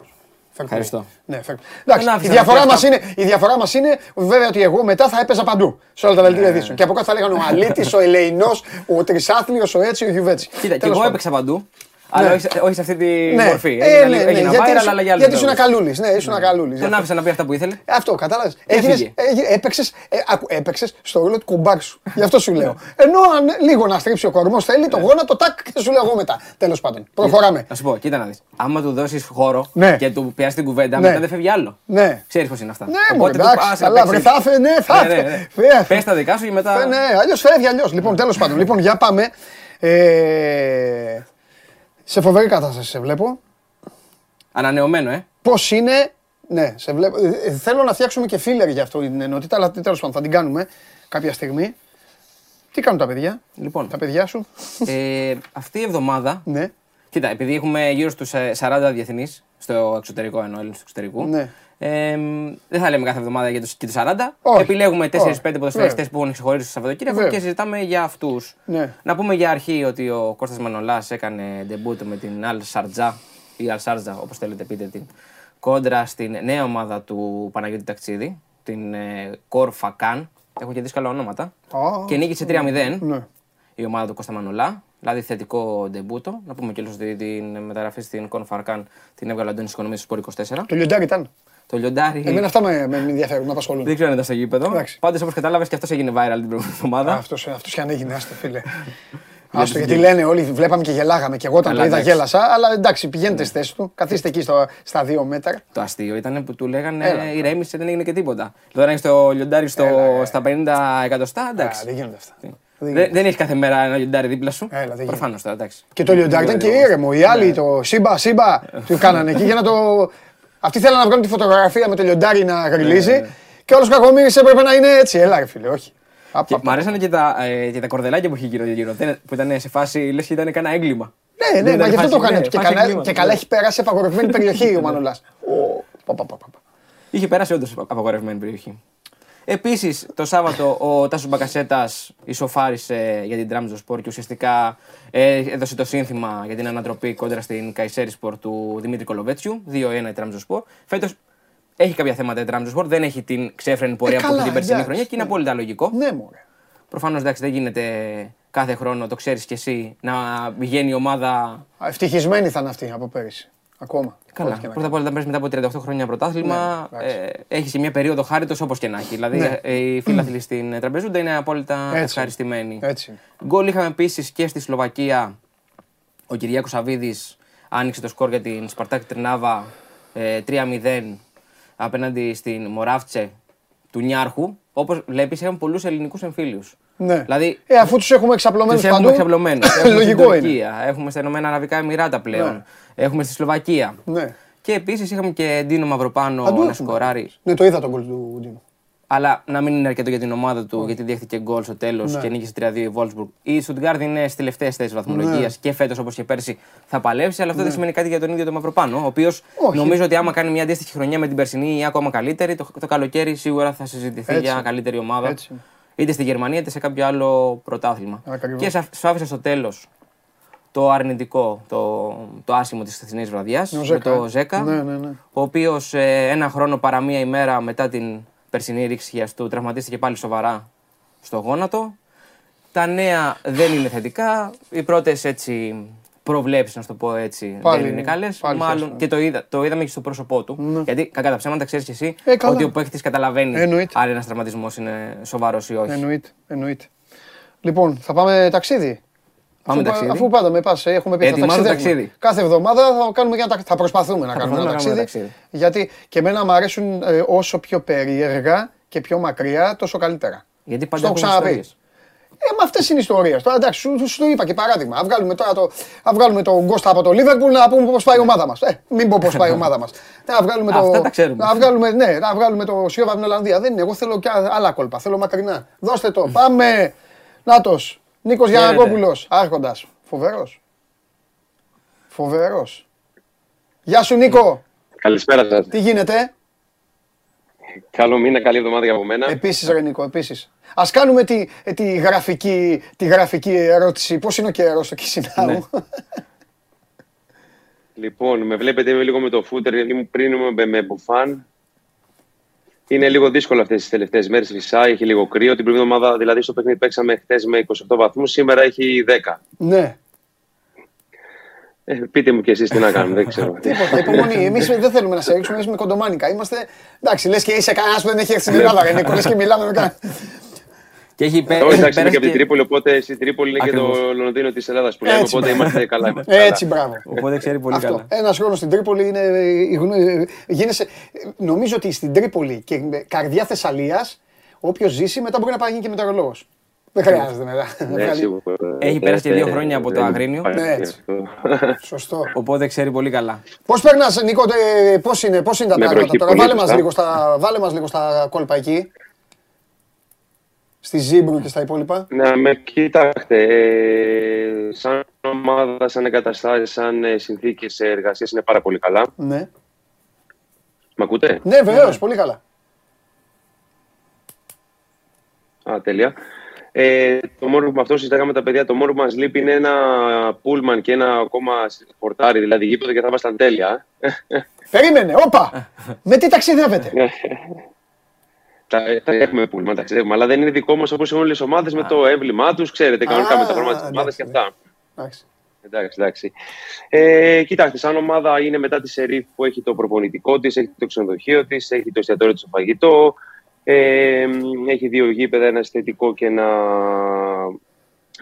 Fair play. Ευχαριστώ. Ναι, fair play. Εντάξει, Δεν η άφησα διαφορά, να πει μας αυτά. είναι, η διαφορά μας είναι βέβαια ότι εγώ μετά θα έπαιζα παντού σε όλα τα δελτία Ναι. ειδήσεων. Και από κάτω θα λέγανε ο Αλήτης, ο Ελεηνός, ο Τρισάθλιος, ο έτσι, ο Γιουβέτσι. Κοίτα, και Τέλος εγώ πάντων. έπαιξα παντού. Αλλά όχι, σε- όχι σε αυτή τη Ναι. μορφή. Ε, Έγινα ναι, λίγο- ναι, έγινα γιατί viral, ήσουν- αλλά για άλλους Γιατί ήσουν λόγους. ακαλούλης, ναι, ήσουν ακαλούλης. Τον άφησα να πει αυτά που ήθελε. Αυτό, κατάλαβες. Έφυγε. Έγινες, έγι- έπαιξες, ε, άκου, έπαιξες στο ρόλο του κουμπάρ σου. Γι' αυτό σου λέω. Ενώ αν λίγο να στρίψει ο κορμός θέλει, το γόνατο, τάκ, και σου λέω εγώ μετά. Τέλος πάντων. Προχωράμε. Να σου πω, κοίτα να δεις. Άμα του δώσεις χώρο Ναι. και του πιάσεις την κουβέντα, Ναι. μετά δεν φεύγει άλλο. Ναι. Ξέρεις πώς είναι αυτά. Ναι, μου εντάξει, άσε να καλά, βρε, παίξεις. θα έφε, ναι, θα Ναι, ναι, έφε. ναι. Φε- Πες τα δικά σου και μετά. Ε, Ναι, αλλιώς φεύγει αλλιώς. Λοιπόν, τέλος πάντων. Λοιπόν, για πάμε. Ε, σε φοβερή κατάσταση σε βλέπω. Ανανεωμένο, ε. Πώς είναι. Ναι, σε βλέπω. ε, ε, θέλω να φτιάξουμε και φίλερ για αυτό την ενότητα, αλλά τέλος πάντων θα την κάνουμε κάποια στιγμή. Τι κάνουν τα παιδιά, Λοιπόν, τα παιδιά σου; ε, αυτή η εβδομάδα. Ναι, Κοίτα, επειδή έχουμε γύρω στους 40 διεθνείς στο εξωτερικό εννοώ, Έλληνες του εξωτερικού. Ναι. Ε, δεν θα λέμε κάθε εβδομάδα για τους, και τους 40. Όχι. Επιλέγουμε 4-5 Όχι. ποδοσφαιριστές Βέβαια. που έχουν ξεχωρίσει το Σαββατοκύριακο Βέβαια. και συζητάμε για αυτούς. Ναι. Να πούμε για αρχή ότι ο Κώστας Μανολάς έκανε ντεμπούτο με την Al Sharjah ή Al Sharjah, όπως θέλετε πείτε την, κόντρα στην νέα ομάδα του Παναγιώτη Ταξίδη, την ε, Κορ Φακάν. Έχουν και δύσκολα ονόματα. Α, και νίκησε 3-0 ναι. η ομάδα του Κώστα Μανολά. Δηλαδή θετικό ντεμπούτο. Να πούμε και ότι την μεταγραφή στην Κορ Φακάν την έβγαλε ο Αντώνης Οικονομίας στο Sport 24. Το λιοντάρι ήταν. Το λιοντάρι. Εμένα αυτά με, με ενδιαφέρουν, με απασχολούν. Δεν ξέρω αν ήταν στο γήπεδο. Εντάξει. Πάντως, όπως κατάλαβες, και αυτός έγινε viral την προηγούμενη εβδομάδα. Αυτός αυτός κι αν έγινε, άστο φίλε. Άστο γιατί λένε όλοι, βλέπαμε και γελάγαμε. Και εγώ όταν Καλά, το είδα εντάξει. γέλασα, αλλά εντάξει, πηγαίνετε στη θέση του. Καθίστε εκεί στο, στα δύο μέτρα. Το αστείο ήταν που του λέγανε Έλα. ηρέμησε, δεν έγινε και τίποτα. Τώρα έχει το λιοντάρι στο, στα 50 εκατοστά, Α, εντάξει. δεν γίνονται αυτά. Δεν, δεν έχεις κάθε μέρα ένα λιοντάρι δίπλα σου; Έλα, δεν Προφανώς τώρα, εντάξει. Και το λιοντάρι ήταν και ήρεμο. Οι άλλοι το σύμπα, σύμπα του κάνανε εκεί για να το. Αυτοί θέλανε να βγάλουν τη φωτογραφία με το λιοντάρι να γριλίζει. Και όλος κακομοίρης έπρεπε να είναι έτσι. Έλα, ρε φίλε, όχι. Απ' Και απ' μ' αρέσανε και τα, ε, και τα κορδελάκια που είχε γύρω-γύρω. δεν- Που ήταν σε φάση λες και ήταν κανένα έγκλημα. Ναι, ναι, Δεν μα ήταν γι' αυτό το φάση, έκανε. ναι, Και φάση καλά- εγκλήματος, Και καλά ναι. έχει περάσει σε απαγορευμένη περιοχή ο Μανολάς. Είχε περάσει όντως απαγορευμένη περιοχή. Επίσης, το Σάββατο ο Τάσος Μπακασέτας ισοφάρισε για την Τραμζο Sport και ουσιαστικά ε, έδωσε το σύνθημα για την ανατροπή κόντρα στην Καϊσέρι Sport του Δημήτρη Κολοβέτσιου. 2-1 η Τραμζο Sport. Φέτος έχει κάποια θέματα η Τραμζο Sport, δεν έχει την ξέφρενη πορεία που καλά, είχε την περσινή εντάξει, χρονιά και είναι ναι. απόλυτα λογικό. Ναι, μωρέ. Προφανώς εντάξει δεν γίνεται κάθε χρόνο, το ξέρεις κι εσύ, να πηγαίνει η ομάδα. Ευτυχισμένοι θα είναι αυτοί από πέρυσι. Ακόμα. Καλά. Ό,τι και να Πρώτα απ' όλα, όταν παίρνεις μετά από 38 χρόνια πρωτάθλημα, Ναι, εντάξει. ε, έχεις και μια περίοδο χάριτος όπως και να έχει. Δηλαδή, Ναι. ε, οι φίλαθλοι στην Τραμπεζούντα είναι απόλυτα Έτσι. ευχαριστημένοι. Έτσι. είναι. Γκολ είχαμε επίσης και στη Σλοβακία. Ο Κυριάκος Σαββίδης άνοιξε το σκορ για την Σπαρτάκ Τρινάβα ε, 3-0 απέναντι στην Μοράβτσε του Νιάρχου. Όπως βλέπεις, είχαμε πολλούς ελληνικούς εμφύλιους. Ναι. Δηλαδή, Ε, αφού τους έχουμε εξαπλωμένους τους έχουμε παντού. εξαπλωμένους. έχουμε στην Λογικό είναι. Τουρκία, έχουμε στα Ηνωμένα Αραβικά Εμμυράτα πλέον. Έχουμε στη Σλοβακία. Ναι. Και επίσης είχαμε και Ντίνο Μαυροπάνο Παντού να έχουμε. σκοράρει. Ναι, το είδα τον γκολ του Ντίνου. Αλλά να μην είναι αρκετό για την ομάδα του, γιατί δέχτηκε γκολ στο τέλος Ναι. και νίκησε 3-2 η Βόλσμπουργκ. Η Σουτγκάρδη είναι στις τελευταίες θέσεις βαθμολογίας Ναι. και φέτος όπως και πέρσι θα παλέψει, αλλά αυτό δεν σημαίνει κάτι για τον ίδιο τον Μαυροπάνο. Ο οποίος Όχι. νομίζω ότι άμα κάνει μια αντίστοιχη χρονιά με την περσινή ή ακόμα καλύτερη, το, το καλοκαίρι σίγουρα θα συζητηθεί Έτσι. για καλύτερη ομάδα. Έτσι είναι. Είτε στη Γερμανία είτε σε κάποιο άλλο πρωτάθλημα. Ακριβώς. Και σα- σου άφησα στο τέλος αρνητικό, το, το άσημο της χθεσινής βραδιάς. Ο Με Ζέκα, το ε. Ζέκα. Ναι, ναι, ναι. Ο οποίος ένα χρόνο παρά μία ημέρα μετά την περσινή ρήξη του τραυματίστηκε πάλι σοβαρά στο γόνατο. Τα νέα δεν είναι θετικά. Οι πρώτες έτσι προβλέψεις, να σου το πω έτσι, Πάλι δεν είναι είναι. καλές. Πάλι Μάλλον χάσαμε. και το, είδα, το είδαμε και στο πρόσωπό του. Γιατί κακά τα ψέματα ξέρεις και εσύ Ε, καλά. ότι ο παίχτη καταλαβαίνεις Εννοείται. αν ένας τραυματισμός είναι σοβαρός ή όχι. Εννοείται, εννοείται. Λοιπόν, θα πάμε ταξίδι. Πάμε αφού, ταξίδι. Αφού πάντα με πας, έχουμε πει θα Ετοιμάζω ταξιδεύουμε. ταξίδι. Κάθε εβδομάδα θα, κάνουμε και ένα, ταξ- θα προσπαθούμε να κάνουμε ένα προσπαθούμε να ταξίδι, κάνουμε Γιατί και εμένα μου αρέσουν ε, όσο πιο περίεργα και πιο μακριά, τόσο καλύτερα. Γιατί Στο πάντα έχω έχουν ξαναπεί. Ιστορίες. Ε, μα αυτές είναι οι ιστορίες. Τώρα εντάξει, σου, σου το είπα και παράδειγμα. Α βγάλουμε τώρα το, α βγάλουμε τον Γκώστα από το Λίβερπουλ να πούμε πώς πάει η ομάδα μας. Ε, μην πω πώς πάει η ομάδα μας. Να βγάλουμε το. Αυτά τα ξέρουμε. Να βγάλουμε, ναι, να βγάλουμε το Σιώβα από την Ολλανδία. Δεν είναι. Εγώ θέλω και άλλα κόλπα. Θέλω μακρινά. Δώστε το. Πάμε. Νάτος. Νίκος Χαίρετε. Γιανακόπουλος. Άρχοντας. Φοβερός. Φοβερός. Γεια σου Νίκο. Καλησπέρα σας. Τι γίνεται; Καλό μήνα, καλή εβδομάδα για από μένα. Επίσης ρε Νίκο, επίσης. Ας κάνουμε τη, τη, γραφική, τη γραφική ερώτηση. Πώς είναι ο καιρός στο Κισινάου. Ναι. Λοιπόν, με βλέπετε είμαι λίγο με το φούτερ, γιατί ήμουν πριν ήμουν με μπουφάν. Είναι λίγο δύσκολο αυτές τις τελευταίες μέρες. Φυσάει, έχει λίγο κρύο. Την προηγούμενη εβδομάδα, δηλαδή, στο παιχνίδι παίξαμε χθες με 28 βαθμούς. Σήμερα έχει 10. ναι. Ε, πείτε μου κι εσείς τι να κάνουμε, δεν ξέρω. Τίποτα, υπομονή. Εμείς δεν θέλουμε να σε ρίξουμε, εμείς με κοντομάνικα. Είμαστε. Εντάξει, λες και είσαι κανένας που δεν έχει έρθει στην Ελλάδα, ρε Νίκο. Λες και μιλάμε με κανένα. Και έχει πέ- Εγώ έχει εντάξει είμαι πέρασει και από την και- Τρίπολη, οπότε στην Τρίπολη είναι και το Ακριβώς. Λονδίνο της Ελλάδας που λέμε. Έτσι, Οπότε μπράβο. είμαστε καλά. Είμαστε καλά. Έτσι, μπράβο. Οπότε ξέρει πολύ Αυτό. καλά. Ένας χρόνος στην Τρίπολη είναι. η γνω- Γίνεσαι, νομίζω ότι στην Τρίπολη και με καρδιά Θεσσαλίας, όποιος ζήσει μετά μπορεί να πάει να γίνει και μετεωρολόγος. Δεν χρειάζεται μετά. να Ναι, βγάλει- σίγουρα. Έχει πέρασει και Ε, δύο ε, χρόνια από το δεν Αγρίνιο. υπάρχει Ναι, έτσι. αυτό. Σωστό. Οπότε ξέρει πολύ καλά. Πώ περνά, Νίκο, πώ είναι, πώς είναι τα Με πράγματα βροχή τώρα. πολύ Βάλε μα σωστά. λίγο, στα- βάλε μας λίγο στα κόλπα εκεί. Στη Ζήμπρου και στα υπόλοιπα. Ναι, με κοιτάξτε, ε, σαν ομάδα, σαν εγκαταστάσεις, σαν ε, συνθήκες εργασίας είναι πάρα πολύ καλά. Ναι. Μ' ακούτε? Ναι, βεβαίω, πολύ καλά. Α, τέλεια. Ε, το μόνο που με αυτό συζητάγαμε με τα παιδιά, το μόνο που μας λείπει είναι ένα πούλμαν και ένα ακόμα πορτάρι, δηλαδή γήπεδο και θα ήμασταν τέλεια. Περίμενε, όπα! Με τι ταξιδεύετε; Τα, τα έχουμε πούλμαν, ταξιδεύουμε, αλλά δεν είναι δικό μας όπως είναι όλες οι ομάδες με το έμβλημά τους, ξέρετε, κανονικά με τα χρώματα της ομάδας και εντάξει, αυτά. Εντάξει. Εντάξει, εντάξει. Ε, κοιτάξτε, σαν ομάδα είναι μετά τη Σερίφ που έχει το προπονητικό της, έχει το ξενοδοχείο της, έχει το εστιατόριο τη στο φαγητό. Ε, έχει δύο γήπεδα, ένα αισθητικό και ένα,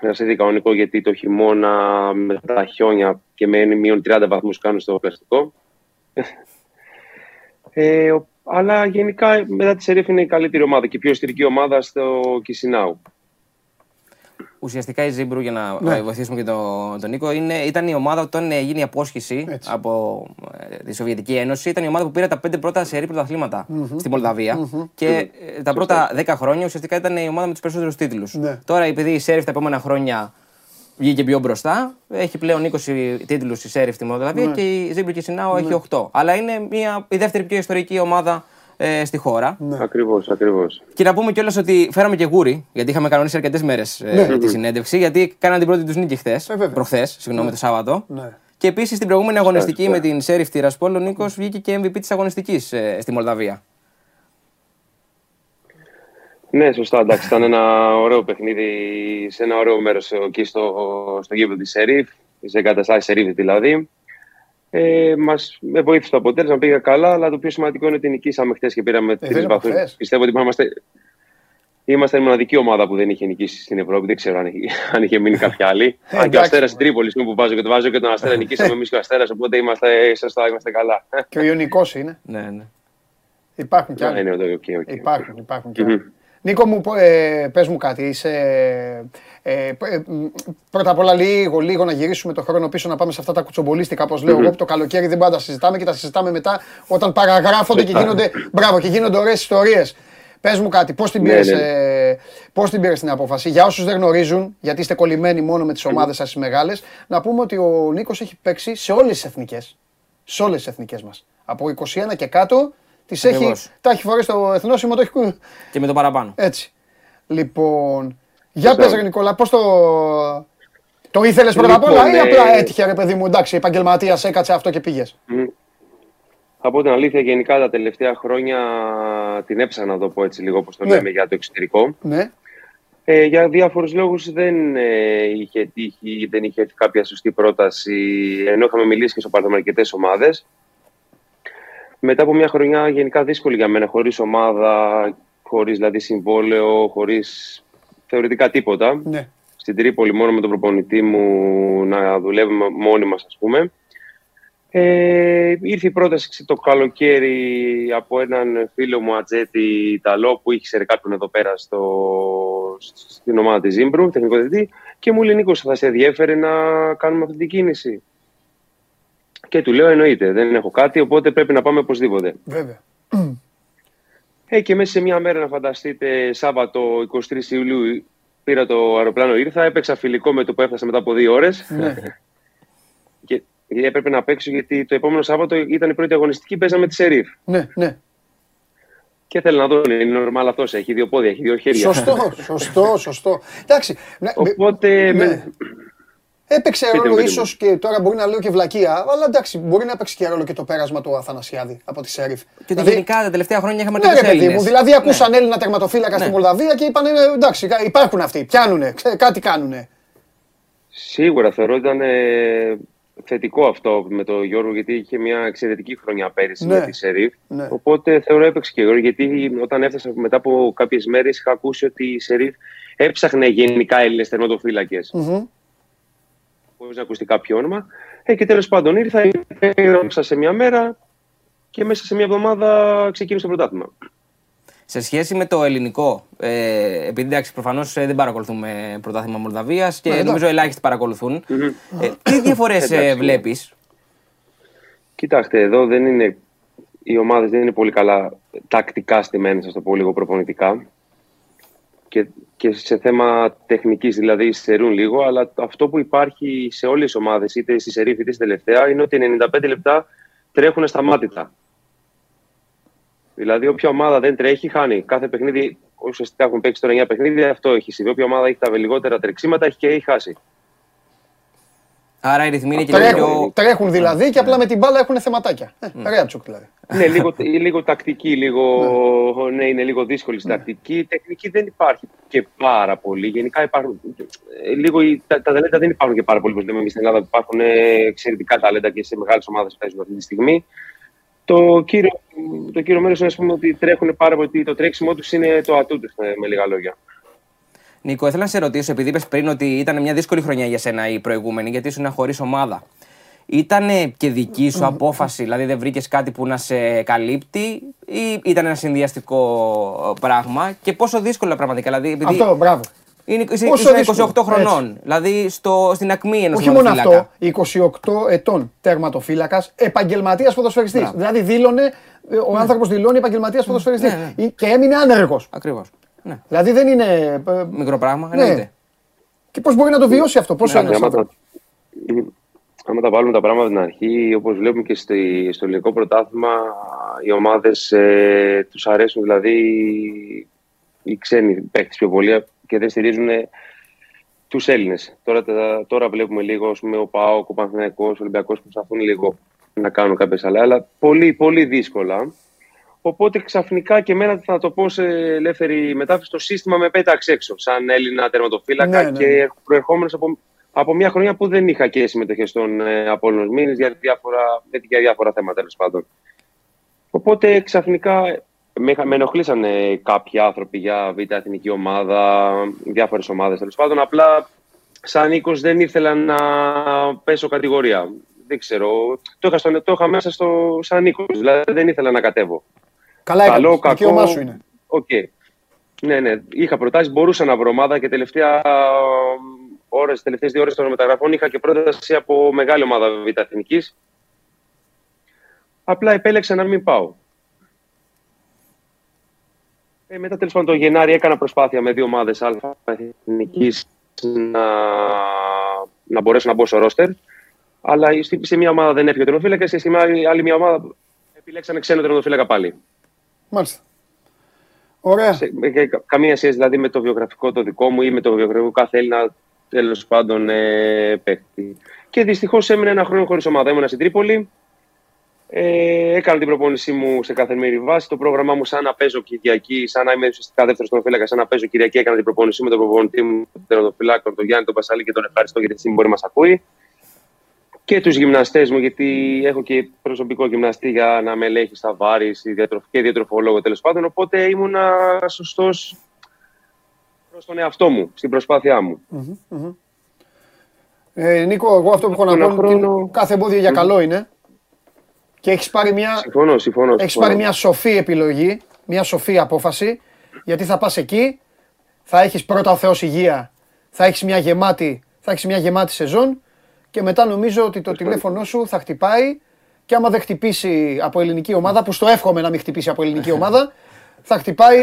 ένα αισθητικό κανονικό, γιατί το χειμώνα με τα χιόνια και με μείον 30 βαθμούς κάνουν στο πλαστικό. Ε, ο- αλλά γενικά μετά τη Σερίφ είναι η καλύτερη ομάδα και η πιο ιστορική ομάδα στο Κισινάου. Ουσιαστικά η Ζήμπρου, για να Ναι. ε, βοηθήσουμε και τον, τον Νίκο, είναι, ήταν η ομάδα όταν ε, γίνει η απόσχηση Έτσι. από ε, τη Σοβιετική Ένωση. Ήταν η ομάδα που πήρε τα πέντε πρώτα σερί πρωταθλήματα στη Μολδαβία. Και ε, τα πρώτα δέκα χρόνια ουσιαστικά ήταν η ομάδα με τους περισσότερους τίτλους. Ναι. Τώρα, επειδή η Σέριφ τα επόμενα χρόνια βγήκε πιο μπροστά, έχει πλέον 20 τίτλους η Σέριφ στη Μολδαβία Ναι. και η Ζίμπρου Κισινάου έχει 8. Αλλά είναι μια, η δεύτερη πιο ιστορική ομάδα ε, στη χώρα. Ναι. Ακριβώς, ακριβώς. Και να πούμε κιόλας ότι φέραμε και γούρι, γιατί είχαμε κανονίσει αρκετές μέρες Ναι. τη συνέντευξη, γιατί κάναν την πρώτη τους νίκη χθες. βέβαια. Προχθές, συγγνώμη, το Σάββατο. Ναι. Και επίσης στην προηγούμενη αγωνιστική σωστά. με την Σέριφ Τιρασπόλ, ο Νίκος βγήκε και MVP της αγωνιστικής στη Μολδαβία. Ναι, σωστά. Εντάξει, ήταν ένα ωραίο παιχνίδι σε ένα ωραίο μέρος εκεί στο, στο γήπεδο της Σερίφ, σε εγκαταστάσει Σερίφ δηλαδή. Ε, μας, με βοήθησε το αποτέλεσμα, πήγα καλά, αλλά το πιο σημαντικό είναι ότι νικήσαμε χθες και πήραμε δεν τρει είναι από βαθμού. χθες. Πιστεύω ότι είμαστε, είμαστε η μοναδική ομάδα που δεν είχε νικήσει στην Ευρώπη. Δεν ξέρω αν είχε, αν είχε μείνει κάποια άλλη. Ε, αν και ο εντάξει, Αστέρας μωρέ. στην Τρίπολη, που βάζω και το βάζω και τον Αστέρα, νικήσαμε εμείς και ο Αστέρας, οπότε είμαστε, σωστά, είμαστε καλά. Και ο Ιωνικός είναι. Ναι, ναι. Υπάρχουν κι Ναι, άλλοι. ναι, OK, OK, OK. Υπάρχουν, υπάρχουν κι άλλοι. Νίκο μου, πο- ε, πες μου κάτι, είσαι, ε, π- ε, μ, πρώτα απ' όλα λίγο, λίγο να γυρίσουμε το χρόνο πίσω, να πάμε σε αυτά τα κουτσομπολίστικα, όπως λέω εγώ, που το καλοκαίρι δεν πάντα τα συζητάμε και τα συζητάμε μετά όταν παραγράφονται και γίνονται, μπράβο, και γίνονται ωραίες ιστορίες. Πες μου κάτι, πώς την Ναι, πήρες, ναι. ε, πώς την πήρες την απόφαση; Για όσους δεν γνωρίζουν, γιατί είστε κολλημένοι μόνο με τις ομάδες σας τις μεγάλες, να πούμε ότι ο Νίκος έχει παίξει σε όλες τις εθνικές. Σε όλες τις εθνικές μας. Από 21 και κάτω, τις έχει, Ακριβώς. τα έχει φορέσει στο εθνόσημο, το έχει Και με το παραπάνω. έτσι. Λοιπόν, για Σωστά. πες ρε Νικόλα, πώς το... Το ήθελες πρώτα απ' όλα Λοιπόν, ή απλά ε, έτυχε ρε παιδί μου, εντάξει, επαγγελματίας έκατσε αυτό και πήγες; Μμ. Από την αλήθεια, γενικά τα τελευταία χρόνια την έψανα να το πω έτσι λίγο όπως το Ναι. λέμε για το εξωτερικό. Ναι, Ε, για διάφορους λόγους δεν ε, είχε τύχει, δεν είχε έρθει κάποια σωστή πρόταση, ενώ είχαμε μιλήσει και στο παρελθόν με αρκετές ομάδες. Μετά από μια χρονιά γενικά δύσκολη για μένα, χωρίς ομάδα, χωρίς δηλαδή συμβόλαιο, χωρίς θεωρητικά τίποτα. ναι. Στην Τρίπολη μόνο με τον προπονητή μου να δουλεύουμε μόνοι μας ας πούμε. Ε, ήρθε η πρόταση το καλοκαίρι από έναν φίλο μου Ατζέτη Ιταλό που ήξερε κάποιον εδώ πέρα στο, στην ομάδα της Ζήμπρου, τεχνικό διευθυντή, και μου λέει Νίκος θα σε ενδιέφερε να κάνουμε αυτή την κίνηση. Και του λέω εννοείται, δεν έχω κάτι, οπότε πρέπει να πάμε οπωσδήποτε. Βέβαια. Ε, και μέσα σε μια μέρα να φανταστείτε, Σάββατο 23 Ιουλίου πήρα το αεροπλάνο, ήρθα, έπαιξα φιλικό με το που έφτασα μετά από δύο ώρες. Ναι. και, γιατί έπρεπε να παίξω γιατί το επόμενο Σάββατο ήταν η πρώτη αγωνιστική, παίζαμε τη Σερίφ. Ναι, ναι. Και θέλω να δω, είναι normal αυτός. Έχει δύο πόδια, έχει δύο χέρια. Σωστό, σωστό, σωστό. Εντάξει. ναι, Οπότε. ναι. με- Έπαιξε Πείτε μου, ρόλο πείτε ίσως μου. και τώρα μπορεί να λέω και βλακεία, αλλά εντάξει, μπορεί να παίξει και ρόλο και το πέρασμα του Αθανασιάδη από τη Σερίφ. Και ότι Δηλαδή, γενικά τα τελευταία χρόνια είχαμε Ναι, ρε αρκετούς παιδί μου, Έλληνες. δηλαδή ακούσαν Ναι. Έλληνα τερματοφύλακα στη Ναι. Μολδαβία και είπαν εντάξει, υπάρχουν αυτοί, πιάνουνε, ξέ- κάτι κάνουνε. Σίγουρα θεωρώ ότι ήταν ε, θετικό αυτό με τον Γιώργο, γιατί είχε μια εξαιρετική χρονιά πέρυσι Ναι. με τη Σερίφ. Ναι. Οπότε θεωρώ έπαιξε και ο Γιώργο, γιατί όταν έφτασα μετά από κάποιες μέρες είχα ακούσει ότι η Σερίφ έψαχνε γενικά Έλληνες τερματοφύλακες. Μμμ. Χωρίς να ακουστεί κάποιο όνομα. Ε, και τέλος πάντων ήρθα, έγραψα σε μια μέρα και μέσα σε μια εβδομάδα ξεκίνησε το πρωτάθλημα. Σε σχέση με το ελληνικό, ε, επειδή εντάξει, προφανώς δεν παρακολουθούμε πρωτάθλημα Μολδαβίας και Ναι, εντάξει. νομίζω ελάχιστοι παρακολουθούν. Μμμ. Ε, τι διαφορές Εντάξει. βλέπεις; Κοιτάξτε, εδώ δεν είναι. Οι ομάδες δεν είναι πολύ καλά τακτικά στημένες, ας το πω λίγο προπονητικά. Και, και σε θέμα τεχνικής, δηλαδή στερούν λίγο. Αλλά αυτό που υπάρχει σε όλες τις ομάδες, είτε στη Σερίφ είτε στη τελευταία, είναι ότι 95 λεπτά τρέχουν σταμάτητα. Δηλαδή, όποια ομάδα δεν τρέχει, χάνει. Κάθε παιχνίδι, ουσιαστικά έχουν παίξει τώρα 9 παιχνίδια, αυτό έχει συμβεί. Όποια ομάδα έχει τα λιγότερα τρεξίματα, έχει και έχει χάσει. Άρα οι ρυθμοί είναι και λίγο Τρέχουν, πιο. τρέχουν δηλαδή και απλά με την μπάλα έχουν θεματάκια. Ε, Ρέατσουκ δηλαδή. Ναι, λίγο, λίγο τακτική, λίγο, ναι, είναι λίγο δύσκολη στην τακτική. Τεχνική δεν υπάρχει και πάρα πολύ. Γενικά υπάρχουν. ε, Λίγο, οι- τα, τα ταλέντα δεν υπάρχουν και πάρα πολύ. Όπως λέμε εμείς στην Ελλάδα, που υπάρχουν ε, εξαιρετικά ταλέντα και σε μεγάλες ομάδες παίζουν αυτή τη στιγμή. Το κύριο, το κύριο μέρος είναι ας πούμε, ότι τρέχουν πάρα πολύ. Το τρέξιμο τους είναι το ατού τους, με λίγα λόγια. Νίκο, ήθελα να σε ρωτήσω, επειδή είπες πριν ότι ήταν μια δύσκολη χρονιά για σένα η προηγούμενη, γιατί ήσουν χωρίς ομάδα. Ήταν και δική σου απόφαση, δηλαδή δεν βρήκες κάτι που να σε καλύπτει, ή ήταν ένα συνδυαστικό πράγμα; Και πόσο δύσκολα πραγματικά. Δηλαδή, επειδή Αυτό, μπράβο. είναι, είσαι, Πόσο είσαι δύσκολο, 28 χρονών, δηλαδή στο, στην ακμή ενός Όχι μόνο αυτό, 28 ετών τερματοφύλακας, επαγγελματίας ποδοσφαιριστής. Μπράβο. Δηλαδή δήλωνε, ε, ο άνθρωπος δηλώνει επαγγελματίας ποδοσφαιριστής. ναι, ναι. Και έμεινε άνεργος. Ακριβώς. Ναι. Δηλαδή δεν είναι. ε, Μικρό πράγμα, Ναι. εννοείται. Και πώς μπορεί να το βιώσει αυτό, πόσο είναι άμα, άνθρωπο. τα, άμα τα βάλουμε τα πράγματα από την αρχή, όπως βλέπουμε και στη, στο ελληνικό πρωτάθλημα, οι ομάδες ε, τους αρέσουν δηλαδή οι ξένοι παίχτε πιο πολύ και δεν στηρίζουν τους Έλληνες. Τώρα, τα- τώρα βλέπουμε λίγο ας πούμε, ο ΠΑΟΚ, ο Παναθηναϊκός, ο Ολυμπιακός που προσπαθούν λίγο να κάνουν κάποιες άλλα, αλλά πολύ, πολύ δύσκολα. Οπότε ξαφνικά και εμένα θα το πω σε ελεύθερη μετάφραση, το σύστημα με πέταξε έξω, σαν Έλληνα τερματοφύλακα Ναι, ναι. και προερχόμενος από, από μια χρονιά που δεν είχα και συμμετοχές στον ε, Απόλλωνα Σμύρνης για διάφορα, για διάφορα θέματα τέλος πάντων. Οπότε ξαφνικά με, είχα- με ενοχλήσαν ε, κάποιοι άνθρωποι για β' εθνική ομάδα, διάφορες ομάδες τέλος πάντων. Απλά σαν Νίκος δεν ήθελα να πέσω κατηγορία. Δεν ξέρω. Το είχα, στο, το είχα μέσα στο σαν Νίκος. Δηλαδή δεν ήθελα να κατέβω. Καλά, Καλό, έκανες. κακό. Δικαίωμά σου είναι. Οκ. Ναι, ναι. Είχα προτάσεις, μπορούσα να βρω ομάδα και τελευταία ώρες, τελευταίες δύο ώρες των μεταγραφών είχα και πρόταση από μεγάλη ομάδα Β' Εθνικής. Απλά επέλεξα να μην πάω. Ε, μετά τέλος πάντων το Γενάρη έκανα προσπάθεια με δύο ομάδες Α Εθνικής να, να μπορέσω να μπω στο ρόστερ. Αλλά στη- σε μια ομάδα δεν έφυγε ο τερματοφύλακας και σε μια άλλη άλλη μια ομάδα επιλέξανε ξένο τερματοφύλακα πάλι. Μάλιστα. Ωραία. Σε- με κα- καμία σχέση δηλαδή με το βιογραφικό το δικό μου ή με το βιογραφικό κάθε Έλληνα τέλος πάντων ε, παίκτη. Και δυστυχώς έμεινα ένα χρόνο χωρίς ομάδα. Ήμουνα στην Τρίπολη. Ε, έκανα την προπόνησή μου σε καθημερινή βάση. Το πρόγραμμά μου, σαν να παίζω Κυριακή, σαν να είμαι ουσιαστικά δεύτερος στον φύλακα, σαν να παίζω Κυριακή, έκανα την προπόνησή μου με τον προπονητή μου, τον τερματοφυλάκο, τον Γιάννη, τον Πασάλη και τον ευχαριστώ γιατί αυτή τη στιγμή μπορεί να μας ακούει. Και τους γυμναστές μου, γιατί έχω και προσωπικό γυμναστή για να με ελέγχει στα βάρη και διατροφολόγο τέλος πάντων. Οπότε ήμουνα σωστός προς τον εαυτό μου, στην προσπάθειά μου. Ε, Νίκο, εγώ αυτό που έχω να Ένα πω είναι ότι χρόνο- κάθε εμπόδιο για καλό είναι. Και έχεις πάρει μια, Συμφωνώ, συμφωνώ. έχεις συμφωνώ. πάρει μια σοφή επιλογή, μια σοφή απόφαση, γιατί θα πας εκεί, θα έχεις πρώτα ο Θεός υγεία, θα έχεις μια γεμάτη, θα έχεις μια γεμάτη σεζόν και μετά νομίζω ότι το τηλέφωνο σου θα χτυπάει και άμα δεν χτυπήσει από ελληνική ομάδα, που στο εύχομαι να μην χτυπήσει από ελληνική ομάδα, θα χτυπάει.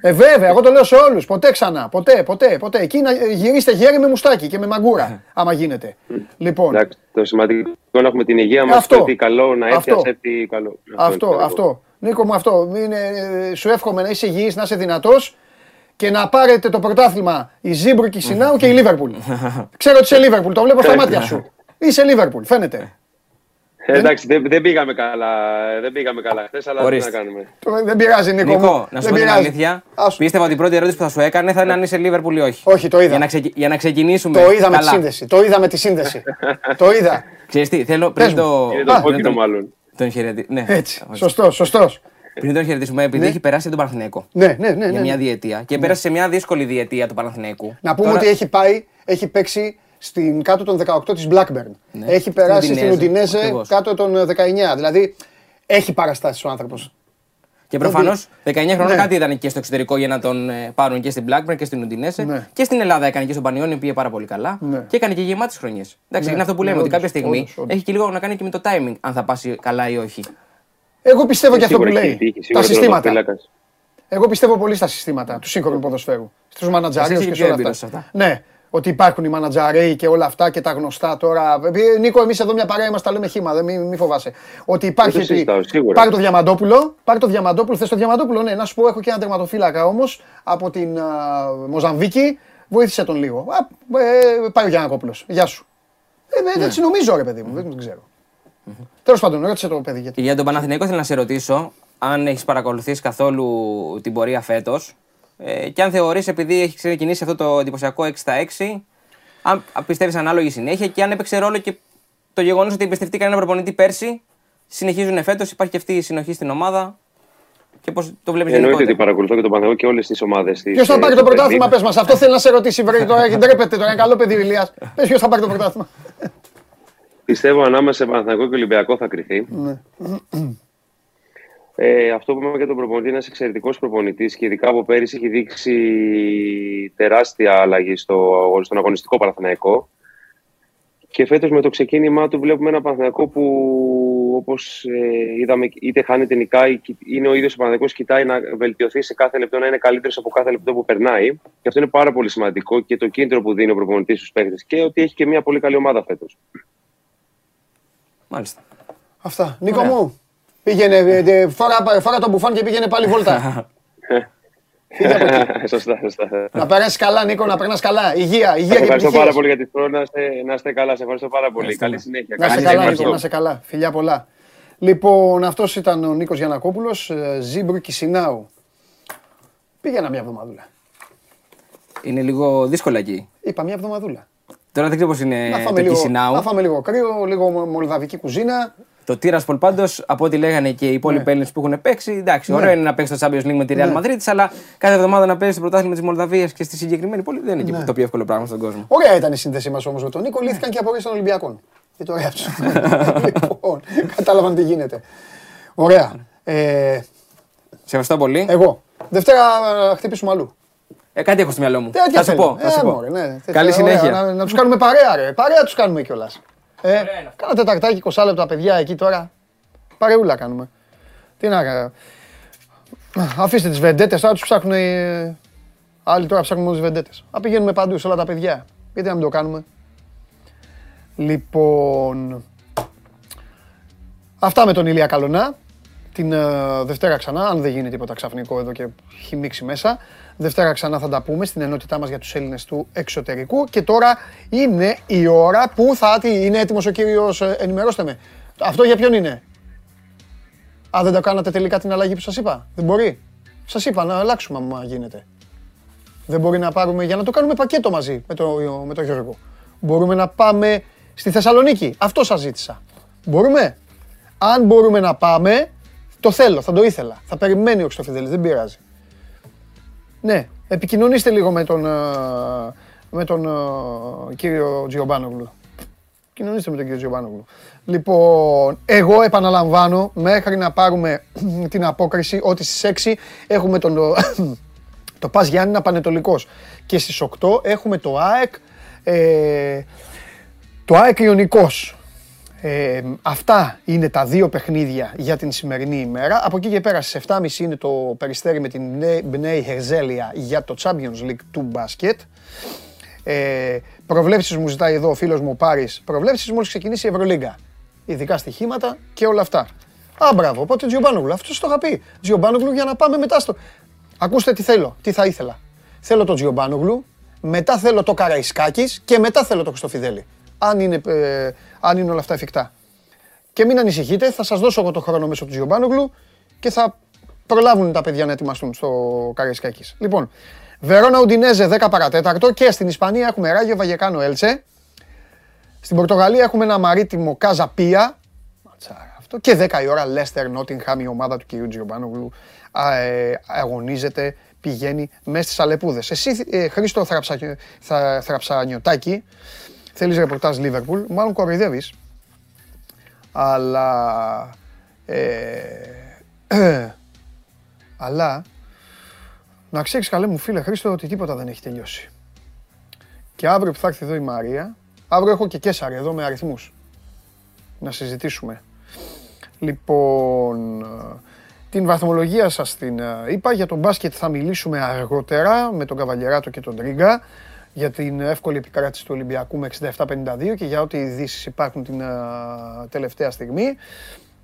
Ε, βέβαια, εγώ το λέω σε όλους. Ποτέ ξανά. Ποτέ, ποτέ, ποτέ. Εκεί να γυρίστε γέρι με μουστάκι και με μαγκούρα, άμα γίνεται. Λοιπόν, Εντάξει, το σημαντικό είναι να έχουμε την υγεία μας. Αυτό. Αυτό. έρθει καλό, να έρθει Αυτό. ας έρθει καλό. αυτό, είναι το αυτό. Νίκο μου, αυτό. Είναι, ε, σου εύχομαι να είσαι υγιής, να είσαι δυνατός και να πάρετε το πρωτάθλημα η Ζήμπρου, η Σινάου και η Λίβερπουλ. Ξέρω ότι είσαι Λίβερπουλ, το βλέπω στα μάτια σου. Είσαι Λίβερπουλ, φαίνεται. Ε, εντάξει, δεν, δεν πήγαμε καλά, δεν πήγαμε καλά χθες, αλλά τι Ορίστε. να κάνουμε. Το- Δεν πειράζει, Νίκο. μου. Νίκο, να σου Δεν πω την πειράζει. αλήθεια. Άσου. Πίστευα ότι η πρώτη ερώτηση που θα σου έκανε θα είναι αν είσαι Λίβερπουλ ή όχι. Όχι, το είδα. Για να, ξεκι- για να ξεκινήσουμε. Το είδα με τη καλά. σύνδεση. Το είδα με τη σύνδεση. Το είδα. Ξέρεις τι, θέλω Πες πριν μου. το. Είναι Α, το κόκκινο τον- μάλλον. Τον χαιρετή. Ναι, Έτσι. όχι. Σωστός, σωστός. Πριν τον χαιρετήσουμε, επειδή Ναι. έχει περάσει τον Παναθηναϊκό Ναι, ναι, ναι. για ναι, μια ναι. διετία και πέρασε σε μια δύσκολη διετία του Παναθηναϊκού. Να πούμε Τώρα- ότι έχει πάει, έχει παίξει στην κάτω των 18 της Blackburn. Ναι. Έχει Στην περάσει στην Ουντινέζε, Ουντινέζε ακριβώς. κάτω των ε, 19. Δηλαδή έχει παραστάσεις ο άνθρωπος. Και προφανώς 19 χρόνων Ναι. κάτι ήταν και στο εξωτερικό για να τον ε, πάρουν και στην Blackburn και στην Ουντινέσε. Ναι. Και στην Ελλάδα έκανε και στον Πανιόνιο πήγε πάρα πολύ καλά. Ναι. Και έκανε και γεμάτε χρονιές. Εντάξει, Ναι, είναι αυτό που ναι, λέμε ότι όντως, κάποια στιγμή όντως, όντως. έχει και λίγο να κάνει και με το timing αν θα πάσει καλά ή όχι. Εγώ πιστεύω και αυτό που Σίγουρα έχει λέει. τύχη, Τα σίγουρα συστήματα. τερματοφύλακας. Εγώ πιστεύω πολύ στα συστήματα του σύγχρονου ποδοσφαίρου. Στους μανατζαρίου Εσύ και είσαι σε πιο όλα έμπειρος αυτά. σε αυτά; Ναι, ότι υπάρχουν οι μανατζαρέοι και όλα αυτά και τα γνωστά τώρα. Ε, Νίκο, εμείς εδώ μια παρέα είμαστε, τα λέμε χήμα, δεν μη, μη φοβάσαι. Ότι υπάρχει. Δεν το ότι- συζητάω, σίγουρα. Πάρε το διαμαντόπουλο, πάρε το διαμαντόπουλο, θες το διαμαντόπουλο, ναι, να σου πω, έχω και ένα τερματοφύλακα όμως από την α, Μοζαμβίκη. Βοήθησε τον λίγο. Α, ε, πάει ο Γιάννακόπουλος. Γεια σου. Ε, Ναι. Έτσι νομίζω, ρε παιδί μου, δεν ξέρω. Τέλος πάντων, ρώτησε το παιδί γιατί. Για τον Παναθηναϊκό θέλω να σε ρωτήσω αν έχεις παρακολουθήσει καθόλου την πορεία φέτος ε, και αν θεωρείς επειδή έχει ξεκινήσει αυτό το εντυπωσιακό 6 στα 6, αν πιστεύεις ανάλογη συνέχεια και αν έπαιξε ρόλο και το γεγονός ότι εμπιστευτήκαν ένα προπονητή πέρσι, συνεχίζουν φέτος, υπάρχει και αυτή η συνοχή στην ομάδα και πώς το βλέπεις Εννοείται ότι γενικότερα. παρακολουθώ και τον Παναγό και όλες τις ομάδες της. Ποιος θα πάρει το πρωτάθλημα, πες μας. Αυτό θέλει να σε ρωτήσει. Βρε, τώρα έχει ντρέπεται τώρα. Είναι καλό παιδί ο Ηλίας. Πες ποιος θα πάρει το πρωτάθλημα. Πιστεύω ανάμεσα σε Παναθηναϊκό και Ολυμπιακό θα κρυθεί. Ναι. Ε, αυτό που είπαμε για τον προπονητή είναι ένας εξαιρετικός προπονητής και ειδικά από πέρυσι έχει δείξει τεράστια αλλαγή στο, στον αγωνιστικό Παναθηναϊκό. Και φέτος με το ξεκίνημά του βλέπουμε ένα Παναθηναϊκό που όπως ε, είδαμε, είτε χάνεται νικάει, είναι ο ίδιος ο Παναθηναϊκός κοιτάει να βελτιωθεί σε κάθε λεπτό, να είναι καλύτερος από κάθε λεπτό που περνάει. Και αυτό είναι πάρα πολύ σημαντικό και το κίνητρο που δίνει ο προπονητής στους παίχτε. Και ότι έχει και μια πολύ καλή ομάδα φέτος. Μάλιστα. Αυτά. Νίκο Ωραία. μου, πήγαινε, ε, ε, φόρα, φόρα το μπουφάν και πήγαινε πάλι βόλτα. Φύγε από εκεί. σωστά, σωστά. να περάσεις καλά, Νίκο, να περνάς καλά. Υγεία, υγεία Σας και ευχαριστώ πάρα επιτυχίες. πολύ για τη χρόνο. Να είστε, να είστε καλά. Σε ευχαριστώ πάρα πολύ. Καλή συνέχεια. Να είσαι Καλή καλά, συνέχεια. Νίκο, να είσαι καλά. Φιλιά πολλά. Λοιπόν, αυτός ήταν ο Νίκος Γιανακόπουλος, Ζήμπρου Κισινάου. Πήγαινα μια εβδομαδούλα. Είναι λίγο δύσκολα εκεί. Είπα μια εβδομαδούλα. Τώρα δεν ξέρω πώς είναι να, φάμε Ε, το λίγο, Κισινάου. να φάμε λίγο κρύο, λίγο μο- μολδαβική κουζίνα. Το Τύρασπολ πάντως, από ό,τι λέγανε και οι υπόλοιποι Ναι. Έλληνες που έχουν παίξει, εντάξει, Ναι. ωραίο είναι να παίξεις το Champions League με τη Real Madrid, αλλά κάθε εβδομάδα να παίζεις το πρωτάθλημα της Μολδαβίας και στη συγκεκριμένη πόλη δεν είναι Ναι. και το πιο εύκολο πράγμα στον κόσμο. Ωραία ήταν η σύνδεσή μας όμως με τον Νίκο. Λύθηκαν και απορίες των Ολυμπιακών. Και το ωραία τους. λοιπόν, κατάλαβαν τι γίνεται. Ωραία. Ε, Σε ευχαριστώ πολύ. εγώ. Δευτέρα ε, χτυπήσουμε αλλού. Ε, κάτι έχω στο μυαλό μου. Τέτοια θα σου θέλω. πω. Θα Ε, σου πω. μωρέ, ναι, τέτοια. Καλή Ωραία, συνέχεια. Να, να τους κάνουμε παρέα, ρε. Παρέα τους κάνουμε κιόλας. Ε, κάνα τεταρτάκι, 20 λεπτά παιδιά εκεί τώρα. Παρεούλα κάνουμε. Τι να κάνω. Αφήστε τις βεντέτες, τώρα τους ψάχνουν. οι- Άλλοι τώρα ψάχνουν μόνο τις βεντέτες. Α πηγαίνουμε παντού σε όλα τα παιδιά. Γιατί να μην το κάνουμε; Λοιπόν. Αυτά με τον Ηλία Καλονά. Την ε, Δευτέρα ξανά, αν δεν γίνει τίποτα ξαφνικό εδώ και έχει μίξει μέσα. Δευτέρα ξανά θα τα πούμε στην ενότητά μας για τους Έλληνες του εξωτερικού. Και τώρα είναι η ώρα που θα... Τι, είναι έτοιμος ο κύριος, ε, ενημερώστε με. Αυτό για ποιον είναι; Α, δεν το κάνατε τελικά την αλλαγή που σας είπα; Δεν μπορεί; Σας είπα να αλλάξουμε άμα γίνεται. Δεν μπορεί να πάρουμε, για να το κάνουμε πακέτο μαζί με τον με το Γιώργο. Μπορούμε να πάμε στη Θεσσαλονίκη. Αυτό σας ζήτησα. Μπορούμε; Αν μπορούμε να πάμε, το θέλω, θα το ήθελα. Θα περιμένει ο Χρυστοφιδέλης, δεν πειράζει. Ναι, επικοινωνήστε λίγο με τον, ε, με τον ε, κύριο Τζιομπάνογλου. Κοινωνήστε με τον κύριο Τζιομπάνογλου. Λοιπόν, εγώ επαναλαμβάνω, μέχρι να πάρουμε την απόκριση ότι στις 6 έχουμε τον, το Πας Γιάννηνα Πανετολικός και στις 8 έχουμε το ΑΕΚ, ε, το ΑΕΚ Ιωνικός. Ε, αυτά είναι τα δύο παιχνίδια για την σημερινή ημέρα. Από εκεί και πέρα στις 7.30 είναι το Περιστέρι με την Μπνέι Χερζέλια για το Champions League του μπάσκετ. Ε, προβλέψεις μου ζητάει εδώ ο φίλος μου ο Πάρης. Προβλέψεις μόλις ξεκινήσει η Ευρωλίγκα. Ειδικά στοιχήματα και όλα αυτά. Α, μπράβο. Οπότε Τζιομπάνογλου. Αυτός το είχα πει. Τζιομπάνογλου για να πάμε μετά στο. Ακούστε τι θέλω. Τι θα ήθελα. Θέλω το Τζιομπάνογλου. Μετά θέλω το Καραϊσκάκης και μετά θέλω το Χριστοφιδέλη. Αν είναι, ε, αν είναι όλα αυτά εφικτά. Και μην ανησυχείτε, θα σας δώσω εγώ το χρόνο μέσω του Τζιομπάνογλου και θα προλάβουν τα παιδιά να ετοιμαστούν στο Καραϊσκάκης. Λοιπόν, Βερόνα Ουντινέζε 10 παρατέταρτο και στην Ισπανία έχουμε Ράγιο Βαγεκάνο Έλτσε. Στην Πορτογαλία έχουμε ένα μαρίτιμο Κάζα Πία. Ματσάρα αυτό. Και 10 η ώρα Λέστερ Νότιγχαμ, η ομάδα του κυρίου Τζιομπάνογλου ε, αγωνίζεται, πηγαίνει μέσα στις Αλεπούδες. Εσύ, ε, Χρήστο Θραψα, θα, Θραψανιωτάκη, θέλεις ρεπορτάζ Λίβερπουλ, μάλλον κοροϊδεύεις. Αλλά... Ε, αλλά να ξέρεις καλέ μου φίλε Χρήστο ότι τίποτα δεν έχει τελειώσει. Και αύριο που θα έρθει εδώ η Μαρία, αύριο έχω και Κέσσαρη εδώ με αριθμούς. Να συζητήσουμε. Λοιπόν, την βαθμολογία σας την ε, είπα. Για τον μπάσκετ θα μιλήσουμε αργότερα με τον Καβαλιεράτο και τον Τρίγκα για την εύκολη επικράτηση του Ολυμπιακού με 67-52 και για ό,τι ειδήσεις υπάρχουν την ε, τελευταία στιγμή.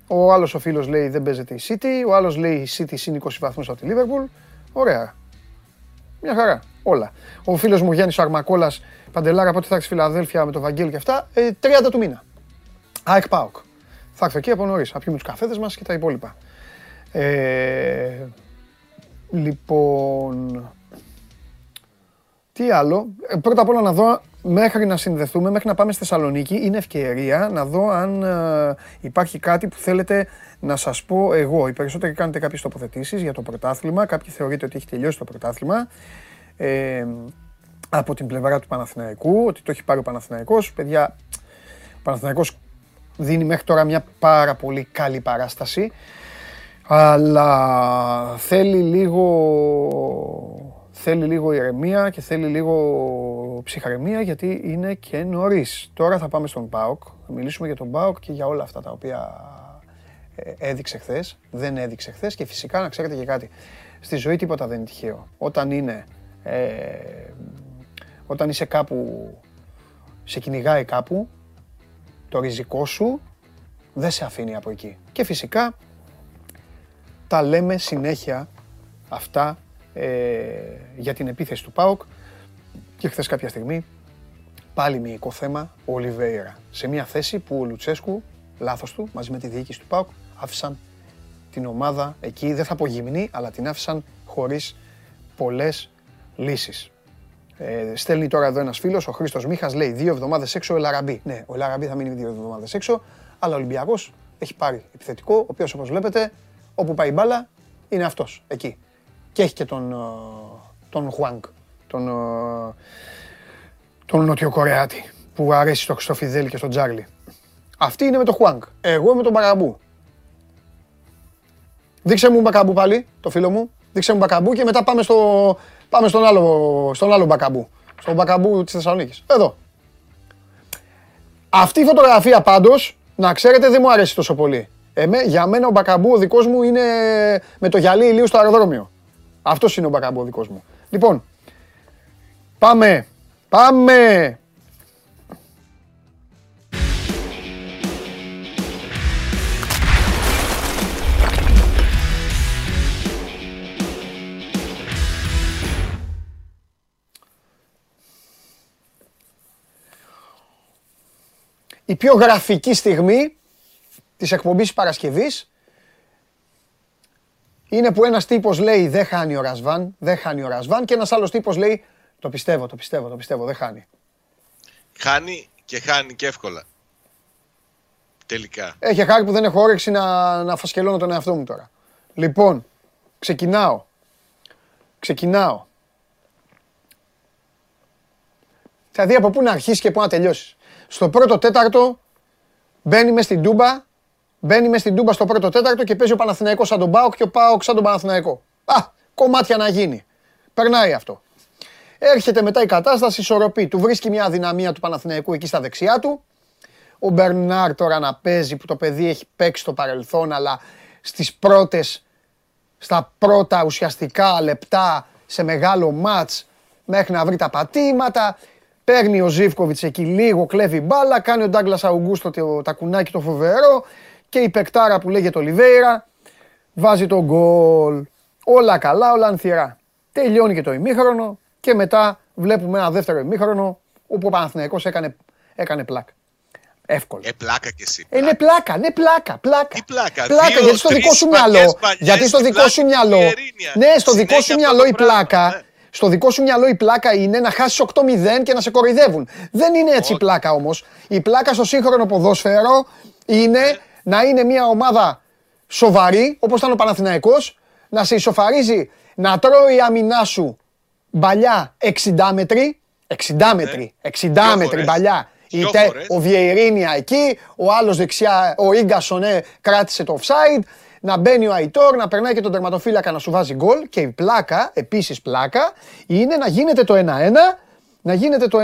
Ο άλλος ο φίλος λέει δεν παίζεται η City, ο άλλος λέει η City συν 20 βαθμούς από τη Liverpool. Ωραία. Μια χαρά. Όλα. Ο φίλος μου Γιάννης Αρμακόλας, Παντελάρα, πότε θα έρθει Φιλαδέλφια με τον Βαγγέλη και αυτά, 30 ε, του μήνα. ΑΕΚ ΠΑΟΚ. Θα έρθω εκεί από νωρίς, θα πιούμε τους καφέδες μας και τα υπόλοιπα. Ε, λοιπόν, τι άλλο. Ε, πρώτα απ' όλα να δω μέχρι να συνδεθούμε, μέχρι να πάμε στη Θεσσαλονίκη, είναι ευκαιρία να δω αν ε, υπάρχει κάτι που θέλετε να σας πω εγώ. Οι περισσότεροι κάνετε κάποιες τοποθετήσεις για το πρωτάθλημα, κάποιοι θεωρείτε ότι έχει τελειώσει το πρωτάθλημα. Ε, από την πλευρά του Παναθηναϊκού, ότι το έχει πάρει ο Παναθηναϊκός. Παιδιά, ο Παναθηναϊκός δίνει μέχρι τώρα μια πάρα πολύ καλή παράσταση. Αλλά θέλει λίγο, θέλει λίγο ηρεμία και θέλει λίγο ψυχραιμία γιατί είναι και νωρίς. Τώρα θα πάμε στον ΠΑΟΚ, θα μιλήσουμε για τον ΠΑΟΚ και για όλα αυτά τα οποία ε, έδειξε χθες, δεν έδειξε χθες και φυσικά να ξέρετε και κάτι. Στη ζωή τίποτα δεν είναι τυχαίο. Όταν είναι, ε, όταν είσαι κάπου, σε κυνηγάει κάπου, το ριζικό σου δεν σε αφήνει από εκεί. Και φυσικά τα λέμε συνέχεια αυτά ε, για την επίθεση του ΠΑΟΚ και χθες κάποια στιγμή πάλι μυϊκό θέμα ο Ολιβέηρα σε μια θέση που ο Λουτσέσκου, λάθος του, μαζί με τη διοίκηση του ΠΑΟΚ άφησαν την ομάδα εκεί, δεν θα πω γυμνή, αλλά την άφησαν χωρίς πολλές λύσεις. Ε, στέλνει τώρα εδώ ένας φίλος, ο Χρήστος Μίχας, λέει δύο εβδομάδες έξω ο Ελαραμπή. Ναι, ο Ελαραμπή θα μείνει δύο εβδομάδες έξω, αλλά ο Ολυμπιακός έχει πάρει επιθετικό, ο οποίος όπως βλέπετε όπου πάει η μπάλα είναι αυτός, εκεί. Και έχει και τον, ε, τον Χουάνκ, τον, ε, τον Νοτιοκορεάτη, που αρέσει στο Χριστοφιδέλη και στον Τζάρλι. Αυτή είναι με τον Χουάνγκ. Εγώ είμαι τον Μπακαμπού. Δείξε μου Μπακαμπού πάλι, το φίλο μου. Δείξε μου Μπακαμπού και μετά πάμε, στο, πάμε στον, άλλο, στον άλλο Μπακαμπού. Στον Μπακαμπού της Θεσσαλονίκης. Εδώ. Αυτή η φωτογραφία πάντως, να ξέρετε, δεν μου αρέσει τόσο πολύ. Εμέ, για μένα ο Μπακαμπού ο δικός μου είναι με το γυαλί ηλίου στο αεροδρόμιο. Αυτός είναι ο Μπακαμπού ο δικός μου. Λοιπόν, πάμε, πάμε. Η πιο γραφική στιγμή της εκπομπής Παρασκευής είναι που ένας τύπος λέει δεν χάνει ο Ρασβάν, δεν χάνει ο Ρασβάν και ένας άλλος τύπος λέει το πιστεύω, το πιστεύω, το πιστεύω, δεν χάνει. Χάνει και χάνει και εύκολα. Τελικά. Έχει χάρη που δεν έχω όρεξη να, να φασκελώνω τον εαυτό μου τώρα. Λοιπόν, ξεκινάω. Ξεκινάω. Θα δει από πού να αρχίσεις και πού να τελειώσεις. Στο πρώτο τέταρτο μπαίνει μες στην Τούμπα Μπαίνει μες στην Τούμπα στο πρώτο τέταρτο και παίζει ο Παναθηναϊκός σαν τον Πάοκ και ο Πάοκ σαν τον Παναθηναϊκό. Α, κομμάτια να γίνει. Περνάει αυτό. Έρχεται μετά η κατάσταση, ισορροπή. Του βρίσκει μια αδυναμία του Παναθηναϊκού εκεί στα δεξιά του. Ο Μπερνάρ τώρα να παίζει που το παιδί έχει παίξει στο παρελθόν, αλλά στις πρώτες, στα πρώτα ουσιαστικά λεπτά σε μεγάλο μάτς μέχρι να βρει τα πατήματα. Παίρνει ο Ζήφκοβιτς εκεί λίγο, κλέβει μπάλα, κάνει ο Ντάγκλας Αουγκούστο το τακουνάκι το φοβερό και η παικτάρα που λέγεται Ολιβέηρα βάζει τον γκολ. Όλα καλά, όλα ανθυρά. Τελειώνει και το ημίχρονο και μετά βλέπουμε ένα δεύτερο ημίχρονο όπου ο Παναθηναϊκός έκανε, έκανε πλάκα. Εύκολο. Ε, πλάκα κι εσύ. Ε, Είναι πλάκα, ναι, πλάκα, πλάκα. Τι πλάκα, Πλάκα, δύο, γιατί στο τρεις δικό σου παλιές μυαλό. παλιές Γιατί στο στην δικό πλάτη σου του μυαλό. Βιερίνια. Ναι, στο δικό Συνέχεια σου αυτό μυαλό το η πράγμα, πλάκα. ναι. Στο δικό σου μυαλό η πλάκα είναι να χάσεις 8-0 και να σε κοροϊδεύουν. Δεν είναι έτσι η πλάκα όμως. Η πλάκα στο σύγχρονο ποδόσφαιρο είναι Ναι. Να είναι μια ομάδα σοβαρή, όπως ήταν ο Παναθηναϊκός, να σε ισοφαρίζει, να τρώει η άμυνά σου μπαλιά 60 μέτρη. 60 μέτρη, 60 Δυο μέτρη φορές. μπαλιά. Δυο Είτε φορές. ο Βιεϊρίνια εκεί, ο άλλος δεξιά, ο Ίγκασον ε, κράτησε το offside, να μπαίνει ο Αϊτόρ, να περνάει και τον τερματοφύλακα να σου βάζει γκολ και η πλάκα, επίσης πλάκα, είναι να γίνεται το 1-1, να γίνεται το 1-1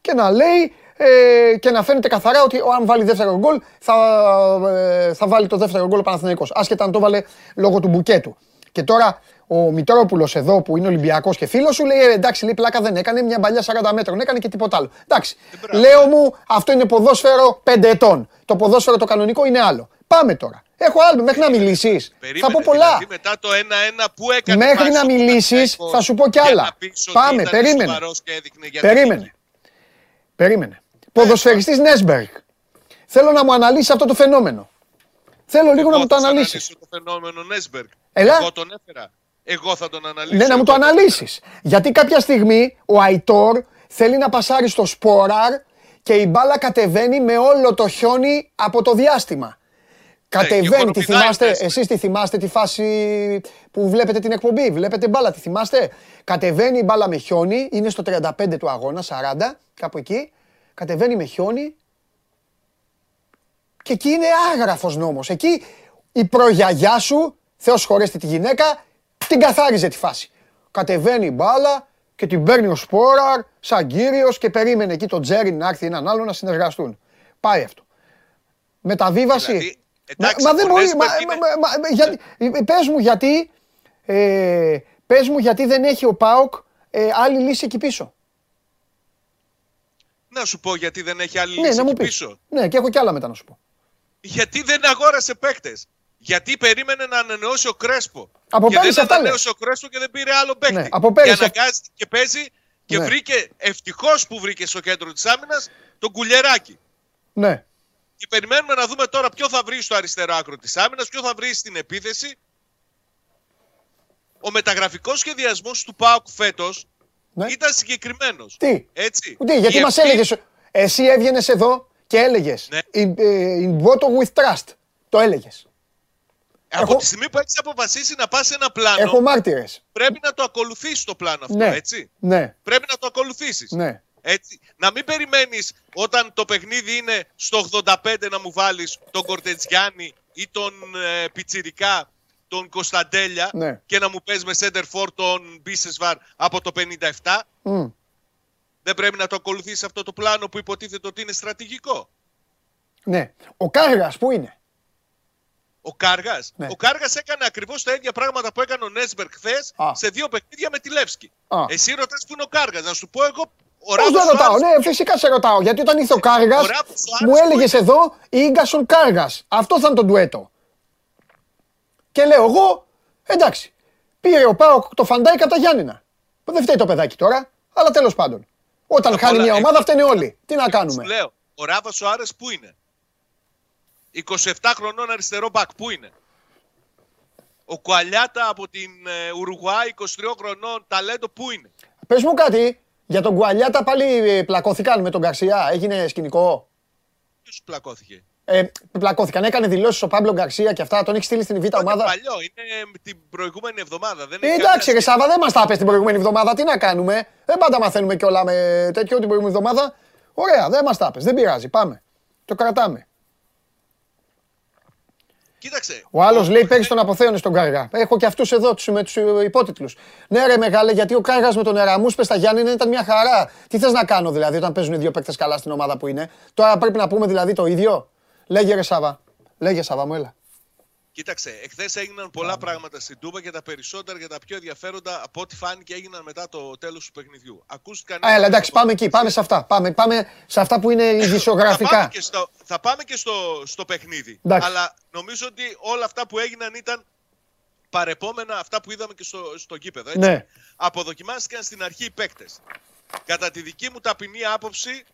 και να λέει ε, και να φαίνεται καθαρά ότι ο, αν βάλει δεύτερο γκολ θα, ε, θα βάλει το δεύτερο γκολ ο Παναθηναϊκός, άσχετα αν το βάλε λόγω του μπουκέτου. Και τώρα ο Μητρόπουλος εδώ που είναι Ολυμπιακός και φίλος σου λέει: «Ε, Εντάξει, λέει πλάκα δεν έκανε, μια παλιά 40 μέτρων έκανε και τίποτα άλλο. Εντάξει, λέω μου, αυτό είναι ποδόσφαιρο 5 ετών. Το ποδόσφαιρο το κανονικό είναι άλλο. Πάμε τώρα. Έχω άλλο, μέχρι να μιλήσεις. Θα Περίμενε, πω πολλά. Δηλαδή μετά το 1-1 που έκανε Μέχρι πάση να ο μιλήσεις, Παναθηναϊκός θα σου πω κι για άλλα. να πεις ότι Πάμε, ήταν περίμενε. σοβαρός και έδειχνε για την Περίμενε. νίκη. Περίμενε. Ποδοσφαιριστής Νέσμπεργκ. Θέλω να μου αναλύσεις αυτό το φαινόμενο. Θέλω λίγο να Εγώ μου το θα σας αναλύσεις. αναλύσω το φαινόμενο Νέσμπεργκ. Έλα. Εγώ τον έφερα. Εγώ θα τον αναλύσω. Ναι, να μου εγώ το τον αναλύσεις. Γιατί κάποια στιγμή ο Αϊτόρ θέλει να πασάρει στο Σπόραρ και η μπάλα κατεβαίνει με όλο το χιόνι από το διάστημα. Κατεβαίνει, τη χοροπηδάει θυμάστε, μέσα. εσείς τη θυμάστε τη φάση που βλέπετε την εκπομπή, βλέπετε μπάλα, τη θυμάστε; Κατεβαίνει η μπάλα με χιόνι, είναι στο 35 του αγώνα, 40, κάπου εκεί. Κατεβαίνει με χιόνι και εκεί είναι άγραφος νόμος. Εκεί η προγιαγιά σου, Θεός χωρέστη τη γυναίκα, την καθάριζε τη φάση. Κατεβαίνει η μπάλα και την παίρνει ο Σπόραρ σαν κύριος και περίμενε εκεί τον Τζέρι να έρθει έναν άλλο να συνεργαστούν. Πάει αυτό. Μεταβίβαση. Δηλαδή, Μα, εντάξει, μα δεν ο μπορεί. Νέσμπεργκ Μα, είναι- μα- μα- μα- γιατί- πες μου γιατί. Ε, πες μου γιατί δεν έχει ο Πάοκ ε, άλλη λύση εκεί πίσω. Να σου πω γιατί δεν έχει άλλη Ναι, λύση να μου εκεί πεις. πίσω. Ναι, και έχω κι άλλα μετά να σου πω. Γιατί δεν αγόρασε παίκτες. Γιατί περίμενε να ανανεώσει ο Κρέσπο. Από και πέρυσι δεν αυτά ανανέωσε ο Κρέσπο και δεν πήρε άλλο παίκτη. Ναι, από πέρυσι Και αυτά- αναγκάζει και παίζει και Ναι. βρήκε ευτυχώς που βρήκε στο κέντρο της άμυνας τον κουλεράκι. Ναι. Και περιμένουμε να δούμε τώρα ποιο θα βρει στο αριστερό άκρο της άμυνας, ποιο θα βρει στην επίθεση. Ο μεταγραφικός σχεδιασμός του ΠΑΟΚ φέτος Ναι. ήταν συγκεκριμένος. Τι; Έτσι. Τι, γιατί Η μας ευθύνη- έλεγες. Εσύ έβγαινες εδώ και έλεγες. Ναι. In, ε, in voto with trust. Το έλεγες. Από έχω- τη στιγμή που έχεις αποφασίσει να πας σε ένα πλάνο, Έχω μάρτυρες. πρέπει να το ακολουθήσει το πλάνο αυτό, Ναι. έτσι. Ναι. Πρέπει να το ακολουθήσεις. Ναι. Έτσι. Να μην περιμένεις όταν το παιχνίδι είναι στο 85 να μου βάλεις τον Κορτετζιάννη ή τον ε, Πιτσιρικά, τον Κωνσταντέλια Ναι. και να μου παίζει με center for τον Μπίσεσβαρ από το 57. Μμ. Δεν πρέπει να το ακολουθήσει αυτό το πλάνο που υποτίθεται ότι είναι στρατηγικό. Ναι. Ο Κάργας που είναι; Ο Κάργας. Ναι. Ο Κάργας έκανε ακριβώς τα ίδια πράγματα που έκανε ο Νέσμπερκ χθες Α. σε δύο παιχνίδια με τη Λεύσκη. Α. Εσύ ρωτάς που είναι ο Κάργας. Να σου πω εγώ. Ο Πώς Ράβος δεν ρωτάω, Σουάρες- ναι, φυσικά σε ρωτάω. Γιατί όταν ήρθε ο Κάργας, ο Ράβος Σουάρες μου που έλεγες είναι. εδώ γκασον Κάργας. Αυτό θα είναι το ντουέτο. Και λέω εγώ, εντάξει, πήρε ο Πάοκ το φαντάει κατά Γιάννηνα. Δεν φταίει το παιδάκι τώρα, αλλά τέλος πάντων. Όταν Απ' χάνει όλα, μια εγώ- ομάδα, φταίνε όλοι. Τι να Σου κάνουμε; λέω, ο Ράβα Σοάρε πού είναι; 27 χρονών αριστερό μπακ, πού είναι; Ο Κουαλιάτα από την ε, Ουρουγουάη, 23 χρονών, ταλέντο, πού είναι; Πες μου κάτι, για τον Κουαλιάτα πάλι ε, πλακώθηκαν με τον Γκαρσία. Έγινε σκηνικό; Ποιος σου πλακώθηκε; Ε, πλακώθηκαν. Έκανε δηλώσεις ο Πάμπλο Γκαρσία και αυτά. Τον έχει στείλει στην Β' Είναι ομάδα. παλιό, είναι με την προηγούμενη εβδομάδα. Δεν Ε, έχει εντάξει, ρε καμία Σάβα, δεν μας τα πες την προηγούμενη εβδομάδα. Τι να κάνουμε. Δεν πάντα μαθαίνουμε και όλα με τέτοιο την προηγούμενη εβδομάδα. Ωραία, δεν μας τα πες. Δεν πειράζει. Πάμε. Το κρατάμε. Κοίταξε. Ο άλλος λέει χθες- παίζει τον Αποθέωνε στον Κάργα. Έχω και αυτούς εδώ τους, με τους υπότιτλους. Ναι, ρε μεγάλε, γιατί ο Κάργας με τον Εραμούσπε στα Γιάννη ήταν μια χαρά. Τι θες να κάνω δηλαδή όταν παίζουν οι δύο παίκτες καλά στην ομάδα που είναι. Τώρα πρέπει να πούμε δηλαδή το ίδιο; Λέγε ρε Σάβα. Λέγε Σάβα μου, έλα. Κοίταξε, εχθές έγιναν πολλά πράγματα στην Τούμπα και τα περισσότερα και τα πιο ενδιαφέροντα από ό,τι φάνηκε έγιναν μετά το τέλος του παιχνιδιού. Ακούστηκαν. Α, έλα, εντάξει, πάμε εκεί, πάμε σε αυτά. Πάμε, πάμε σε αυτά που είναι Θα πάμε ειδησιογραφικά. και στο, θα πάμε και στο, στο παιχνίδι. Εντάξει. Αλλά νομίζω ότι όλα αυτά που έγιναν ήταν παρεπόμενα αυτά που είδαμε και στο, στο γήπεδο. Έτσι. Ναι. Αποδοκιμάστηκαν στην αρχή οι παίκτες. Κατά τη δική μου ταπεινή άποψη,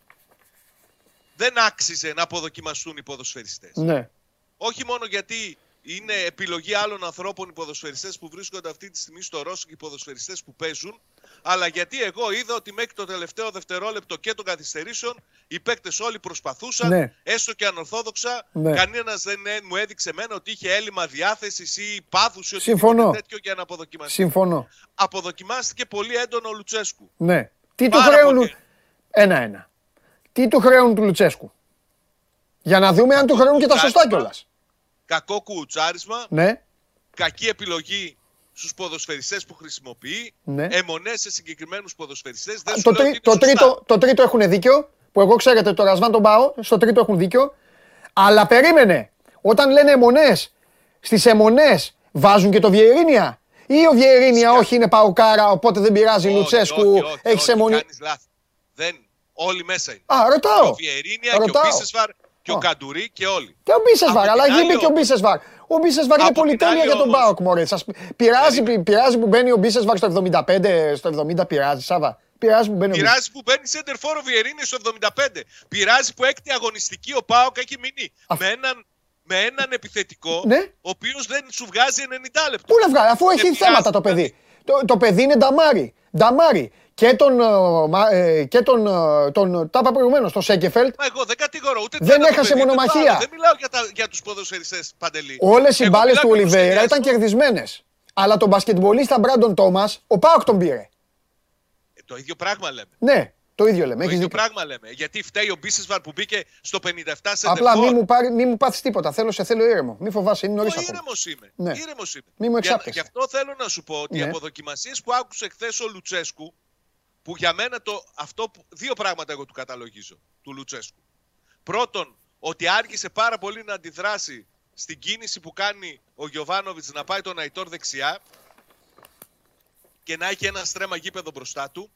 δεν άξιζε να αποδοκιμαστούν οι ποδοσφαιριστές. Ναι. Όχι μόνο γιατί είναι επιλογή άλλων ανθρώπων οι ποδοσφαιριστές που βρίσκονται αυτή τη στιγμή στο Ρώσο και οι ποδοσφαιριστές που παίζουν, αλλά γιατί εγώ είδα ότι μέχρι το τελευταίο δευτερόλεπτο και των καθυστερήσεων οι παίκτες όλοι προσπαθούσαν, Ναι. έστω και ανορθόδοξα. Ναι. Κανένας δεν ε, μου έδειξε εμένα ότι είχε έλλειμμα διάθεσης ή πάθους ή Συμφωνώ. οτιδήποτε τέτοιο για να αποδοκιμαστεί. Συμφωνώ. Αποδοκιμάστηκε πολύ έντονο ο Λουτσέσκου. Ναι. Τι του Πάρα χρέουν. πολύ. Ένα-ένα. Τι του χρέουν του Λουτσέσκου; Για να δούμε αν του χρέουν και τα σωστά Κουτσάρισμα. κιόλας. Κακό κουουουτσάρισμα, Ναι. κακή επιλογή στους ποδοσφαιριστές που χρησιμοποιεί, Ναι. αιμονές σε συγκεκριμένους ποδοσφαιριστές. Δεν σου Το, λέω τρί- ότι είναι το, σωστά. τρίτο, το τρίτο έχουν δίκιο. Που εγώ ξέρετε το Ρασβάν τον πάω. Στο τρίτο έχουν δίκιο. Αλλά περίμενε. Όταν λένε αιμονέ, στις αιμονέ βάζουν και το Βιερίνια. Ή ο Βιερίνια όχι είναι παοκάρα, οπότε δεν πειράζει Όχι, Λουτσέσκου, όχι, όχι, έχεις όχι, αιμονή. κάνεις λάθος. Δεν. Όλοι μέσα είναι. Α, Και ρωτάω. ο Βιερίνια και ο Ρωτάω. Μπίσεσβαρ και ο Α. Καντουρί και όλοι. Και ο Μπίσεσβαρ, Από αλλά την εκεί άλλη είπε και ο όμως- Μπίσεσβαρ. Ο Μπίσεσβαρ είναι Από την πολυτέλεια άλλη για τον όμως- Μπάουκ, μωρέ. Σας πειράζει, πειράζει που μπαίνει ο Μπίσεσβαρ στο 75, στο 70 πειράζει, Σάβα. Πειράζει που μπαίνει ο Μπίσεσβαρ. Πειράζει που μπαίνει center for ο Βιερίνια στο 75. Πειράζει που έκτη αγωνιστική ο Πάοκ έχει μείνει Αυτό. με έναν, με έναν επιθετικό Ναι. ο οποίος δεν σου βγάζει 90 λεπτά. Πού να βγάλει, αφού έχει Δεν θέματα πειράζει, το παιδί. Το, το παιδί είναι νταμάρι. Νταμάρι. Και τον. ε, μα- ε, και τον. ε, τον τα είπα προηγουμένως, τον Σέκεφελτ. Μα εγώ δεν κατηγορώ ούτε το Δεν ένα το έχασε παιδί, ούτε το μονομαχία. άλλο. Δεν μιλάω για, τα, για τους ποδοσφαιριστές Παντελή. Όλες οι Εγώ μπάλες μιλάω του για τον Ολιβέηρα ήταν σχεδιασμό. κερδισμένες. Αλλά τον μπασκετμπολίστα Μπράντον Τόμας, ο Πάοκ τον πήρε. Ε, Το ίδιο πράγμα λέμε. Ναι, το ίδιο λέμε. Το Έχεις ίδιο δίκιο. πράγμα λέμε. Γιατί φταίει ο Μπίσεσβαρ που μπήκε στο 57 σε Απλά μη μου, πάρει, μη μου πάθεις τίποτα. Θέλω, σε θέλω ήρεμο. Μη φοβάσαι, είναι νωρίς ακόμα. Ήρεμος είμαι. Ναι. Ήρεμος είμαι. Μη μου Για- εξάπτεσαι. Γι' αυτό θέλω να σου πω ότι Ναι. οι αποδοκιμασίες που άκουσε χθες ο Λουτσέσκου, που για μένα το, αυτό, που- δύο πράγματα εγώ του καταλογίζω, του Λουτσέσκου. Πρώτον, ότι άργησε πάρα πολύ να αντιδράσει στην κίνηση που κάνει ο Γιωβάνοβιτς να πάει τον Αϊτόρ δεξιά και να έχει ένα στρέμα γήπεδο μπροστά του.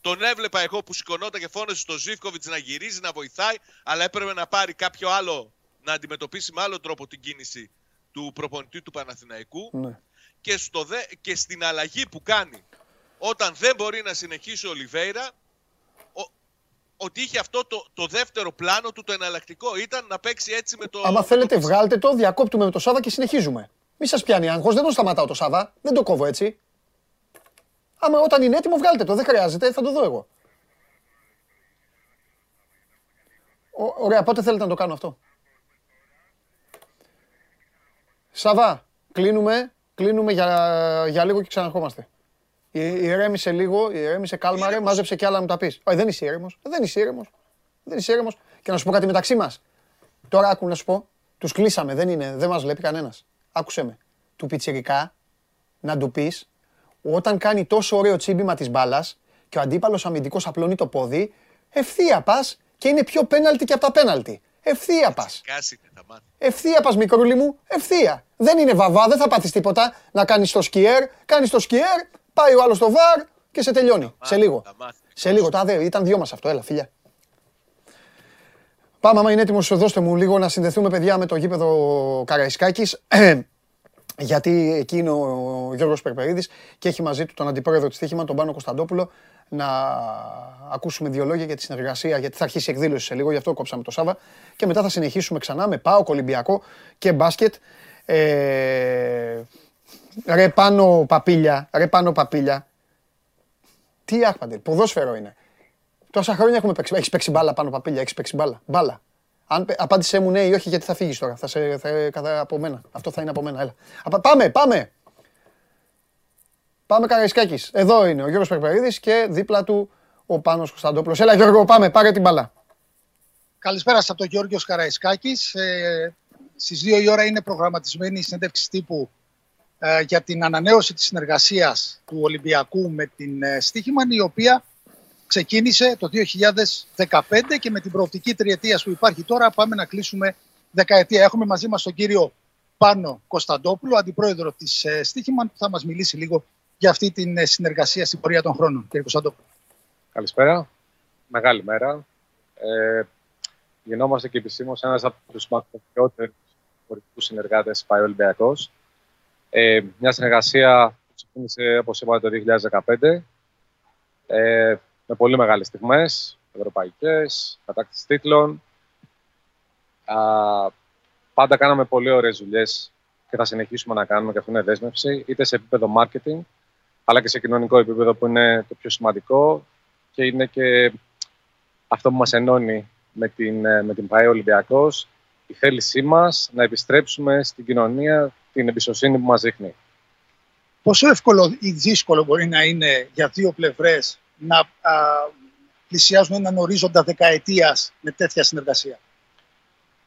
Τον έβλεπα εγώ που σηκωνόταν και φώναζε στο Ζήφκοβιτς να γυρίζει, να βοηθάει, αλλά έπρεπε να πάρει κάποιο άλλο, να αντιμετωπίσει με άλλο τρόπο την κίνηση του προπονητή του Παναθηναϊκού. Ναι. Και, στο δε, και στην αλλαγή που κάνει όταν δεν μπορεί να συνεχίσει ο Ολιβέηρα, ο- ότι είχε αυτό το, το δεύτερο πλάνο του, το εναλλακτικό. Ήταν να παίξει έτσι με το. Άμα με θέλετε, το- βγάλτε το, διακόπτουμε με το Σάβα και συνεχίζουμε. Μη σας πιάνει άγχος, δεν τον σταματάω το Σάβα. Δεν το κόβω έτσι. Άμα όταν είναι έτοιμο, βγάλτε το. Δεν χρειάζεται, θα το δω εγώ. Ω- ωραία, πότε θέλετε να το κάνω αυτό; Σάβα, κλείνουμε, κλείνουμε για, για λίγο και ξαναρχόμαστε. Η- Ηρέμησε λίγο, ηρέμησε, κάλμαρε, Ήρεμος. μάζεψε κι άλλα να μου τα πεις. Όχι, δεν είσαι ήρεμος. Δεν είσαι ήρεμος. Δεν είσαι ήρεμος. Και να σου πω κάτι μεταξύ μας. Τώρα άκου να σου πω. Τους κλείσαμε, δεν είναι, δεν μας βλέπει κανένας. Άκουσε με. Του πιτσιρικά να του πεις όταν κάνει τόσο ωραίο τσίμπημα της μπάλας και ο αντίπαλος αμυντικός απλώνει το πόδι, ευθεία πας και είναι πιο πέναλτι και από τα πέναλτι. Ευθεία πας. Κάση είναι, θα μάθεις. Ευθεία πας, μικρούλι μου, ευθεία. Δεν είναι βαβά, δεν θα πάθεις τίποτα. Να κάνεις το σκιέρ, κάνεις το σκιέρ, πάει ο άλλος στο VAR και σε τελειώνει. σε λίγο. θα μάθει. Σε λίγο, τα δε, ήταν δυο μας αυτό, έλα, φιλιά. Πάμε, άμα είναι έτοιμος, δώστε μου λίγο να συνδεθούμε, παιδιά, με το γήπεδο Καραϊσκάκης. Γιατί εκεί είναι ο Γιώργος Περπερίδης και έχει μαζί του τον αντιπρόεδρο της Τύχημα, τον Πάνο Κωνσταντόπουλο, να ακούσουμε δύο λόγια για τη συνεργασία, γιατί θα αρχίσει η εκδήλωση σε λίγο, γι' αυτό κόψαμε το Σάβα. Και μετά θα συνεχίσουμε ξανά με ΠΑΟΚ, Ολυμπιακό και μπάσκετ. Ε, ρε πάνω παπίλια, ρε πάνω παπίλια. Τι άχπαντε, ποδόσφαιρο είναι. Τόσα χρόνια έχουμε παίξει. Έχεις παίξει μπάλα πάνω παπίλια, έχεις παίξει μπάλα. Μπάλα. Αν πε- απάντησέ μου ναι ή όχι, γιατί θα φύγεις τώρα. Θα σε, θα, κατά, από μένα. Αυτό θα είναι από μένα. Έλα. Απα- πάμε, πάμε. Πάμε Καραϊσκάκης. Εδώ είναι ο Γιώργος Περπερίδης και δίπλα του ο Πάνος Κωνσταντόπουλος. Έλα Γιώργο, πάμε, πάρε την μπάλα. Καλησπέρα σας από τον Γιώργος Καραϊσκάκης. Ε, στις 2 η ώρα είναι προγραμματισμένη η συνέντευξη τύπου ε, για την ανανέωση της συνεργασίας του Ολυμπιακού με την ε, Στίχημαν, η οποία ξεκίνησε το 2015 και με την προοπτική τριετίας που υπάρχει τώρα πάμε να κλείσουμε δεκαετία. Έχουμε μαζί μας τον κύριο Πάνο Κωνσταντόπουλο, αντιπρόεδρο της ε, Στίχημαν, που θα μας μιλήσει λίγο για αυτή την ε, συνεργασία στην πορεία των χρόνων. Κύριε Κωνσταντόπουλο. Καλησπέρα. Μεγάλη μέρα. Ε, γινόμαστε και επισήμως ένας από τους μακροπιότερου πολιτικού συνεργάτες πάει ο Ολυμπιακό. Ε, μια συνεργασία που ξεκίνησε, όπως είπατε, το 2015. Ε, με πολύ μεγάλες στιγμές, ευρωπαϊκές, κατάκτηση τίτλων. Α, πάντα κάναμε πολύ ωραίες δουλειές και θα συνεχίσουμε να κάνουμε και αυτό είναι δέσμευση, είτε σε επίπεδο marketing, αλλά και σε κοινωνικό επίπεδο που είναι το πιο σημαντικό και είναι και αυτό που μας ενώνει με την, με την ΠαΕ Ολυμπιακός, η θέλησή μας να επιστρέψουμε στην κοινωνία την εμπιστοσύνη που μας δείχνει. Πόσο εύκολο ή δύσκολο μπορεί να είναι για δύο πλευρές να α, πλησιάζουν έναν ορίζοντα δεκαετίας με τέτοια συνεργασία;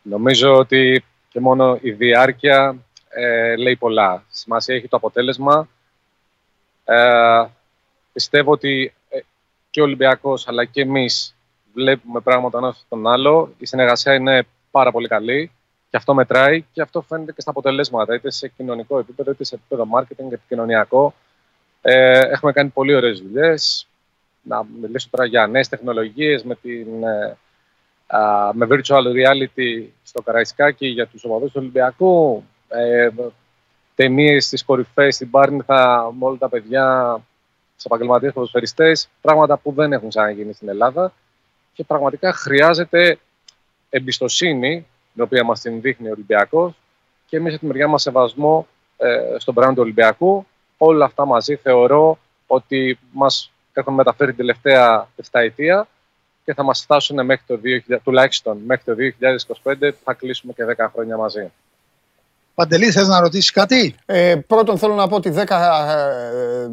Νομίζω ότι και μόνο η διάρκεια ε, λέει πολλά. Σημασία έχει το αποτέλεσμα. Ε, πιστεύω ότι ε, και ο Ολυμπιακός αλλά και εμείς βλέπουμε πράγματα ένα στον άλλο. Η συνεργασία είναι πάρα πολύ καλή και αυτό μετράει και αυτό φαίνεται και στα αποτελέσματα, είτε σε κοινωνικό επίπεδο, είτε σε επίπεδο marketing, επικοινωνιακό. Ε, έχουμε κάνει πολύ ωραίες δουλειές. Να μιλήσω τώρα για νέες τεχνολογίες με, την, ε, με virtual reality στο Καραϊσκάκι για τους οπαδούς του Ολυμπιακού, ε, ταινίες στις κορυφές στην Πάρνηθα με όλα τα παιδιά, στους επαγγελματίες ποδοσφαιριστές, πράγματα που δεν έχουν ξαναγίνει στην Ελλάδα. Και πραγματικά χρειάζεται εμπιστοσύνη, την οποία μας την δείχνει ο Ολυμπιακός και εμείς από τη μεριά μας σεβασμό ε, στον brand του Ολυμπιακού. Όλα αυτά μαζί θεωρώ ότι μας έχουν μεταφέρει την τελευταία 7 ετία και θα μας φτάσουν μέχρι το 2000, τουλάχιστον μέχρι το 2025 που θα κλείσουμε και 10 χρόνια μαζί. Παντελή, θες να ρωτήσεις κάτι; Ε, πρώτον θέλω να πω ότι 10,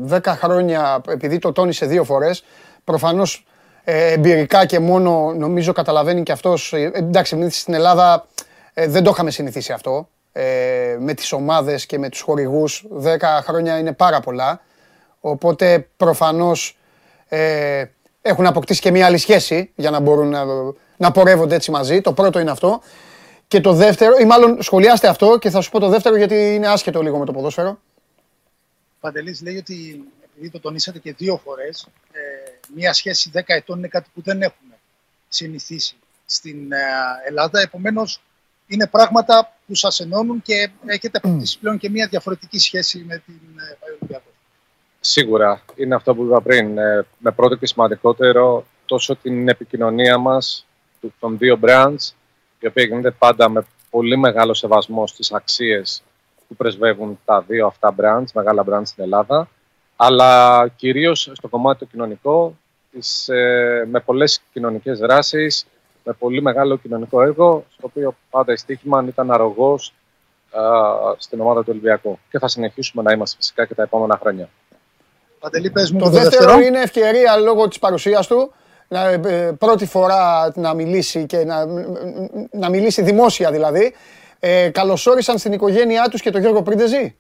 10 ε, χρόνια, επειδή το τόνισε δύο φορές, προφανώς ε, εμπειρικά και μόνο νομίζω καταλαβαίνει και αυτός, ε, εντάξει εμείς στην Ελλάδα ε, δεν το είχαμε συνηθίσει αυτό, ε, με τις ομάδες και με τους χορηγούς, 10 χρόνια είναι πάρα πολλά, οπότε προφανώς ε, έχουν αποκτήσει και μια άλλη σχέση για να μπορούν να, να πορεύονται έτσι μαζί. Το πρώτο είναι αυτό. Και το δεύτερο, ή μάλλον σχολιάστε αυτό και θα σου πω το δεύτερο γιατί είναι άσχετο λίγο με το ποδόσφαιρο. Παντελής λέει ότι, επειδή το τονίσατε και δύο φορές, ε, μια σχέση 10 ετών είναι κάτι που δεν έχουμε συνηθίσει στην ε, Ελλάδα. Επομένως, είναι πράγματα που σας ενώνουν και έχετε αποκτήσει πλέον και μια διαφορετική σχέση με την ε, Ολυμπιακό. Σίγουρα είναι αυτό που είπα πριν. Ε, με πρώτο και σημαντικότερο τόσο την επικοινωνία μας των δύο brands, η οποία γίνεται πάντα με πολύ μεγάλο σεβασμό στις αξίες που πρεσβεύουν τα δύο αυτά brands, μεγάλα brands στην Ελλάδα, αλλά κυρίως στο κομμάτι το κοινωνικό, τις, ε, με πολλές κοινωνικές δράσεις, με πολύ μεγάλο κοινωνικό έργο, στο οποίο πάντα η Στίχημαν ήταν αρρωγός στην ομάδα του Ολυμπιακού. Και θα συνεχίσουμε να είμαστε φυσικά και τα επόμενα χρόνια. Παντελή, πες μου το, δεύτερο, είναι ευκαιρία λόγω της παρουσίας του να, ε, πρώτη φορά να μιλήσει και να, να μιλήσει δημόσια δηλαδή. Ε, καλωσόρισαν στην οικογένειά τους και τον Γιώργο Πρίντεζη.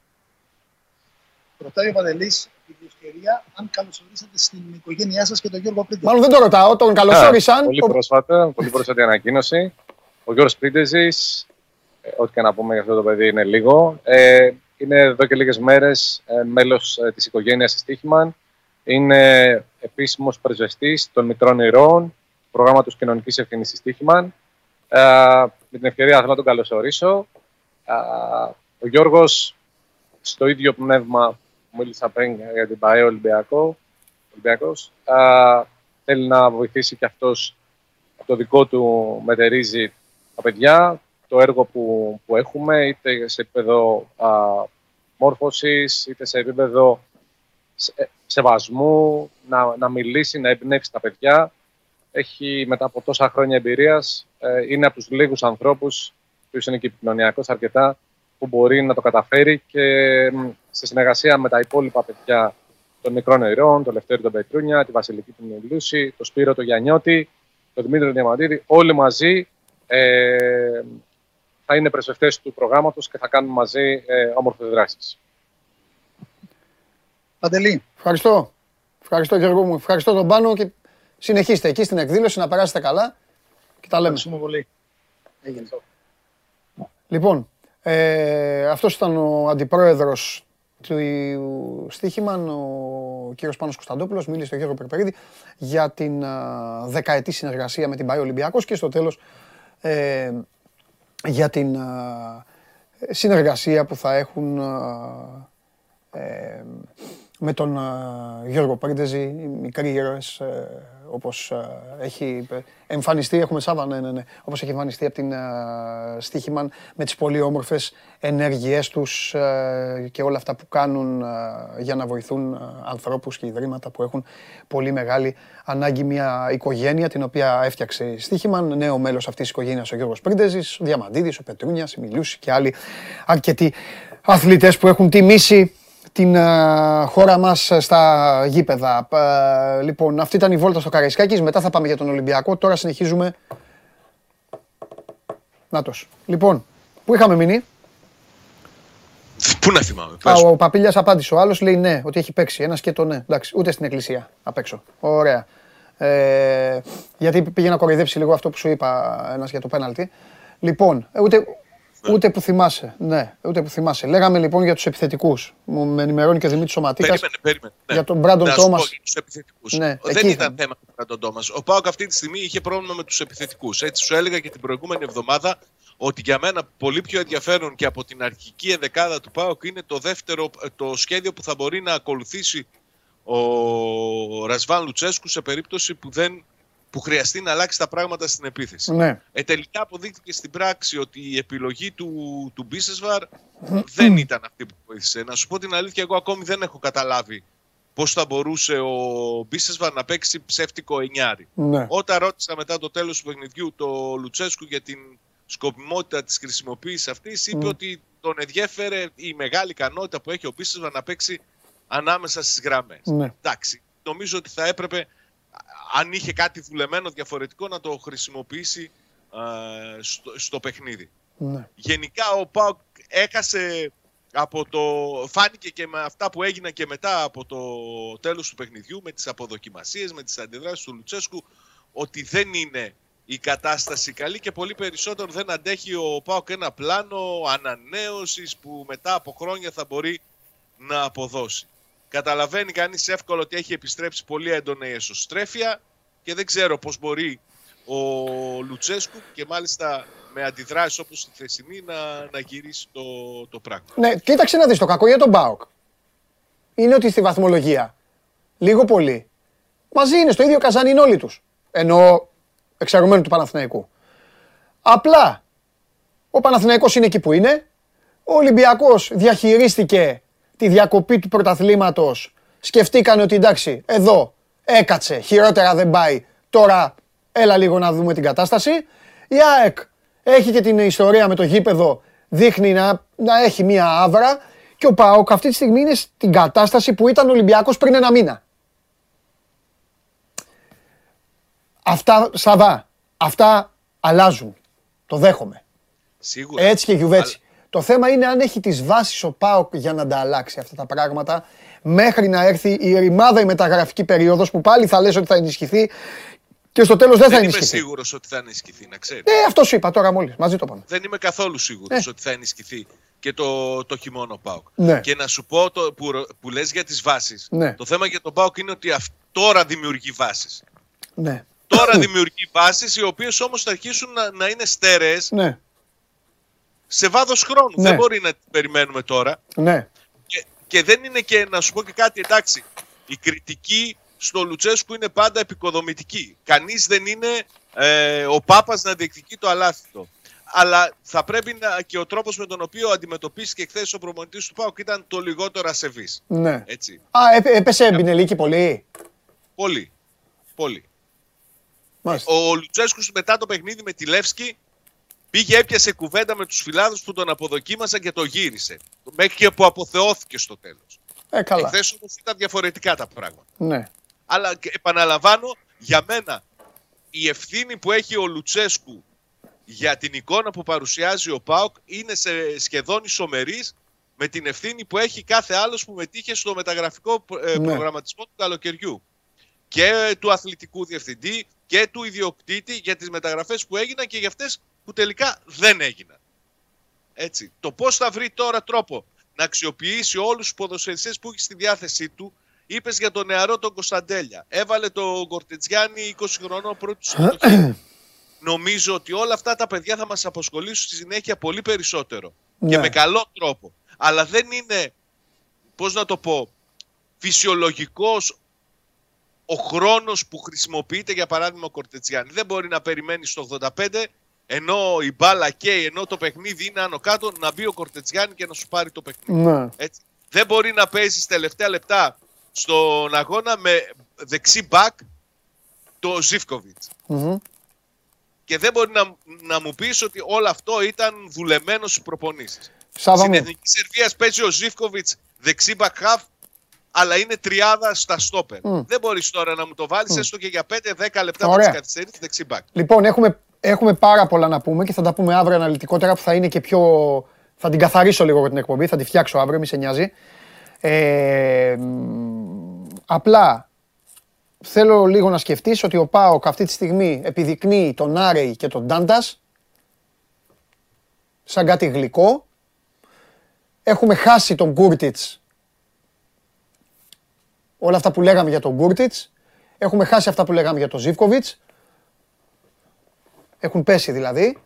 Ρωτάει ο Παντελής την ευκαιρία αν καλωσορίσατε στην οικογένειά σας και τον Γιώργο Πρίντεζη. Μάλλον δεν το ρωτάω, τον καλωσόρισαν. πολύ πρόσφατα, πολύ πρόσφατη ανακοίνωση. Ο Γιώργος Πρίντεζης, ε, ό,τι και να πούμε για αυτό το παιδί είναι λίγο. Ε, είναι εδώ και λίγες μέρες ε, μέλος ε, της οικογένειας της Στίχημαν. Είναι επίσημος πρεσβευτής των Μικρών Ηρώων, προγράμματος κοινωνικής ευθύνης της Στίχημαν. Ε, με την ευκαιρία θέλω να τον καλωσορίσω. Ε, ο Γιώργος, στο ίδιο πνεύμα που μίλησα πριν για την ΠαΕ Ολυμπιακό, Ολυμπιακός, ε, θέλει να βοηθήσει και αυτός από το δικό του μετερίζει τα παιδιά, το έργο που, που έχουμε, είτε σε επίπεδο α, μόρφωσης, είτε σε επίπεδο σε, σεβασμού, να, να μιλήσει, να εμπνεύσει τα παιδιά. Έχει μετά από τόσα χρόνια εμπειρίας, ε, είναι από τους λίγους ανθρώπους, που είναι και επικοινωνιακός αρκετά, που μπορεί να το καταφέρει και σε συνεργασία με τα υπόλοιπα παιδιά των μικρών νοηρών, τον Λευτέρη τον Πετρούνια, τη Βασιλική του Μιλούση, τον Σπύρο τον Γιαννιώτη, τον Δημήτρη τον Διαμαντίδη, όλοι μαζί ε, θα είναι πρεσβευτές του προγράμματος και θα κάνουμε μαζί ε, όμορφες δράσεις. Παντελή. Ευχαριστώ. Ευχαριστώ Γιώργο μου. Ευχαριστώ τον Πάνο και συνεχίστε εκεί στην εκδήλωση να περάσετε καλά και τα λέμε. Ευχαριστούμε πολύ. Έγινε. Λοιπόν, ε, αυτός ήταν ο αντιπρόεδρος του Στίχημαν, ο κύριος Πάνος Κωνσταντόπουλος, μίλησε στον Γιώργο Περπερίδη για την α, δεκαετή συνεργασία με την Πάει Ολυμπιακός και στο τέλος ε, για την α, συνεργασία που θα έχουν α, ε, με τον α, Γιώργο Πρίντεζη, οι μικροί ήρωες, ε, όπως α, έχει εμφανιστεί, έχουμε Σάβα, ναι, ναι, ναι, όπως έχει εμφανιστεί από την α, Στίχημαν με τις πολύ όμορφες ενέργειές τους ε, και όλα αυτά που κάνουν α, για να βοηθούν α, ανθρώπους και ιδρύματα που έχουν πολύ μεγάλη ανάγκη μια οικογένεια την οποία έφτιαξε η Στίχημαν, νέο μέλος αυτής της οικογένειας ο Γιώργος Πρίντεζης, ο Διαμαντίδης, ο Πετρούνιας, η Μιλούση και άλλοι αρκετοί αθλητές που έχουν τιμήσει την α, χώρα μας στα γήπεδα. Α, λοιπόν, αυτή ήταν η βόλτα στο Καραϊσκάκης, μετά θα πάμε για τον Ολυμπιακό, τώρα συνεχίζουμε. Νάτος. Λοιπόν, πού είχαμε μείνει; Πού να θυμάμαι. Α, Πες. ο Παπίλιας απάντησε, ο άλλος λέει ναι, ότι έχει παίξει. Ένας και το ναι. Εντάξει, ούτε στην εκκλησία απ' έξω. Ωραία. Ε, γιατί πήγε να κοροϊδέψει λίγο αυτό που σου είπα ένας για το πέναλτι. Λοιπόν, ε, ούτε, ούτε που θυμάσαι. Ναι, ούτε που θυμάσαι. Λέγαμε λοιπόν για τους επιθετικούς. Μου με ενημερώνει και ο Δημήτρης Σωματίκας. Περίμενε, περίμενε. Ναι. Για τον Μπράντον Να σου πω Τόμας. για τους επιθετικούς. Ναι, Δεν εκεί ήταν θα- θέμα του Μπράντον Τόμας. Ο Πάοκ αυτή τη στιγμή είχε πρόβλημα με τους επιθετικούς. Έτσι σου έλεγα και την προηγούμενη εβδομάδα ότι για μένα πολύ πιο ενδιαφέρον και από την αρχική ενδεκάδα του Πάοκ είναι το δεύτερο το σχέδιο που θα μπορεί να ακολουθήσει ο Ρασβάν Λουτσέσκου σε περίπτωση που, δεν, που χρειαστεί να αλλάξει τα πράγματα στην επίθεση. Ναι. Ε, τελικά αποδείχθηκε στην πράξη ότι η επιλογή του, του Μπίσεσβαρ δεν ήταν αυτή που βοήθησε. Να σου πω την αλήθεια, εγώ ακόμη δεν έχω καταλάβει πώς θα μπορούσε ο Μπίσεσβαρ να παίξει ψεύτικο εννιάρι. Ναι. Όταν ρώτησα μετά το τέλος του παιχνιδιού το Λουτσέσκου για την σκοπιμότητα της χρησιμοποίησης αυτής, είπε Μμ. ότι τον ενδιέφερε η μεγάλη ικανότητα που έχει ο Μπίσεσβαρ να παίξει ανάμεσα στις γραμμές. Ναι. Εντάξει, νομίζω ότι θα έπρεπε, α, αν είχε κάτι δουλεμένο διαφορετικό, να το χρησιμοποιήσει α, στο, στο παιχνίδι. Ναι. Γενικά ο Πάουκ έχασε από το... Φάνηκε και με αυτά που έγιναν και μετά από το τέλος του παιχνιδιού, με τις αποδοκιμασίες, με τις αντιδράσεις του Λουτσέσκου, ότι δεν είναι η κατάσταση καλή και πολύ περισσότερο δεν αντέχει ο Πάουκ ένα πλάνο ανανέωσης που μετά από χρόνια θα μπορεί να αποδώσει. Καταλαβαίνει κανείς εύκολα ότι έχει επιστρέψει πολύ έντονα η εσωστρέφεια και δεν ξέρω πώς μπορεί ο Λουτσέσκου και μάλιστα με αντιδράσεις όπως τη θεσινή να, να γυρίσει το, το πράγμα. Ναι, κοίταξε να δεις το κακό για τον Μπάουκ. Είναι ότι στη βαθμολογία, λίγο πολύ, μαζί είναι στο ίδιο καζάνι είναι όλοι τους. Ενώ εξαιρουμένου του Παναθηναϊκού. Απλά, ο Παναθηναϊκός είναι εκεί που είναι. Ο Ολυμπιακός διαχειρίστηκε τη διακοπή του πρωταθλήματος. Σκεφτήκανε ότι εντάξει, εδώ έκατσε, χειρότερα δεν πάει. Τώρα έλα λίγο να δούμε την κατάσταση. Η ΑΕΚ έχει και την ιστορία με το γήπεδο, δείχνει να, να έχει μία άβρα. Και ο ΠΑΟΚ αυτή τη στιγμή είναι στην κατάσταση που ήταν ο Ολυμπιακός πριν ένα μήνα. Αυτά, Σαβά, αυτά αλλάζουν. Το δέχομαι. Σίγουρα. Έτσι και γιουβέτσι. Το θέμα είναι αν έχει τις βάσεις ο ΠΑΟΚ για να τα αλλάξει αυτά τα πράγματα μέχρι να έρθει η ρημάδα η μεταγραφική περίοδος που πάλι θα λες ότι θα ενισχυθεί και στο τέλος δεν θα Δεν είμαι ενισχυθεί. σίγουρος ότι θα ενισχυθεί, να ξέρεις. Ε, αυτός σου είπα τώρα μόλις. Μαζί το πάμε. Δεν είμαι καθόλου σίγουρος Ε. ότι θα ενισχυθεί και το, το χειμώνα ο ΠΑΟΚ. Ναι. Και να σου πω το, που, ρω- που λες για τις βάσεις. Ναι. Το θέμα για τον ΠΑΟΚ είναι ότι αυ- τώρα δημιουργεί βάσεις. Ναι. Τώρα δημιουργεί βάσεις οι οποίες όμως θα αρχίσουν να, να είναι στέρεες Ναι. Σε βάθος χρόνου. Ναι. Δεν μπορεί να τις περιμένουμε τώρα. Ναι. Και, και δεν είναι και, να σου πω και κάτι, εντάξει, η κριτική στο Λουτσέσκου είναι πάντα επικοδομητική. Κανείς δεν είναι ε, ο Πάπας να διεκδικεί το αλάθητο. Αλλά θα πρέπει να, και ο τρόπος με τον οποίο αντιμετωπίστηκε χθες ο προμονητής του ΠΑΟΚ ήταν το λιγότερο ασεβής. Ναι. Έτσι. Α, έπε- έπεσε Μπινελίκη πολύ. Πολύ. Πολύ. Μάλιστα. Ο Λουτσέσκους μετά το παιχνίδι με τη Λεύσκη πήγε έπιασε κουβέντα με τους φιλάδους που τον αποδοκίμασαν και το γύρισε. Μέχρι και που αποθεώθηκε στο τέλος. Ε, καλά. Εχθές όμως ήταν διαφορετικά τα πράγματα. Ναι. Αλλά και επαναλαμβάνω, για μένα η ευθύνη που έχει ο Λουτσέσκου για την εικόνα που παρουσιάζει ο ΠΑΟΚ είναι σε σχεδόν ισομερής με την ευθύνη που έχει κάθε άλλος που μετήχε στο μεταγραφικό ε, Ναι. προγραμματισμό του καλοκαιριού. Και του αθλητικού διευθυντή και του ιδιοκτήτη για τις μεταγραφές που έγιναν και για αυτές που τελικά δεν έγιναν. Έτσι. Το πώς θα βρει τώρα τρόπο να αξιοποιήσει όλους τους ποδοσφαιριστές που έχει στη διάθεσή του Είπες για τον νεαρό τον Κωνσταντέλια. Έβαλε τον Κορτετζιάννη 20 χρονών πρώτης συμμετοχής. Νομίζω ότι όλα αυτά τα παιδιά θα μας αποσχολήσουν στη συνέχεια πολύ περισσότερο. Και Ναι. με καλό τρόπο. Αλλά δεν είναι, πώς να το πω, φυσιολογικός ο χρόνος που χρησιμοποιείται για παράδειγμα ο Κορτετζιάννη. Δεν μπορεί να περιμένει στο 85 ενώ η μπάλα καίει, ενώ το παιχνίδι είναι άνω κάτω, να μπει ο Κορτετζιάννη και να σου πάρει το παιχνίδι. Ναι. Έτσι. Δεν μπορεί να παίζεις τελευταία λεπτά στον αγώνα με δεξί μπακ το Ζιφκοβιτ. Μμμ. Και δεν μπορεί να, να μου πεις ότι όλο αυτό ήταν δουλεμένο στις προπονήσεις. Σάβα Στην μου. Εθνική Σερβίας παίζει ο Ζιφκοβιτ δεξί back half, αλλά είναι τριάδα στα στόπερ. Μμ. Δεν μπορείς τώρα να μου το βάλεις Μμ. έστω και για 5-10 λεπτά Ωραία. με τις καθυστερήσει δεξί back. Λοιπόν, έχουμε, έχουμε πάρα πολλά να πούμε και θα τα πούμε αύριο αναλυτικότερα που θα είναι και πιο. Θα την καθαρίσω λίγο την εκπομπή, θα τη φτιάξω αύριο, μη σε νοιάζει. Ε, μ, απλά θέλω λίγο να σκεφτείς ότι ο ΠΑΟΚ αυτή τη στιγμή επιδεικνύει τον Άρεϊ και τον Ντάντας σαν κάτι γλυκό. Έχουμε χάσει τον Κούρτιτς όλα αυτά που λέγαμε για τον Κούρτιτς. Έχουμε χάσει αυτά που λέγαμε για τον Ζίβκοβιτς. Έχουν πέσει δηλαδή.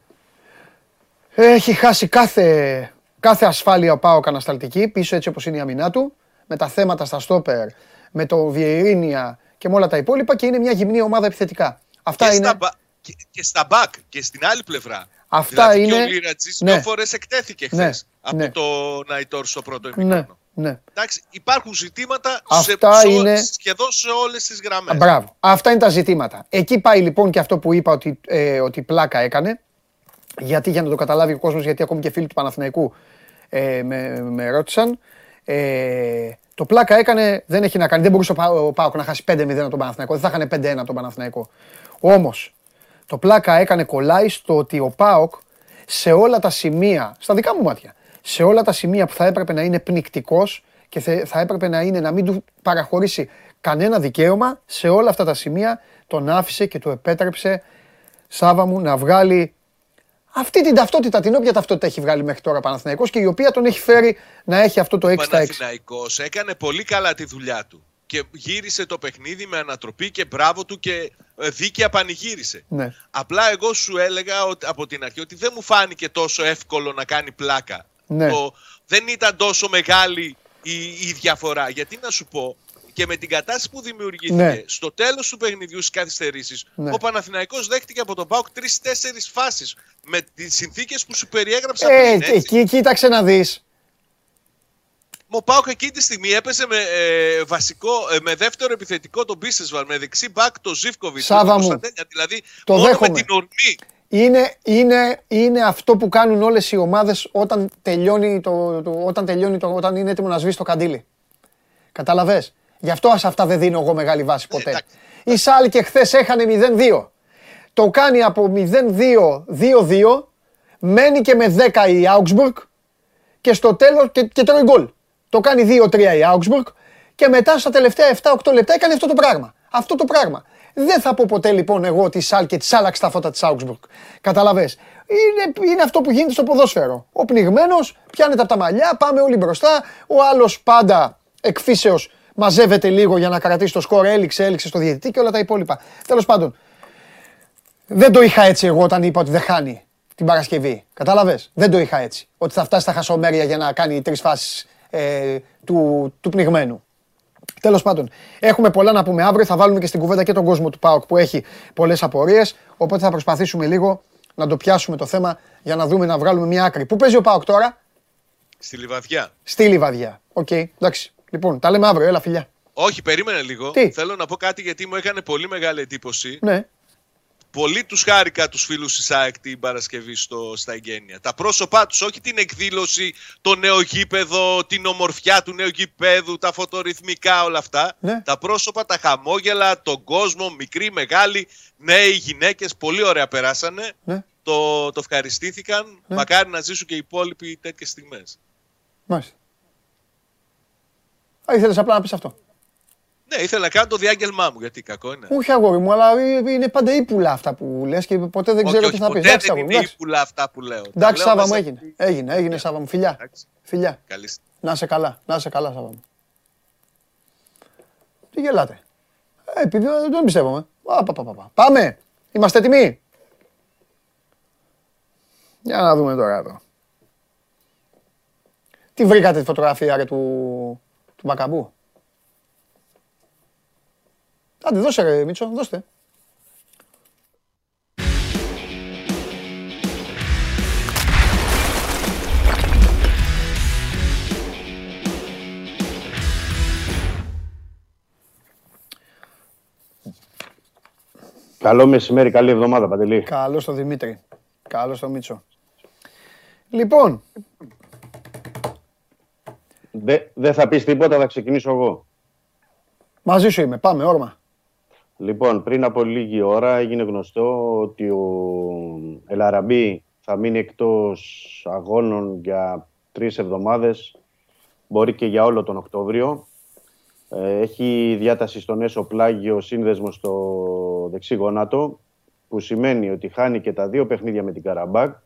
Έχει χάσει κάθε, κάθε ασφάλεια ο Πάο ανασταλτική, πίσω έτσι όπως είναι η αμυνά του, με τα θέματα στα στόπερ, με το Βιερίνια και με όλα τα υπόλοιπα και είναι μια γυμνή ομάδα επιθετικά. Αυτά και, είναι. στα, μπα- και, και στα back και στην άλλη πλευρά. Αυτά δηλαδή Και είναι- ο Λίρατζης ναι. δύο φορές εκτέθηκε Ναι, χθες από ναι. το Ναϊτόρ στο πρώτο Ναι, ημίχρονο. Ναι. Εντάξει, υπάρχουν ζητήματα Αυτά σε, σε- είναι- σχεδόν σε όλες τις γραμμές. Α, Μπράβο. Αυτά είναι τα ζητήματα. Εκεί πάει λοιπόν και αυτό που είπα ότι, ε, ότι πλάκα έκανε. Γιατί για να το καταλάβει ο κόσμος, γιατί ακόμη και φίλοι του Παναθηναϊκού ε, με, με ρώτησαν. Ε, το πλάκα έκανε, δεν έχει να κάνει. Δεν μπορούσε ο, Πα- ο Πάοκ να χάσει 5-0 από τον Παναθηναϊκό. Δεν θα είχαν 5-1 από τον Παναθηναϊκό. Όμως, το πλάκα έκανε κολλάει στο ότι ο Πάοκ σε όλα τα σημεία, στα δικά μου μάτια, σε όλα τα σημεία που θα έπρεπε να είναι πνικτικός και θε- θα έπρεπε να είναι να μην του παραχωρήσει κανένα δικαίωμα, σε όλα αυτά τα σημεία τον άφησε και του επέτρεψε Σάβα μου να βγάλει αυτή την ταυτότητα, την όποια ταυτότητα έχει βγάλει μέχρι τώρα ο Παναθηναϊκός και η οποία τον έχει φέρει να έχει αυτό το 6 Ο στα 6. Παναθηναϊκός έκανε πολύ καλά τη δουλειά του και γύρισε το παιχνίδι με ανατροπή και μπράβο του και ε, δίκαια πανηγύρισε. Ναι. Απλά εγώ σου έλεγα ότι, από την αρχή ότι δεν μου φάνηκε τόσο εύκολο να κάνει πλάκα. Ναι. Το, δεν ήταν τόσο μεγάλη η, η διαφορά. Γιατί να σου πω, και με την κατάσταση που δημιουργήθηκε Ναι. στο τέλος του παιχνιδιού στις καθυστερήσεις, Ναι. ο Παναθηναϊκός δέχτηκε από τον ΠΑΟΚ τρεις-τέσσερις φάσεις με τις συνθήκες που σου περιέγραψα Ε, πριν. έτσι. εκεί κοίταξε να δεις. Ο Πάοκ εκείνη τη στιγμή έπεσε με, ε, βασικό, ε, με δεύτερο επιθετικό τον Μπίσεσβαρ, με δεξί μπακ το Ζήφκοβιτς. Σάβα μου. Δηλαδή, Το μόνο δέχομαι. με την ορμή. Είναι, είναι, είναι αυτό που κάνουν όλες οι ομάδες όταν τελειώνει το, το, όταν τελειώνει το, όταν είναι έτοιμο να σβήσει το καντήλι. Καταλαβες; Γι' αυτό σε αυτά δεν δίνω εγώ μεγάλη βάση ποτέ. εντάξει. Η Σάλκε χθες έχανε 0-2. Το κάνει από 0-2, 2-2, μένει και με 10 η Augsburg και στο τέλος και, και τρώει γκολ. Το κάνει 2-3 η Augsburg και μετά στα τελευταία 7-8 λεπτά έκανε αυτό το πράγμα. Αυτό το πράγμα. Δεν θα πω ποτέ λοιπόν εγώ ότι η Σάλκε της άλλαξε τα φώτα της Augsburg. Καταλαβες. Είναι, είναι αυτό που γίνεται στο ποδόσφαιρο. Ο πνιγμένος πιάνεται από τα μαλλιά, πάμε όλοι μπροστά. Ο άλλος πάντα εκφύσεως μαζεύεται λίγο για να κρατήσει το σκορ, έληξε, έληξε στο διαιτητή και όλα τα υπόλοιπα. Τέλος πάντων, δεν το είχα έτσι εγώ όταν είπα ότι δεν χάνει την Παρασκευή. Κατάλαβε. Δεν το είχα έτσι. Ότι θα φτάσει στα χασομέρια για να κάνει τρεις φάσεις ε, του, του πνιγμένου. Τέλος πάντων, έχουμε πολλά να πούμε αύριο. Θα βάλουμε και στην κουβέντα και τον κόσμο του ΠΑΟΚ που έχει πολλές απορίες. Οπότε θα προσπαθήσουμε λίγο να το πιάσουμε το θέμα για να δούμε να βγάλουμε μια άκρη. Πού παίζει ο ΠΑΟΚ τώρα, Στη Λιβαδιά. Στη Λιβαδιά. Οκ, εντάξει. Λοιπόν, τα λέμε αύριο. Έλα, φιλιά. Όχι, περίμενε λίγο. Τι; Θέλω να πω κάτι γιατί μου έκανε πολύ μεγάλη εντύπωση. Ναι. Πολύ τους χάρηκα τους φίλους της ΑΕΚ την Παρασκευή στο, στα εγκαίνια. Τα πρόσωπά τους, όχι την εκδήλωση, το νέο γήπεδο, την ομορφιά του νέου γήπεδου, τα φωτορυθμικά, όλα αυτά. Ναι. Τα πρόσωπα, τα χαμόγελα, τον κόσμο, μικροί, μεγάλοι, νέοι, γυναίκες, πολύ ωραία περάσανε. Ναι. το, το ευχαριστήθηκαν. Ναι. Μακάρι να ζήσουν και οι υπόλοιποι τέτοιες στιγμές. Μάλιστα. Α, ήθελες απλά να πεις αυτό. Ναι, ήθελα να κάνω το διάγγελμά μου, γιατί κακό είναι. Όχι αγόρι μου, αλλά ε, είναι πάντα ύπουλα αυτά που λες και ποτέ δεν όχι, ξέρω όχι, τι θα πεις. ποτέ Εντάξει, δεν αγόρι μου, είναι εντάξει. ύπουλα αυτά που λέω. Τα Εντάξει, λέω Σάβα μου μέσα- έγινε. Έγινε, έγινε Σάβα μου. Φιλιά. Εντάξει. Φιλιά. Καλή Να σε καλά, να σε καλά Σάβα μου. Τι γελάτε. Ε, επειδή δεν τον πιστεύουμε. Α, πα, πα, πα, πα. Πάμε. Είμαστε έτοιμοι; Για να δούμε τώρα εδώ. Τι βρήκατε τη φωτογραφία ρε, του, του Μπακαμπού. Άντε δώσε ρε Μίτσο, δώστε. Καλό μεσημέρι, καλή εβδομάδα, Παντελή. Καλό στο Δημήτρη. Καλό στο Μίτσο. Λοιπόν, Δε- Δεν θα πεις τίποτα, θα ξεκινήσω εγώ. μαζί σου είμαι. Πάμε, όρμα. Λοιπόν, πριν από λίγη ώρα έγινε γνωστό ότι ο Ελαραμπή θα μείνει εκτός αγώνων για τρεις εβδομάδες, μπορεί και για όλο τον Οκτώβριο. Ε, Έχει διάταση στον έσω πλάγιο σύνδεσμο στο δεξί γόνατο, που σημαίνει ότι χάνει και τα δύο παιχνίδια με την Καραμπάκ,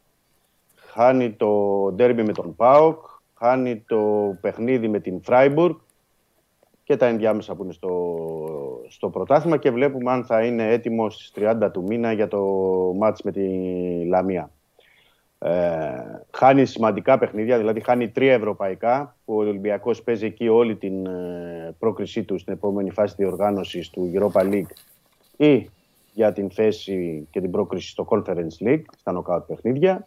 χάνει το ντέρμπι με τον ΠΑΟΚ, χάνει το παιχνίδι με την Φράιμπουργκ και τα ενδιάμεσα που είναι στο, στο πρωτάθλημα και βλέπουμε αν θα είναι έτοιμος στις 30 του μήνα για το μάτς με τη Λαμία. Ε, χάνει σημαντικά παιχνίδια, δηλαδή χάνει τρία ευρωπαϊκά που ο Ολυμπιακός παίζει εκεί όλη την ε, πρόκρισή του στην επόμενη φάση διοργάνωσης του Europa League ή για την θέση και την πρόκριση στο Conference League, στα νοκάουτ παιχνίδια.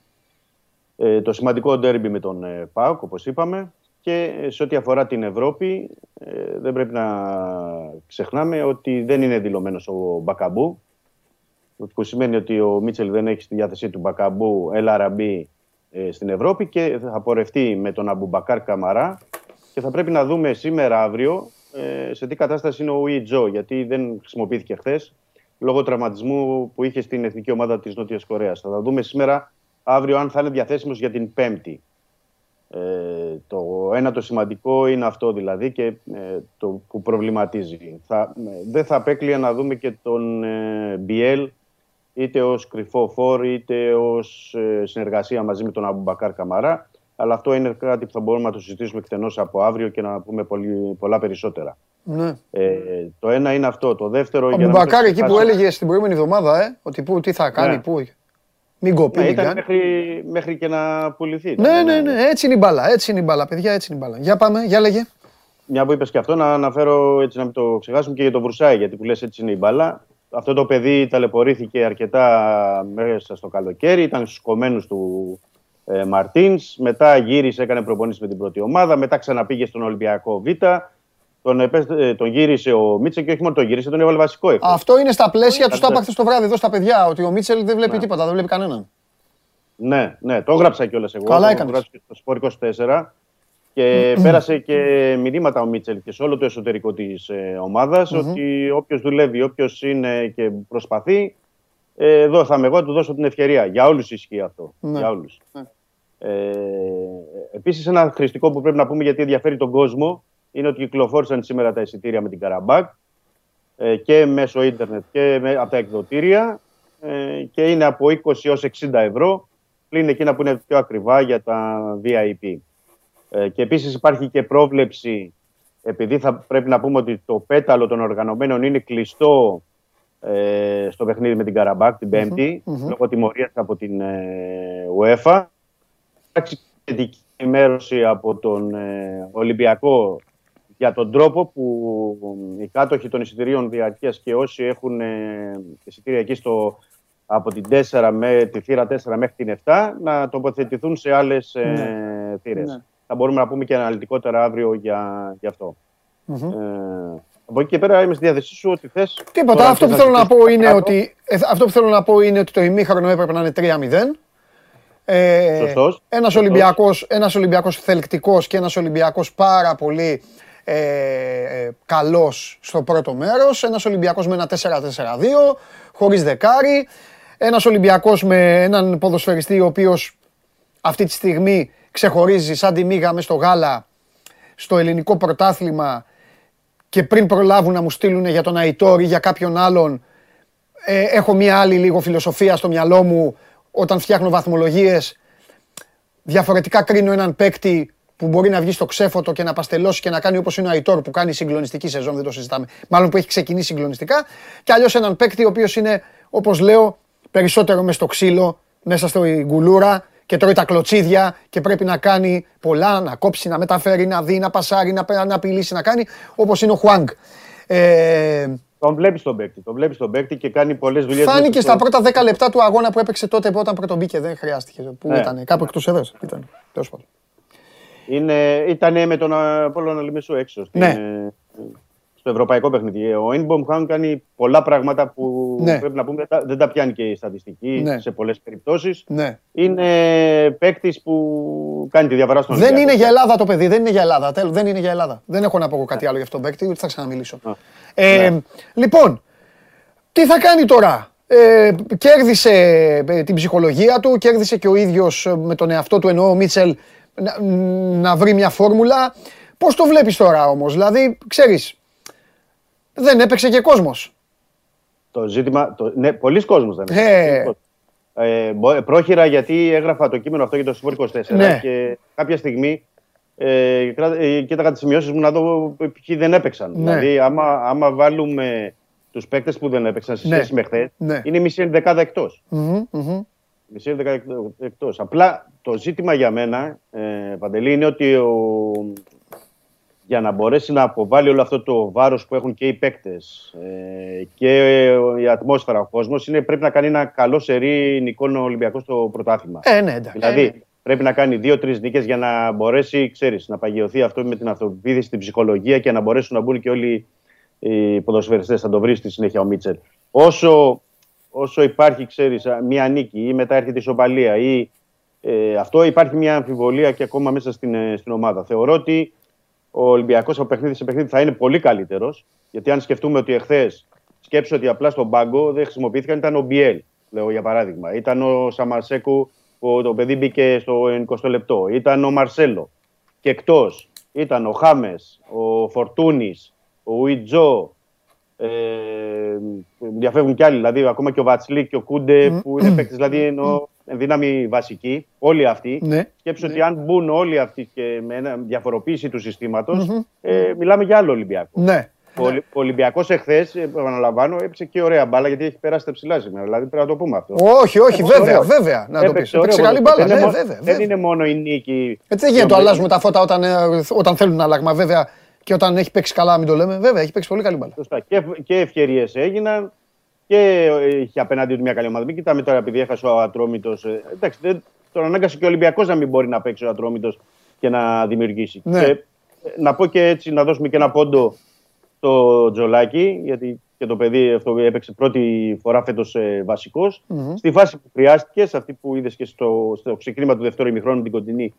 Ε, το σημαντικό ντέρμπι με τον ε, ΠΑΟΚ, όπως είπαμε. Και ε, σε ό,τι αφορά την Ευρώπη, ε, δεν πρέπει να ξεχνάμε ότι δεν είναι δηλωμένος ο Μπακαμπού. Που σημαίνει ότι ο Μίτσελ δεν έχει στη διάθεσή του Μπακαμπού, Ελ Αραμπί ε, στην Ευρώπη και θα πορευτεί με τον Αμπουμπακάρ Καμαρά. Και θα πρέπει να δούμε σήμερα, αύριο, ε, σε τι κατάσταση είναι ο Ιτζο, γιατί δεν χρησιμοποιήθηκε χθες λόγω τραυματισμού που είχε στην εθνική ομάδα της Νότιας Κορέας. Θα τα δούμε σήμερα, αύριο, αν θα είναι διαθέσιμος για την Πέμπτη. Ε, το ένα το σημαντικό είναι αυτό δηλαδή και ε, το που προβληματίζει. Θα, ε, δεν θα απέκλεια να δούμε και τον ε, Μπιέλ είτε ως κρυφό φόρ είτε ως ε, συνεργασία μαζί με τον Αμπουμπακάρ Καμαρά αλλά αυτό είναι κάτι που θα μπορούμε να το συζητήσουμε εκτενώς από αύριο και να πούμε πολύ, πολλά περισσότερα. Ναι. Ε, το ένα είναι αυτό. Το δεύτερο... Ο για να μην Μπουμπακάρ το εκεί που ξεχάσω- έλεγε στην προηγούμενη εβδομάδα, ε, ότι που, τι θα κάνει, Ναι. πού. Μην κοπεί, Ναι, μην ήταν κάνει. μέχρι, μέχρι και να πουληθεί. Ναι, ήταν, ναι, ναι, έτσι είναι η μπάλα, έτσι είναι η μπάλα, παιδιά, έτσι είναι η μπάλα. Για πάμε, για λέγε. Μια που είπες και αυτό, να αναφέρω έτσι να μην το ξεχάσουμε και για τον Βρουσάη, γιατί που λες έτσι είναι η μπάλα. Αυτό το παιδί ταλαιπωρήθηκε αρκετά μέσα στο καλοκαίρι, ήταν στους κομμένους του ε, Μαρτίνς. Μετά γύρισε, έκανε προπονήσεις με την πρώτη ομάδα. Μετά ξαναπήγε στον Ολυμπιακό Β. Τον, επέ- ε, τον γύρισε ο Μίτσε και όχι μόνο τον γύρισε, τον έβαλε βασικό εχθές. Αυτό είναι στα πλαίσια του, τα Ναι. είπα χθες το βράδυ εδώ στα παιδιά, ότι ο Μίτσελ δεν βλέπει Ναι. τίποτα, δεν βλέπει κανέναν. Ναι, ναι, το έγραψα κιόλας εγώ. Καλά το έκανες. έγραψα και στο Σπορ 24 και πέρασε και μηνύματα ο Μίτσελ και σε όλο το εσωτερικό της ε, ομαδα ότι όποιος δουλεύει, όποιος είναι και προσπαθεί, ε, εδώ θα είμαι εγώ, να του δώσω την ευκαιρία. Για όλους ισχύει αυτό. Ναι. Για όλους. Ε, Επίσης, ένα χρηστικό που πρέπει να πούμε γιατί ενδιαφέρει τον κόσμο είναι ότι κυκλοφόρησαν σήμερα τα εισιτήρια με την Καραμπάκ ε, και μέσω ίντερνετ και με, από τα εκδοτήρια ε, και είναι από 20 έως 60 ευρώ πλην εκείνα που είναι πιο ακριβά για τα VIP. Ε, και επίσης υπάρχει και πρόβλεψη επειδή θα πρέπει να πούμε ότι το πέταλο των οργανωμένων είναι κλειστό ε, στο παιχνίδι με την Καραμπάκ την πεμπτη λόγω τιμωρίας από την ε, UEFA. Υπάρχει και ειδική ενημέρωση από τον ε, Ολυμπιακό για τον τρόπο που οι κάτοχοι των εισιτηρίων διαρκείας και όσοι έχουν ε, εισιτήρια εκεί στο, από την 4 με, τη θύρα 4 μέχρι την 7 να τοποθετηθούν σε άλλες ε, Ναι. θύρες. Ναι. Θα μπορούμε να πούμε και αναλυτικότερα αύριο για, για αυτό. Μμμ. Ε, από εκεί και πέρα είμαι στη διάθεσή σου ότι θες. Τίποτα. Τώρα Αυτό που θες θέλω να συζητήσουμε πω είναι κάτω. ότι, ε, αυτό που θέλω να πω είναι ότι το ημίχρονο έπρεπε να είναι 3-0. Ε, Σωστός. Ένας Σωστός. Ολυμπιακός, ένας Ολυμπιακός θελκτικός και ένας Ολυμπιακός πάρα πολύ ε, ε, καλός στο πρώτο μέρος. Ένας Ολυμπιακός με ένα 4-4-2, χωρίς δεκάρι. ένας Ολυμπιακός με έναν ποδοσφαιριστή ο οποίος αυτή τη στιγμή ξεχωρίζει σαν τη μίγα μες στο γάλα στο ελληνικό πρωτάθλημα και πριν προλάβουν να μου στείλουν για τον Αϊτόρ ή για κάποιον άλλον ε, έχω μία άλλη λίγο φιλοσοφία στο μυαλό μου όταν φτιάχνω βαθμολογίες διαφορετικά κρίνω έναν παίκτη που μπορεί να βγει στο ξέφωτο και να παστελώσει και να κάνει όπως είναι ο Αϊτόρ που κάνει συγκλονιστική σεζόν, δεν το συζητάμε. Μάλλον που έχει ξεκινήσει συγκλονιστικά. Και αλλιώς έναν παίκτη ο οποίος είναι, όπως λέω, περισσότερο μέσα στο ξύλο, μέσα στο γκουλούρα και τρώει τα κλωτσίδια και πρέπει να κάνει πολλά, να κόψει, να μεταφέρει, να δει, να πασάρει, να, να απειλήσει, να κάνει, όπως είναι ο Χουάνγκ. Ε, Τον βλέπεις τον παίκτη. Τον βλέπεις τον παίκτη και κάνει πολλές δουλειές. Φάνηκε στα πρώτα 10 λεπτά του αγώνα που έπαιξε τότε που όταν πρώτον μπήκε. Δεν χρειάστηκε. Πού Ναι. ήταν, κάπου εκτός εδώ. Ήταν. Τέλος πάντων. Είναι, ήτανε με τον Απόλλωνα Λιμεσού έξω στην, Ναι. ε, στο ευρωπαϊκό παιχνίδι. Ο Ινμπομ Χάν κάνει πολλά πράγματα που Ναι. πρέπει να πούμε δεν τα, δεν τα πιάνει και η στατιστική Ναι. σε πολλές περιπτώσεις. Ναι. Είναι παίκτης που κάνει τη διαφορά στον Δεν Ολυμπιακό. είναι για Ελλάδα το παιδί, δεν είναι για Ελλάδα. Τέλος, δεν είναι για Ελλάδα. Δεν έχω να πω εγώ κάτι άλλο για αυτόν τον παίκτη, ούτε θα ξαναμιλήσω. Ε, Λοιπόν, τι θα κάνει τώρα; Ε, κέρδισε ε, την ψυχολογία του, κέρδισε και ο ίδιος ε, με τον εαυτό του εννοώ ο Μίτσελ να, να βρει μια φόρμουλα. Πώς το βλέπεις τώρα όμως, δηλαδή, ξέρεις, δεν έπαιξε και κόσμος. Το ζήτημα. Το, ναι, πολλοί κόσμος δεν Ε. είναι. Ε, μπο- πρόχειρα γιατί έγραφα το κείμενο αυτό για το Σπορ 24 Ναι. και κάποια στιγμή ε, κρα- ε, κοίταγα τις σημειώσεις μου να δω ποιοι δεν έπαιξαν. Ναι. Δηλαδή, άμα, άμα βάλουμε τους παίκτες που δεν έπαιξαν σε Ναι. σχέση με χθες, Ναι. είναι μισή ενδεκάδα εκτός. Μμμ, μμμ. Μισή ενδεκάδα εκτός. Απλά το ζήτημα για μένα, ε, Παντελή, είναι ότι ο, για να μπορέσει να αποβάλει όλο αυτό το βάρος που έχουν και οι παίκτες ε, και η ατμόσφαιρα, ο κόσμος, είναι, πρέπει να κάνει ένα καλό σερί νικών Ολυμπιακό στο πρωτάθλημα. Ε, ναι, εντάξει. Δηλαδή, πρέπει να κάνει δύο-τρεις νίκες για να μπορέσει, ξέρεις, να παγιωθεί αυτό με την αυτοπεποίθηση, την ψυχολογία και να μπορέσουν να μπουν και όλοι οι ποδοσφαιριστές. Θα το βρεις στη συνέχεια ο Μίτσελ. Όσο, όσο υπάρχει, ξέρεις, α, μία νίκη ή μετά έρχεται η ισοπαλία ή ε, αυτό υπάρχει μια αμφιβολία και ακόμα μέσα στην, ε, στην ομάδα. Θεωρώ ότι ο Ολυμπιακός από παιχνίδι σε παιχνίδι θα είναι πολύ καλύτερος. Γιατί αν σκεφτούμε ότι εχθές σκέψω ότι απλά στον πάγκο δεν χρησιμοποιήθηκαν, ήταν ο Μπιέλ, λέω για παράδειγμα. Ήταν ο Σαμαρσέκου που το παιδί μπήκε στο 20 λεπτό. Ήταν ο Μαρσέλο. Και εκτός ήταν ο Χάμες, ο Φορτούνης, ο Ουιτζό. Ε, διαφεύγουν κι άλλοι, δηλαδή ακόμα και ο Βατσλίκ και ο Κούντε που είναι παίκτες, δηλαδή εννοώ εν δύναμη βασική. Όλοι αυτοί. Ναι. Σκέψου ότι αν μπουν όλοι αυτοί και με ένα διαφοροποίηση του συστηματο ε, μιλάμε για άλλο Ολυμπιακό. Ναι. Ο, Ολυ- ο Ολυμπιακός εχθές, επαναλαμβάνω, έπαιξε και ωραία μπάλα γιατί έχει περάσει τα ψηλά σήμερα. Δηλαδή πρέπει να το πούμε αυτό. Όχι, όχι, Έπαιξε βέβαια, ωραίο. βέβαια, να το πεις. Έπαιξε ωραίο Έπαιξε καλή ποδόσφαιρο. μπάλα, Δεν είναι ναι, μο- βέβαια, Δεν βέβαια. είναι μόνο η νίκη. Έτσι δεν γίνεται, η οποία- αλλάζουμε τα φώτα όταν, ε, όταν θέλουν αλλάγμα. Βέβαια και όταν έχει παίξει καλά, μην το λέμε. Βέβαια, έχει παίξει πολύ καλή μπάλα. Σωστά. Και, και ευκαιρίες έγιναν και είχε απέναντι του μια καλή ομάδα. Μην κοιτάμε τώρα επειδή έχασε ο Ατρόμητος. εντάξει, δεν, τον ανάγκασε και ο Ολυμπιακός να μην μπορεί να παίξει ο Ατρόμητος και να δημιουργήσει. Ναι. Και, ε, να πω και έτσι, να δώσουμε και ένα πόντο στο Τζολάκι, γιατί και το παιδί αυτό έπαιξε πρώτη φορά φέτος ε, βασικός. Μμμ. Στη φάση που χρειάστηκε, σε αυτή που είδες και στο, στο ξεκίνημα του δεύτερου ημιχρόνου την κοντινή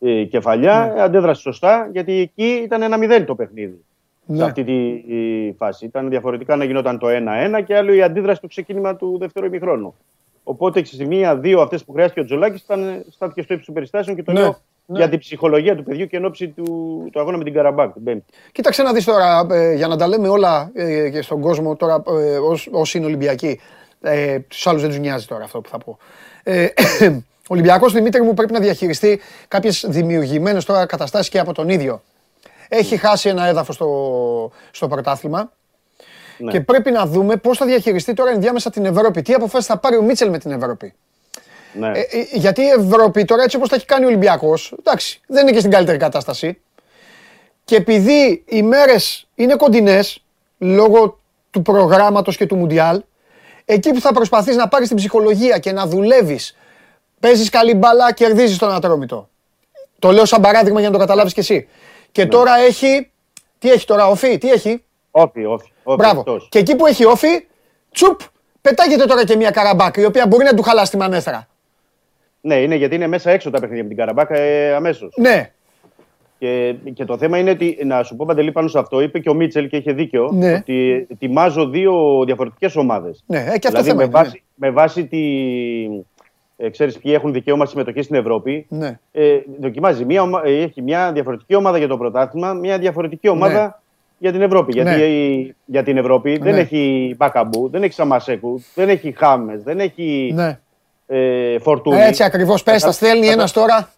ε, κεφαλιά, Ναι. αντέδρασε σωστά, γιατί εκεί ήταν ένα μηδέν το παιχνίδι σε Ναι. αυτή τη η φάση. Ήταν διαφορετικά να γινόταν το 1-1 και άλλο η αντίδραση στο ξεκίνημα του δεύτερου ημιχρόνου. Οπότε στη μία-δύο αυτές που χρειάστηκε ο Τζολάκης ήταν στάθηκε στο ύψος των περιστάσεων και το Ναι, λέω ναι. για την ψυχολογία του παιδιού και εν ώψη του, του αγώνα με την Καραμπάκ. την Πέμπτη. Κοίταξε να δεις τώρα, ε, για να τα λέμε όλα ε, και στον κόσμο τώρα, ε, ως, όσοι είναι Ολυμπιακοί. Ε, τους άλλους δεν τους νοιάζει τώρα αυτό που θα πω. Ε, ο Ολυμπιακός Δημήτρη μου πρέπει να διαχειριστεί κάποιες δημιουργημένες τώρα καταστάσεις και από τον ίδιο. Έχει χάσει ένα έδαφος στο, στο πρωτάθλημα Ναι. και πρέπει να δούμε πώς θα διαχειριστεί τώρα ενδιάμεσα την Ευρώπη. Τι αποφάσεις θα πάρει ο Μίτσελ με την Ευρώπη. Ναι. Ε, ε, γιατί η Ευρώπη τώρα έτσι όπως τα έχει κάνει ο Ολυμπιακός, εντάξει, δεν είναι και στην καλύτερη κατάσταση. Και επειδή οι μέρες είναι κοντινές, λόγω του προγράμματος και του Μουντιάλ, εκεί που θα προσπαθείς να πάρεις την ψυχολογία και να δουλεύεις, παίζεις καλή μπάλα, κερδίζεις τον Ατρόμητο. Το λέω σαν παράδειγμα για να το καταλάβεις κι εσύ. Και τώρα έχει, τι έχει τώρα, οφή, τι έχει, Όχι, όχι. όχι μπράβο. αυτός. Και εκεί που έχει όφη, τσουπ, πετάγεται τώρα και μια καραμπάκ, η οποία μπορεί να του χαλάσει τη μανέστρα. Ναι, είναι γιατί είναι μέσα έξω τα παιχνίδια με την Καραμπάκ ε, αμέσως. Ναι. Και, και το θέμα είναι ότι, να σου πω Παντελή πάνω σε αυτό, είπε και ο Μίτσελ και είχε δίκιο, Ναι. ότι ετοιμάζω δύο διαφορετικές ομάδες. Ναι, ε, και αυτό δηλαδή θέμα με, είναι, βάση, με βάση τη... Ε, ξέρεις ποιοι έχουν δικαίωμα συμμετοχή στην Ευρώπη; Ναι. Ε, δοκιμάζει. Μια, ομα- ε, έχει μια διαφορετική ομάδα για το πρωτάθλημα, μια διαφορετική ομάδα για την Ευρώπη. Ναι. Γιατί η- για την Ευρώπη δεν Ναι. έχει Μπακαμπού, δεν έχει Σαμασέκου, δεν έχει Χάμες, δεν έχει Ναι. ε, Φορτούνη. Έτσι ακριβώς. Πες, τα Κατα- στέλνει κατα- ένας τώρα.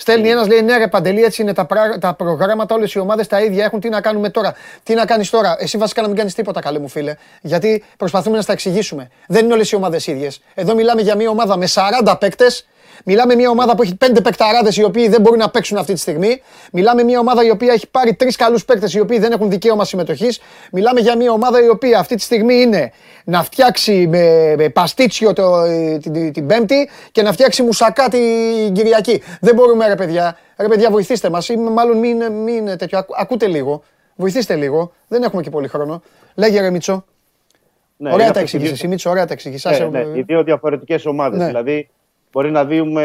Στέλνει ένας, λέει ναι, ρε Παντελή, έτσι είναι τα, πρά- τα προγράμματα. Όλες οι ομάδες τα ίδια έχουν. Τι να κάνουμε τώρα; Τι να κάνεις τώρα; Εσύ βασικά να μην κάνεις τίποτα, καλέ μου φίλε. Γιατί προσπαθούμε να στα εξηγήσουμε. Δεν είναι όλες οι ομάδες ίδιες. Εδώ μιλάμε για μια ομάδα με 40 παίκτες. Μιλάμε μια ομάδα που έχει πέντε παικταράδες οι οποίοι δεν μπορούν να παίξουν αυτή τη στιγμή. Μιλάμε μια ομάδα η οποία έχει πάρει τρεις καλούς παίκτες οι οποίοι δεν έχουν δικαίωμα συμμετοχής. Μιλάμε για μια ομάδα η οποία αυτή τη στιγμή είναι να φτιάξει με, με παστίτσιο το, ε, την, την, την Πέμπτη και να φτιάξει μουσακά την Κυριακή. Δεν μπορούμε, ρε παιδιά. Ρε παιδιά, βοηθήστε μας. Μάλλον μην, μην τέτοιο. Ακού- ακούτε λίγο. Βοηθήστε λίγο. Δεν έχουμε και πολύ χρόνο. Λέγε ρε Μίτσο. Ναι, ωραία είναι τα αυτό που εξήγησε. δείχνω. Εσύ, Μίτσο, ωραία τα εξήγησε. Ναι, Άσε, ναι, ε, οι δύο διαφορετικές ομάδες. Ναι. Δηλαδή, μπορεί να δούμε,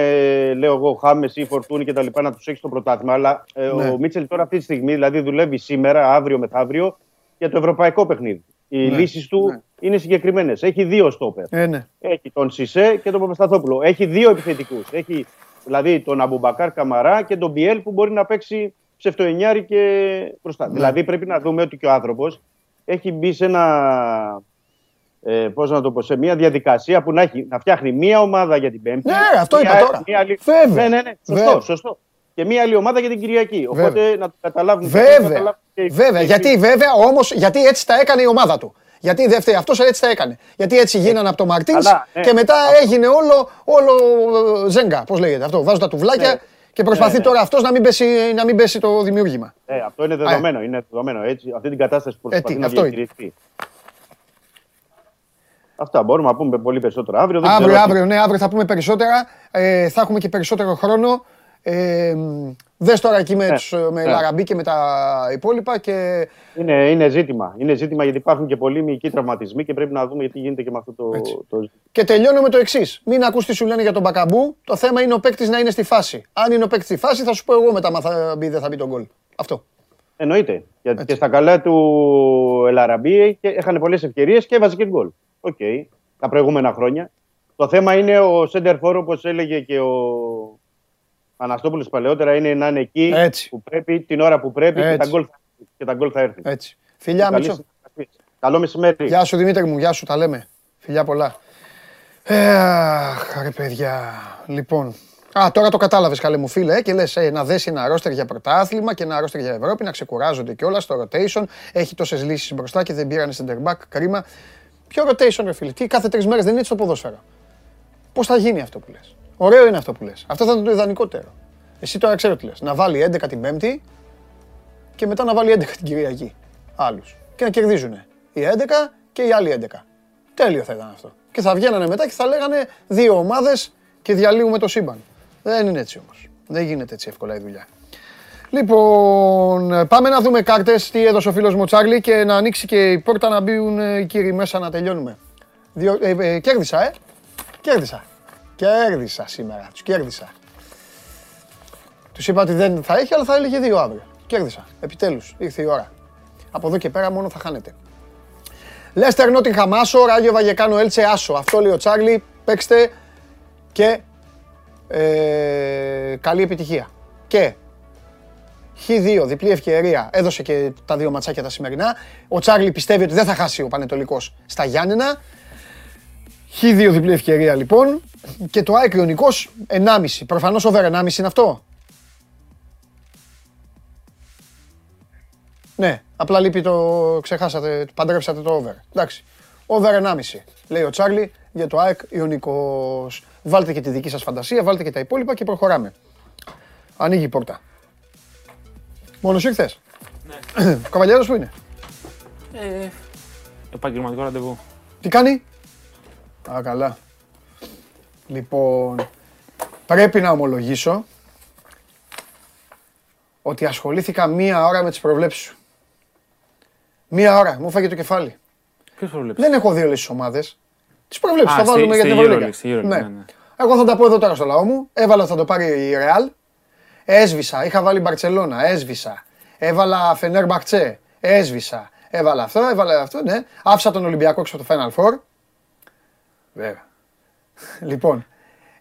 λέω εγώ, Χάμες ή Φορτούνη κτλ. να τους έχει στο πρωτάθλημα. Αλλά ε, Ναι. ο Μίτσελ τώρα αυτή τη στιγμή δηλαδή, δουλεύει σήμερα, αύριο, μεθαύριο για το ευρωπαϊκό παιχνίδι. Οι Ναι. λύσεις του είναι συγκεκριμένες. Έχει δύο στόπερ. Ε, ναι. Έχει τον Σισε και τον Παπασταθόπουλο. Έχει δύο επιθετικούς. Έχει δηλαδή τον Αμπουμπακάρ Καμαρά και τον Μπιέλ που μπορεί να παίξει ψευτοενιάρη και μπροστά. Ναι. Δηλαδή πρέπει να δούμε ότι και ο άνθρωπος έχει μπει σε ένα. Ε, πώς να το πω, σε μια διαδικασία που να, έχει, να φτιάχνει μία ομάδα για την Πέμπτη. Ναι, αυτό μία- είπα τώρα. Μία άλλη... Βέβαια. Ναι, ναι, ναι, σωστό, Βέβαια. σωστό. Και μία άλλη ομάδα για την Κυριακή. Βέβαια. Οπότε να το καταλάβουν. να Βέβαια. καταλάβουν και- Βέβαια. και- Γιατί, βέβαια, όμως, γιατί έτσι τα έκανε η ομάδα του. Γιατί δεν φταίει αυτός, έτσι τα έκανε. Γιατί έτσι γίνανε από το Μαρτίνς Καλά, ναι. και μετά έγινε όλο, όλο ε, ζέγγα. Πώς λέγεται αυτό. Βάζουν τα τουβλάκια Ναι. και προσπαθεί Ναι, ναι. τώρα αυτός να, μην πέσει, να μην πέσει το δημιούργημα. Ε, αυτό είναι δεδομένο. Είναι δεδομένο έτσι. Αυτή την κατάσταση που Ε, τι, προσπαθεί να αυτό είναι. διαχειριστεί. Αυτά μπορούμε να πούμε πολύ περισσότερο αύριο. Δεν Αύριο, ξέρω τι- αύριο, ναι, αύριο θα πούμε περισσότερα. Ε, θα έχουμε και περισσότερο χρόνο. Ε, δες τώρα εκεί με, Ναι, τους, με ναι. Λαραμπή και με τα υπόλοιπα και Είναι, είναι ζήτημα. Είναι ζήτημα γιατί υπάρχουν και πολλοί μυϊκοί τραυματισμοί και πρέπει να δούμε γιατί γίνεται και με αυτό το, το ζήτημα. Και τελειώνω με το εξής. Μην ακούς τι σου λένε για τον Μπακαμπού. Το θέμα είναι ο παίκτης να είναι στη φάση. Αν είναι ο παίκτης στη φάση, θα σου πω εγώ μετά αν θα μπει ή δεν θα μπει τον γκολ. Αυτό. Εννοείται. Γιατί και στα καλά του Ελ Αραμπί και είχαν πολλές ευκαιρίες και έβαζε και γκολ. Οκ. Τα προηγούμενα χρόνια. Το θέμα είναι ο σέντερ φορ, όπως έλεγε και ο Αναστόπουλος παλαιότερα, είναι να είναι εκεί Έτσι. που πρέπει, την ώρα που πρέπει και Έτσι. τα, γκολ, θα- και τα γκολ θα έρθουν. Έτσι. Φιλιά, Καλή Μίτσο. συνεργασία. Καλό μεσημέρι. Γεια σου Δημήτρη μου, γεια σου, τα λέμε. Φιλιά πολλά. Ε, αχ, ρε παιδιά. Λοιπόν. Α, τώρα το κατάλαβες, καλέ μου φίλε, ε, και λες ε, να δέσει ένα ρόστερ για πρωτάθλημα και ένα ρόστερ για Ευρώπη, να ξεκουράζονται κιόλας στο rotation. Έχει τόσες λύσεις μπροστά και δεν πήραν center back. Κρίμα. Ποιο rotation, ρε φίλε, τι κάθε τρεις μέρες δεν είναι έτσι το ποδόσφαιρο. Πώς θα γίνει αυτό που λες; Ωραίο είναι αυτό που λες. Αυτό θα ήταν το ιδανικότερο. Εσύ τώρα ξέρω τι λες. Να βάλει 11 την Πέμπτη και μετά να βάλει 11 την Κυριακή. Άλλους. Και να κερδίζουν οι 11 και οι άλλοι 11. Τέλειο θα ήταν αυτό. Και θα βγαίνανε μετά και θα λέγανε δύο ομάδες και διαλύουμε το σύμπαν. Δεν είναι έτσι όμως. Δεν γίνεται έτσι εύκολα η δουλειά. Λοιπόν, πάμε να δούμε κάρτες τι έδωσε ο φίλος μου ο Τσάρλι και να ανοίξει και η πόρτα να μπουν ε, οι κύριοι μέσα να τελειώνουμε. Διο, ε, ε, κέρδισα, ε. Κέρδισα. Κέρδισα σήμερα. Τους κέρδισα. Τους είπα ότι δεν θα έχει, αλλά θα έλεγε δύο αύριο. Κέρδισα. Επιτέλους. Ήρθε η ώρα. Από εδώ και πέρα μόνο θα χάνετε. Λέστερ Νότιν Χαμάσο, Ράγιο Βαγεκάνο Έλτσε Άσο. Αυτό λέει ο Τσάρλι. Παίξτε και ε, καλή επιτυχία. Και Χ2, διπλή ευκαιρία. Έδωσε και τα δύο ματσάκια τα σημερινά. Ο Τσάρλι πιστεύει ότι δεν θα χάσει ο Πανετολικός στα Γιάννενα. Χ2 διπλή ευκαιρία λοιπόν. Και το ΑΕΚ Ιωνικός 1,5. Προφανώς over 1,5 είναι αυτό. Ναι, απλά λείπει το. Ξεχάσατε, παντρέψατε το over. Εντάξει. Over 1,5 λέει ο Τσάρλι για το ΑΕΚ Ιωνικός. Βάλτε και τη δική σας φαντασία, βάλτε και τα υπόλοιπα και προχωράμε. Ανοίγει η πόρτα. Μόνος ήρθες. Ναι. Ο Καβαλιέρος που είναι; Ε, επαγγελματικό ραντεβού. Τι κάνει; Α, καλά. Λοιπόν, πρέπει να ομολογήσω ότι ασχολήθηκα μία ώρα με τις προβλέψεις σου. Μία ώρα, μου φάγε το κεφάλι. Ποιο προβλέψεις; Δεν έχω δει όλες τις ομάδες. Τις προβλέψεις, Α, θα στη- βάλουμε για στη την Ευρωλίγα. Euroleague, στη Euroleague, ναι, ναι. Εγώ θα τα πω εδώ τώρα στο λαό μου. Έβαλα ότι θα το πάρει η Real. Έσβησα. Είχα βάλει Μπαρσελόνα. Έσβησα. Έβαλα Φενέρ Μπαχτσέ. Έσβησα. Έβαλα αυτό, έβαλα αυτό, ναι. Άφησα τον Ολυμπιακό έξω από το Final Four. Βέβαια. Λοιπόν,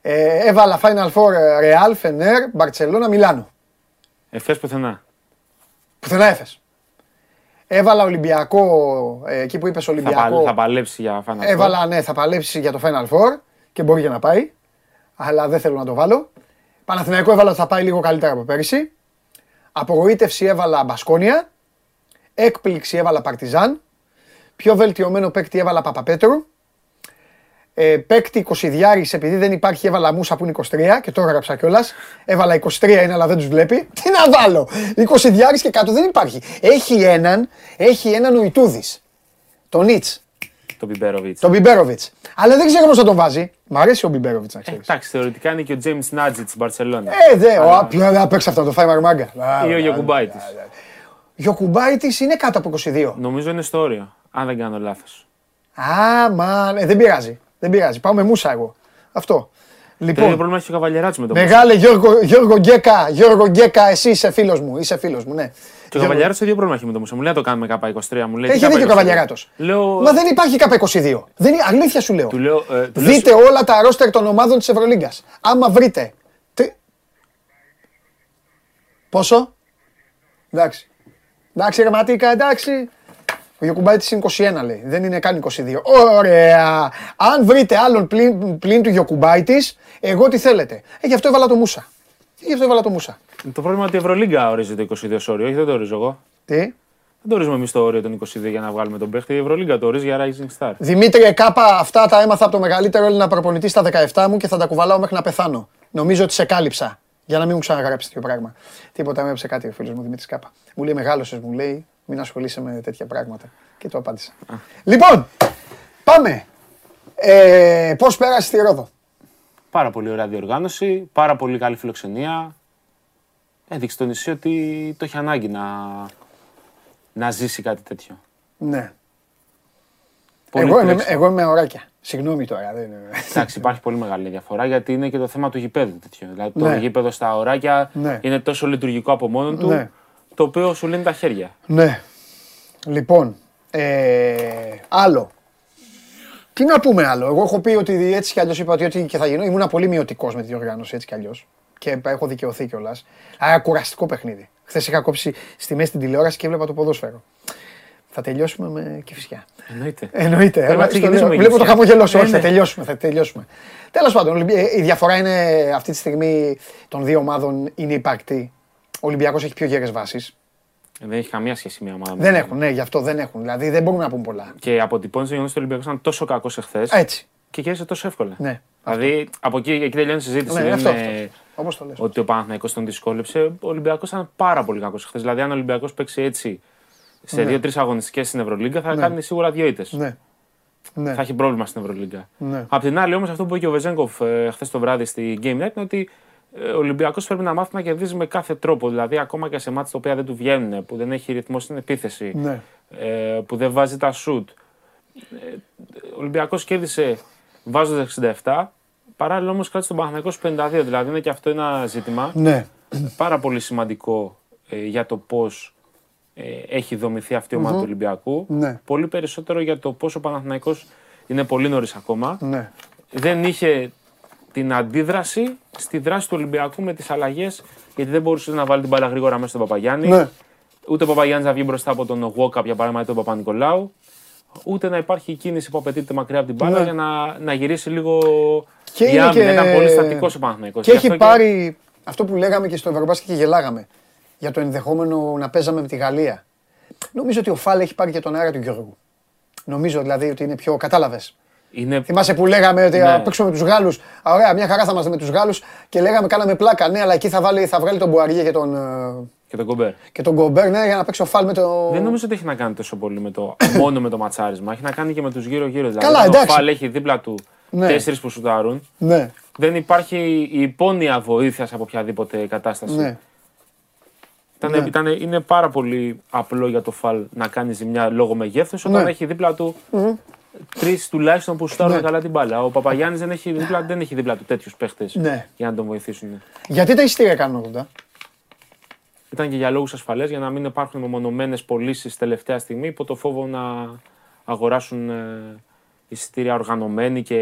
ε, έβαλα Final Four ε, Real, Φενέρ, Μπαρσελόνα, Μιλάνο. Εφέ πουθενά. Πουθενά έφες. Έβαλα Ολυμπιακό, ε, εκεί που είπες Θα, Ολυμπιακό. παλ- θα παλέψει για Final Four. Έβαλα, ναι, θα παλέψει για το Final Four και μπορεί και να πάει. Αλλά δεν θέλω να το βάλω. Παναθηναϊκό έβαλα ότι θα πάει λίγο καλύτερα από πέρυσι. Απογοήτευση έβαλα Μπασκόνια. Έκπληξη έβαλα Παρτιζάν. Πιο βελτιωμένο παίκτη έβαλα Παπαπέτρου. Ε, παίκτη 20 επειδή δεν υπάρχει έβαλα Μούσα που είναι 23 και το έγραψα κιόλας. Έβαλα 23 είναι αλλά δεν τους βλέπει. Τι να βάλω! 20 και κάτω δεν υπάρχει. Έχει έναν, έχει έναν ο Ιτούδης. Τον Νίτς. Το Μπιμπέροβιτς. Τον Μπιμπέροβιτς. Αλλά δεν ξέρω πώς θα τον βάζει. Μ' αρέσει ο Μπιμπέροβιτς να ξέρεις. Εντάξει, θεωρητικά είναι και ο James Νάτζι της Μπαρσελόνας. Ε, δε, ο ποιο δεν παίξει αυτό το Φάιμαρ Μάγκα. Ή ο Γιακουμπάητη. Γιοκουμπάητη είναι κάτω από 22. Νομίζω είναι στο όριο, αν δεν κάνω λάθος. Α, μα ε, δεν πειράζει. Δεν πειράζει. Πάω με μουσα εγώ. Αυτό. Το ίδιο Λοιπόν, πρόβλημα έχει ο Καβαλιεράτσι με τον μεγάλε Γιώργο, Γιώργο Γκέκα, Γιώργο Γκέκα, εσύ είσαι φίλος μου. Είσαι φίλος μου, ναι. Και ο Καβαλιεράτσι το ίδιο πρόβλημα έχει με τον Μουσα. Μου λέει να το κάνουμε K23. Μου λέει Έχει τι δίκιο ο K23. Καβαλιαράτος; Λέω. Μα δεν υπάρχει K22. Δεν, είναι- αλήθεια σου λέω. Του λέω. ε, του λέω Δείτε όλα τα ρόστερ των ομάδων της Ευρωλίγκας. Άμα βρείτε... Τι... Πόσο; Εντάξει. Εντάξει ρε Ματίκα, εντάξει. Ο Γιωκουμπάιτης είναι 21 λέει, δεν είναι καν 22. Ωραία. Αν βρείτε άλλον πλην, πλην του Γιωκουμπάιτης, εγώ τι θέλετε. Ε, γι' αυτό έβαλα το Μούσα. Γι' αυτό έβαλα το Μούσα. Το πρόβλημα είναι ότι η Ευρωλίγκα ορίζει το 22 ως όριο. Όχι, δεν το ορίζω εγώ. Τι; Δεν το ορίζουμε εμείς το όριο των 22 για να βγάλουμε τον παίχτη. Η Ευρωλίγκα το ορίζει για Rising Star. Δημήτρη Κάπα, αυτά τα έμαθα από το μεγαλύτερο Έλληνα προπονητή στα 17 μου και θα τα κουβαλάω μέχρι να πεθάνω. Νομίζω ότι σε κάλυψα. Για να μην μου ξαναγράψει τέτοιο πράγμα. Τίποτα με έψε κάτι ο φίλος μου Δημήτρης Κάπα. Μου λέει μεγάλωσες, μου λέει, μην ασχολείσαι με τέτοια πράγματα. Και το απάντησα. Λοιπόν, πάμε. Ε, Πώς πέρασε τη Ρόδο; Πάρα πολύ ωραία διοργάνωση, πάρα πολύ καλή φιλοξενία. Έδειξε το νησί ότι το έχει ανάγκη να, να ζήσει κάτι τέτοιο. Ναι. Πολύ Εγώ είμαι, τρέξιμο. εγώ είμαι ωράκια. Συγγνώμη τώρα. Δεν είναι... Εντάξει, υπάρχει πολύ μεγάλη διαφορά γιατί είναι και το θέμα του γηπέδου τέτοιο. Δηλαδή το Ναι. γήπεδο στα ωράκια Ναι. είναι τόσο λειτουργικό από μόνο του, Ναι. το οποίο σου λύνει τα χέρια. Ναι. Λοιπόν, ε, άλλο. Τι να πούμε άλλο. Εγώ έχω πει ότι έτσι κι αλλιώς είπα ότι ό,τι και θα γίνω. Ήμουν πολύ μειωτικός με τη διοργάνωση έτσι κι αλλιώς. Και έχω δικαιωθεί κιόλας. Άρα κουραστικό παιχνίδι. Χθες είχα κόψει στη μέση την τηλεόραση και έβλεπα το ποδόσφαιρο. Θα τελειώσουμε με κυφσιά. Εννοείται. Εννοείται. Πρέπει ε, να στο ξεκινήσουμε λέω. με Βλέπω το Κυφσιά. χαμογελό σου. Ε, Όχι, θα ναι. τελειώσουμε. Θα τελειώσουμε. Τέλος πάντων, Ολυμπι- ε, η διαφορά είναι αυτή τη στιγμή των δύο ομάδων είναι υπαρκτή. Ο Ολυμπιακός έχει πιο γέρες βάσεις. Δεν έχει καμία σχέση μια ομάδα. με Δεν την έχουν, ναι, γι' αυτό δεν έχουν. Δηλαδή δεν μπορούμε να πούμε πολλά. άλλη. Και αποτυπώνει το γεγονό ότι ο Ολυμπιακό ήταν τόσο κακός εχθές Έτσι. και κέρδισε τόσο εύκολα. Ναι. Δηλαδή από εκεί, εκεί τελειώνει η συζήτηση. Ναι, δεν αυτό, είναι Όπως το λες. ότι ο Παναθηναϊκός τον δυσκόλεψε. Ο Ολυμπιακός ήταν πάρα πολύ κακός χθε. Δηλαδή, αν ο Ολυμπιακός παίξει έτσι σε Ναι. δύο-τρεις αγωνιστικές στην Ευρωλίγκα, θα Ναι. κάνει σίγουρα δύο ήττες. Ναι. Ναι. Θα έχει πρόβλημα στην Ευρωλίγκα. Ναι. Απ' την άλλη, όμως, αυτό που είπε και ο Βεζέγκοφ ε, χθες το βράδυ στη Game Night είναι ότι ε, ο Ολυμπιακός πρέπει να μάθει να κερδίζει με κάθε τρόπο. Δηλαδή, ακόμα και σε μάτια τα οποία δεν του βγαίνουν, που δεν έχει ρυθμό στην επίθεση, Ναι. ε, που δεν βάζει τα σουτ. Ε, ο Ολυμπιακός κέρδισε βάζοντας 67. Παράλληλα όμως κράτησε τον Παναθηναϊκό στους 52. Δηλαδή είναι και αυτό ένα ζήτημα Ναι. πάρα πολύ σημαντικό ε, για το πώς έχει δομηθεί αυτή η ομάδα Μμμ. του Ολυμπιακού. Ναι. Πολύ περισσότερο για το πόσο ο Παναθηναϊκός είναι πολύ νωρίς ακόμα. Ναι. Δεν είχε την αντίδραση στη δράση του Ολυμπιακού με τις αλλαγές, γιατί δεν μπορούσες να βάλει την μπάλα γρήγορα μέσα στον Παπαγιάννη. Ναι. Ούτε ο Παπαγιάννης να βγει μπροστά από τον Γουόκα, για παράδειγμα, ή τον Παπα-Νικολάου. Ούτε να υπάρχει η κίνηση που απαιτείται μακριά από την μπάλα Ναι. για να, να γυρίσει λίγο Και η είναι άμυνα. και- Ήταν πολύ στατικός ο Παναθηναϊκός. Και Γι' έχει αυτό πάρει αυτό που λέγαμε και στο Ευρωμπάσκετ και γελάγαμε για το ενδεχόμενο να παίζαμε με τη Γαλλία. Νομίζω ότι ο Φάλ έχει πάρει και τον αέρα του Γιώργου. Νομίζω δηλαδή ότι είναι πιο. Κατάλαβες. Είναι... Θυμάσαι που λέγαμε ότι Ναι. θα παίξουμε με τους Γάλλους. Ωραία, μια χαρά θα είμαστε με τους Γάλλους και λέγαμε κάναμε πλάκα. Ναι, αλλά εκεί θα, βάλει, θα βγάλει τον Μπουαριέ και τον, ε, Και τον Κομπέρ. και τον Γκομπέρ ναι, για να παίξει ο Φάλ με το. Δεν νομίζω ότι έχει να κάνει τόσο πολύ με το, μόνο με το ματσάρισμα. Έχει να κάνει και με τους γύρω-γύρω. Δηλαδή, Καλά, όταν εντάξει. Ο Φαλ έχει δίπλα του Ναι. τέσσερις που σουτάρουν. Ναι, Δεν υπάρχει η υπόνοια βοήθειας από οποιαδήποτε κατάσταση. ναι. Ήτανε- Ναι. ήτανε- είναι πάρα πολύ απλό για το Φαλ να κάνει ζημιά λόγω μεγέθους όταν Ναι. έχει δίπλα του τρεις τουλάχιστον που σουτάρουν Ναι. καλά την μπάλα. Ο Παπαγιάννης δεν, έχει δίπλα, δεν έχει δίπλα του τέτοιους παίχτες Ναι. για να τον βοηθήσουν. Γιατί τα εισιτήρια κάνουν 80. ήταν και για λόγους ασφαλεία, για να μην υπάρχουν μεμονωμένες πωλήσεις τελευταία στιγμή υπό το φόβο να αγοράσουν ε, εισιτήρια οργανωμένοι και.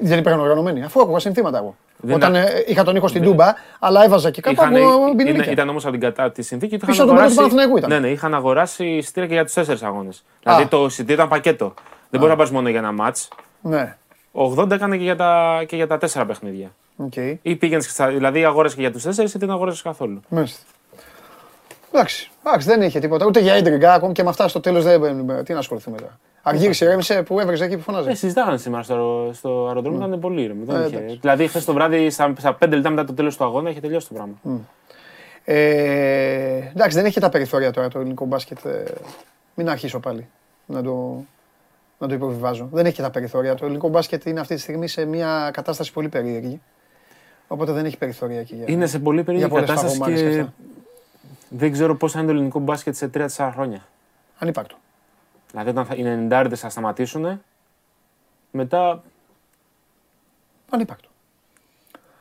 Δεν υπήρχαν οργανωμένοι, αφού άκουγα συνθήματα εγώ. Δεν Όταν ήταν- ε, είχα τον ήχο στην Τούμπα, αλλά έβαζα και κάπου Είχαν, από είναι- μπινελίκια. ήταν όμως από την κατά τη συνθήκη. ότι Πίσω είχαν από τον αγοράσει- παίκτη του Παναθηναϊκού ήταν. Ναι, ναι, είχαν αγοράσει εισιτήρια και για τους τέσσερις αγώνες. Δηλαδή το εισιτήριο ήταν πακέτο. Δεν μπορεί να πας μόνο για ένα ματς. Ναι, 80 έκανε και για τα, και για τα τέσσερα παιχνίδια. οκ. Ή πήγαινες, δηλαδή αγόρασε και για τους τέσσερις ή δεν αγόρασε καθόλου. Μάλιστα. Εντάξει, εντάξει, δεν είχε τίποτα. Ούτε για ίντριγκα, ακόμη και με αυτά στο τέλος δεν μπαίνουμε. Τι να ασχοληθούμε τώρα. Αργύρισε, ηρέμησε που έβρεξε εκεί που φωνάζεις. Ε, συζητάγανε σήμερα στο, στο αεροδρόμιο, ήταν πολύ ήρεμο. δεν Ε, είχε- εντάξει. δηλαδή, χθες το βράδυ, στα, στα 5 λεπτά μετά το τέλος του αγώνα, είχε τελειώσει το πράγμα. Ε, εντάξει, δεν έχει και τα περιθώρια τώρα το ελληνικό μπάσκετ. ε, μην αρχίσω πάλι να το, να το υποβιβάζω. Δεν έχει και τα περιθώρια. Το ελληνικό μπάσκετ είναι αυτή τη στιγμή σε μια κατάσταση πολύ περίεργη. Οπότε δεν έχει περιθώρια εκεί. Για, Είναι σε πολύ περίεργη για πολλές κατάσταση φαγωμάρες και αυτά. δεν ξέρω πώς θα είναι το ελληνικό μπάσκετ σε 3-4 χρόνια. Ανύπαρκτο. Δηλαδή, όταν θα, οι 90 θα σταματήσουν, μετά, Ανύπαρκτο.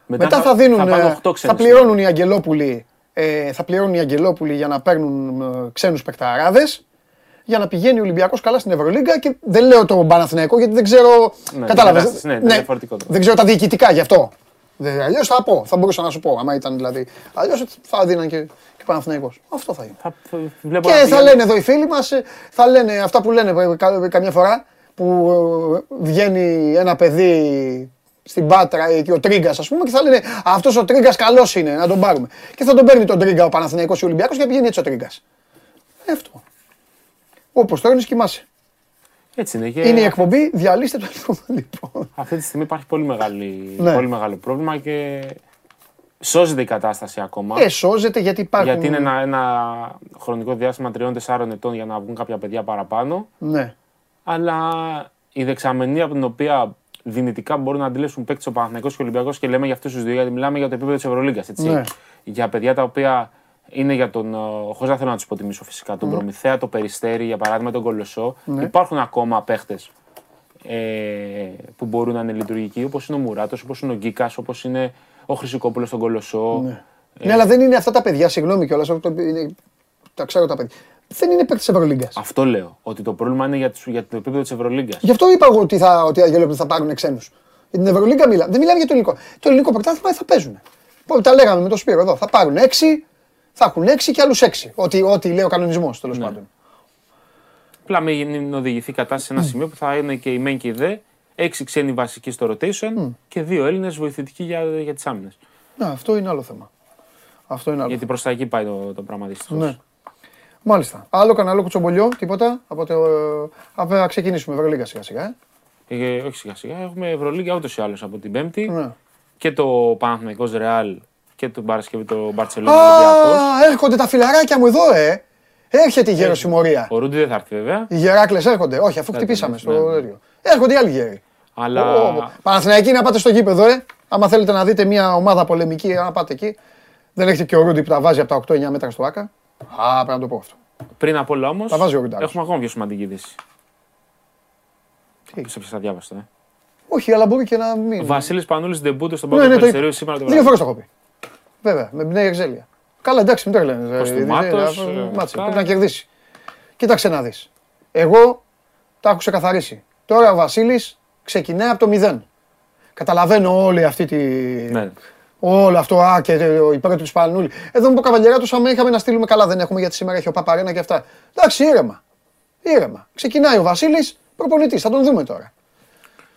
μετά, Μετά θα δίνουν, θα, πάνε ε, 8 θα ξένους. πληρώνουν οι Αγγελόπουλοι, ε, θα πληρώνουν οι Αγγελόπουλοι για να παίρνουν ε, ξένους παικταράδες για να πηγαίνει ο Ολυμπιακός καλά στην Ευρωλίγκα και δεν λέω το Παναθηναϊκό γιατί δεν ξέρω, Ναι, κατάλαβες, κατάσταση, ναι, ναι, διαφορετικό το. δεν ξέρω τα διοικητικά γι' αυτό. Δεν- Αλλιώς θα πω, θα μπορούσα να σου πω, άμα ήταν δηλαδή, αλλιώς θα δίναν και, και Παναθηναϊκός. Αυτό θα είναι. Θα, βλέπω Και να θα πηγαίνουν- λένε εδώ οι φίλοι μας, ε, θα λένε αυτά που λένε ε, κα- καμιά φορά που ε, βγαίνει ένα παιδί στην Πάτρα ε, και ο Τρίγκας, ας πούμε, και θα λένε Αυτός ο Τρίγκας καλός είναι, να τον πάρουμε. Και θα τον παίρνει τον Τρίγκα ο Παναθηναϊκός ή ο Ολυμπιακός και πηγαίνει έτσι ο Τρίγκας. Αυτό. Όπως τώρα είναι κοιμάσαι. Έτσι είναι. Και Είναι η εκπομπή, διαλύστε το λοιπόν. Αυτή τη στιγμή υπάρχει πολύ, μεγάλη, Ναι. πολύ μεγάλο πρόβλημα και σώζεται η κατάσταση ακόμα. Ε, σώζεται γιατί υπάρχουν. γιατί είναι ένα, ένα χρονικό διάστημα 3-4 ετών για να βγουν κάποια παιδιά παραπάνω. Ναι. Αλλά η δεξαμενή από την οποία δυνητικά μπορούν να αντιλέσουν παίκτες ο Παναθηναϊκός και ο Ολυμπιακός και λέμε για αυτούς τους δύο, γιατί μιλάμε για το επίπεδο της Ευρωλίγκας. Ναι. Για παιδιά τα οποία είναι για τον. ε, Χωρίς να θέλω να τους υποτιμήσω φυσικά. Τον Μμμ. Προμηθέα, το Περιστέρι, για παράδειγμα τον Κολοσσό. Ναι. Υπάρχουν ακόμα παίχτες ε, που μπορούν να είναι λειτουργικοί, όπως είναι ο Μουράτος, όπως είναι ο Γκίκας, όπως είναι ο Χρυσικόπουλος στον Κολοσσό. Ναι. Ναι, αλλά δεν είναι αυτά τα παιδιά, συγγνώμη κιόλας. Τα ξέρω τα παιδιά. Δεν είναι παίκτη τη Ευρωλίγκας. Αυτό λέω. Ότι το πρόβλημα είναι για, τους- για το επίπεδο της Ευρωλίγκας. Γι' αυτό είπα εγώ ότι, θα, ότι οι Αγγελόπουλοι θα πάρουν ξένους. Για την Ευρωλίγκα μιλά. Δεν μιλάμε για το ελληνικό. Το ελληνικό πρωτάθλημα θα παίζουν. Που Τα λέγαμε με τον Σπύρο εδώ. Θα πάρουν έξι, θα έχουν έξι και άλλους έξι. Ό,τι, ό,τι λέει ο κανονισμός τέλος Ναι. πάντων. Απλά μην οδηγηθεί η κατάσταση σε ένα σημείο που θα είναι και η μεν και η δε. Έξι ξένοι βασικοί στο rotation και δύο Έλληνες βοηθητικοί για, για τις άμυνες. Να, αυτό είναι άλλο θέμα. Αυτό είναι άλλο. Γιατί προς τα εκεί πάει το, το πράγμα δυστυχώς. Ναι. Μάλιστα. Άλλο κανένα άλλο κουτσομπολιό, τίποτα. Από το, από, να ξεκινήσουμε Ευρωλίγκα σιγά σιγά. Ε. Ε, όχι σιγά σιγά. Έχουμε Ευρωλίγκα ούτως ή άλλως από την Πέμπτη. Ναι. Και το Παναθηναϊκός Ρεάλ και το Παρασκευή το Μπαρσελόνα Ολυμπιακός. Α, έρχονται τα φιλαράκια μου εδώ, ε! Έρχεται η γεροσημωρία. Ο Ρούντι δεν θα έρθει βέβαια. Οι γεράκλες έρχονται. Όχι, αφού Δεν χτυπήσαμε τον στο έχει, ναι. τέτοιο. Έρχονται οι άλλοι γέροι. Αλλά Ω, ω, Παναθηναϊκοί να πάτε στο γήπεδο, ε. Άμα θέλετε να δείτε μια ομάδα πολεμική, να πάτε εκεί. Δεν έχετε και ο Ρούντι που τα βάζει από τα 8-9 μέτρα στο Άκα. Α, πρέπει να το πω αυτό. πριν απ' όλα όμως Τα βάζει ο Ρουντάρος. έχουμε ακόμα πιο σημαντική είδηση. Τι; Σε ποια διάβασα. Ε. Όχι, αλλά μπορεί και να μην. Ο Βασίλης Πανούλης Ντεμπούτο στον Ναι, πρώτο ναι, το Περιστερίου είπα. σήμερα το Δύο βράδυ. φορές το έχω πει. Βέβαια, με Νέα Εξέλια. Καλά, εντάξει, μην το λένε. Κοστούμάτος, Ε, ε, Μάτσε, αυτά. πρέπει να κερδίσει. Κοίταξε να δεις. Εγώ τα έχω ξεκαθαρίσει. Τώρα ο Βασίλης ξεκινάει από το μηδέν. Καταλαβαίνω όλη αυτή τη. Ναι. Όλο αυτό, α, και ο υπέρ του Σπανούλη. Εδώ με το καβαλιέρα άμα είχαμε να στείλουμε καλά, δεν έχουμε γιατί σήμερα έχει ο Παπαρένα και αυτά. Εντάξει, ήρεμα. Ήρεμα. Ξεκινάει ο Βασίλης, προπονητής, θα τον δούμε τώρα.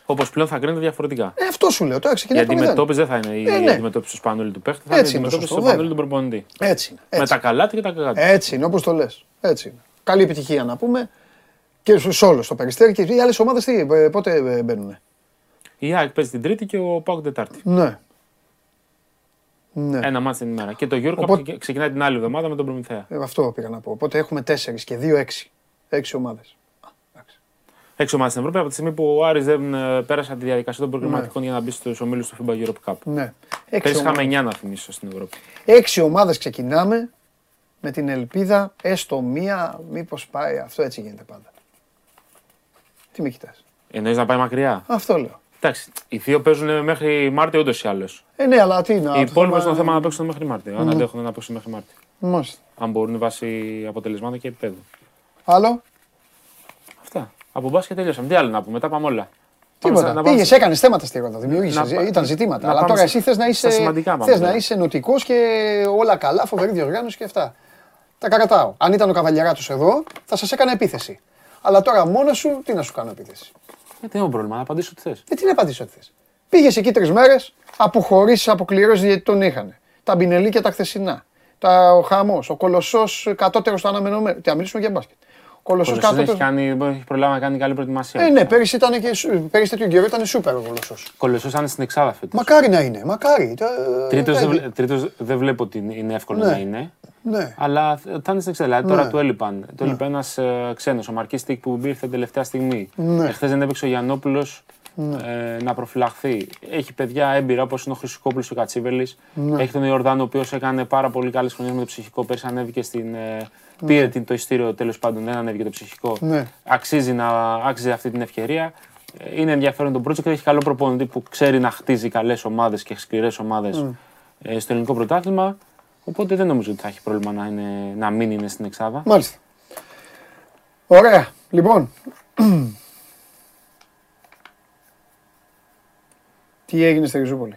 Όπως πλέον θα κρίνεται διαφορετικά. Ε, αυτό σου λέω. Τώρα Η ξεκινάει από το μηδέν. αντιμετώπιση δεν θα είναι η Ε, ναι. αντιμετώπιση του Σπανούλη του παίχτη, θα είναι η Έτσι είναι το αντιμετώπιση σωστό, του Σπανούλη του προπονητή. Έτσι είναι. Με Έτσι. τα καλά του και τα κακά του. Έτσι είναι, όπως το λες. Έτσι είναι. Καλή επιτυχία να πούμε. Και σε όλος το περιστέρι και οι άλλες ομάδες πότε ε, μπαίνουν. Η ΑΕΚ παίζει την Τρίτη και ο Πάουκ την Τετάρτη. Ναι. Ναι. Ένα μάτι την ημέρα. Και το Euro Cup Οπότε- ξεκινάει την άλλη εβδομάδα με τον Προμηθέα. Ε, αυτό πήγα να πω. Οπότε έχουμε τέσσερις και δύο έξι. Έξι ομάδες. Έξι ομάδε στην Ευρώπη από τη στιγμή που ο Άρης δεν ε, πέρασε τη διαδικασία των προκριματικών για να μπει στους ομίλους του FIBA Europe Cup. Ναι. Έξι Πέρυσι είχαμε ομάδες. 9 να θυμίσω στην Ευρώπη. Έξι ομάδες ξεκινάμε με την ελπίδα έστω μία, μήπως πάει. Αυτό έτσι γίνεται πάντα. Τι με κοιτάς; Εννοείς να πάει μακριά; Αυτό λέω. Εντάξει, οι δύο παίζουν μέχρι Μάρτιο ούτω ή άλλως. Ε, ναι, αλλά τι να. Οι υπόλοιπε θέμα- είναι το θέμα να παίξουν μέχρι Μάρτιο. Αν Μμμ. αντέχουν να παίξουν μέχρι Μάρτιο. Μάλιστα. Αν μπορούν βάσει αποτελεσμάτων και επίπεδου. Άλλο; Αυτά. Από μπάσκετ τελειώσαμε. Τι άλλο να πούμε, τα πάμε όλα. Πάμε Τίποτα. στα- να πάμε Πήγες, στα- έκανες θέματα στη Ρόδο. Δημιούργησες. Να πά- Ήταν ζητήματα. να Αλλά πάμε τώρα στα- εσύ θες να είσαι, στα σημαντικά πάμε θες να τώρα. είσαι νοτικός και όλα καλά, φοβερή διοργάνωση και αυτά. Τα κρατάω. Αν ήταν ο καβαλιαράτο εδώ, θα σας έκανα επίθεση. Αλλά τώρα μόνο σου, τι να σου κάνω επίθεση; Ε, τι έχω πρόβλημα, να απαντήσω τι θες. Ε, τι να απαντήσω ό,τι θες. Πήγες εκεί τρεις μέρες, αποχωρήσεις, αποκληρώσεις γιατί τον είχαν. Τα μπινελίκια τα χθεσινά. Τα, ο χαμός, ο κολοσσός κατώτερος στο αναμενόμενο. Τι να μιλήσουμε για μπάσκετ. Ο κολοσσό Κολοσσός έχει, κατώτερο. κάνει, έχει προλάβει να κάνει καλή προετοιμασία. Ε, ναι, πέρυσι, ήταν και, σου- πέρυσι τέτοιο καιρό ήταν σούπερ ο κολοσσό. Κολοσσός ήταν στην εξάδα φέτος. Μακάρι να είναι, μακάρι. Τα- Τρίτος, τα- δεν, βλέ- τρίτος δεν βλέπω ότι είναι- είναι εύκολο Ναι. να είναι. Ναι. Αλλά θα είναι στην εξάδα. Δηλαδή, τώρα Ναι. του έλειπαν. Του έλειπε ένας ξένος, ο Μαρκής Στίκ που ήρθε τελευταία στιγμή. Ναι. Εχθές δεν έπαιξε ο Γιαννόπουλος Ναι. ε, να προφυλαχθεί. Έχει παιδιά έμπειρα όπως είναι ο Χρυσικόπουλος ο Κατσίβελης. Ναι. Έχει τον Ιορδάνο, ο οποίος έκανε πάρα πολύ καλές χρονιές με το ψυχικό. Πέρσι ανέβηκε στην. Ε, Ναι. πήρε την- το ειστήριο τέλος πάντων, δεν ανέβηκε το ψυχικό. Ναι. Αξίζει να άξιζε αυτή την ευκαιρία. Ε, Είναι ενδιαφέρον το project. Έχει καλό προπονητή που ξέρει να χτίζει καλές ομάδες και σκληρές ομάδες Mm. ε, στο ελληνικό πρωτάθλημα. Οπότε δεν νομίζω ότι θα έχει πρόβλημα να, είναι, να μην είναι στην Εξάδα. Μάλιστα. Ωραία. Λοιπόν. Τι έγινε στη Ριζούπολη;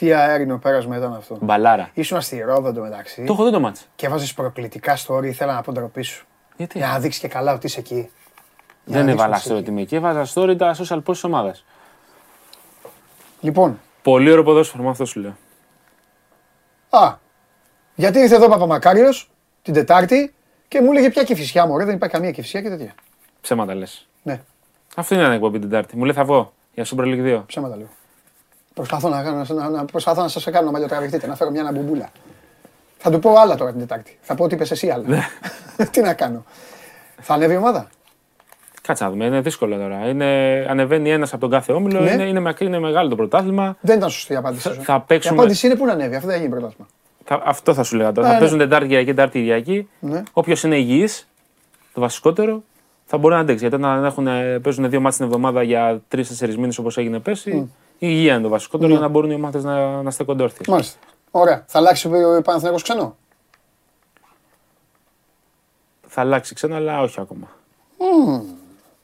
Τι αέρινο πέρασμα ήταν αυτό. Μπαλάρα. Ήσουν στη Ρόδο εντωμεταξύ. Το έχω δει το μάτς. Και έβαζε προκλητικά story. Ήθελα να πω ντροπή σου. Γιατί; Για να δείξεις και καλά ότι είσαι εκεί. Για Δεν να έβαλα δείξεις story τιμή εκεί. Έβαζα story τα social post της ομάδας. Λοιπόν. Πολύ ωραίο ποδόσφαιρο, με αυτό σου λέω. Α, γιατί ήρθε εδώ ο Παπαμακάριος την Τετάρτη και μου έλεγε ποια κυφισιά μου. Δεν υπάρχει καμία κυφισιά και τέτοια. Ψέματα λες. Ναι. Αυτό είναι ένα εκπομπή την Τετάρτη. Μου λέει θα βγω για Super League 2. Ψέματα λέω. Προσπαθώ να, να, να, να, προσπαθώ να σας κάνω να μαλλιοτραβηχτείτε, να φέρω μια αναμπουμπούλα. Θα του πω άλλα τώρα την Τετάρτη. Θα πω ότι είπες εσύ άλλα. Τι να κάνω. Θα ανέβει η ομάδα; Κάτσε να δούμε, είναι δύσκολο τώρα. Είναι, ανεβαίνει ένας από τον κάθε όμιλο. Ναι. Είναι, είναι, μακρύ, είναι μεγάλο το πρωτάθλημα. Δεν ήταν σωστή η απάντηση. Θα- σου. θα παίξουμε- Η απάντηση είναι πού να ανέβει, αυτό δεν θα γίνει πρωτάθλημα. Θα, αυτό θα σου λέγα τώρα. Ναι, θα ναι. παίζουν Τετάρτη Κυριακή, Τετάρτη Κυριακή. Ναι. Όποιος είναι υγιής, το βασικότερο, θα μπορεί να αντέξει. Γιατί όταν έχουν, παίζουν δύο μάτς την εβδομάδα για τρει-τέσσερι μήνες όπως έγινε πέρσι, η υγεία είναι το βασικότερο Ναι. για να μπορούν οι ομάδες να, να στέκονται όρθιε. Μάλιστα. Ωραία. Θα αλλάξει ο Παναθηναϊκός ξένο; Θα αλλάξει ξένο, αλλά όχι ακόμα.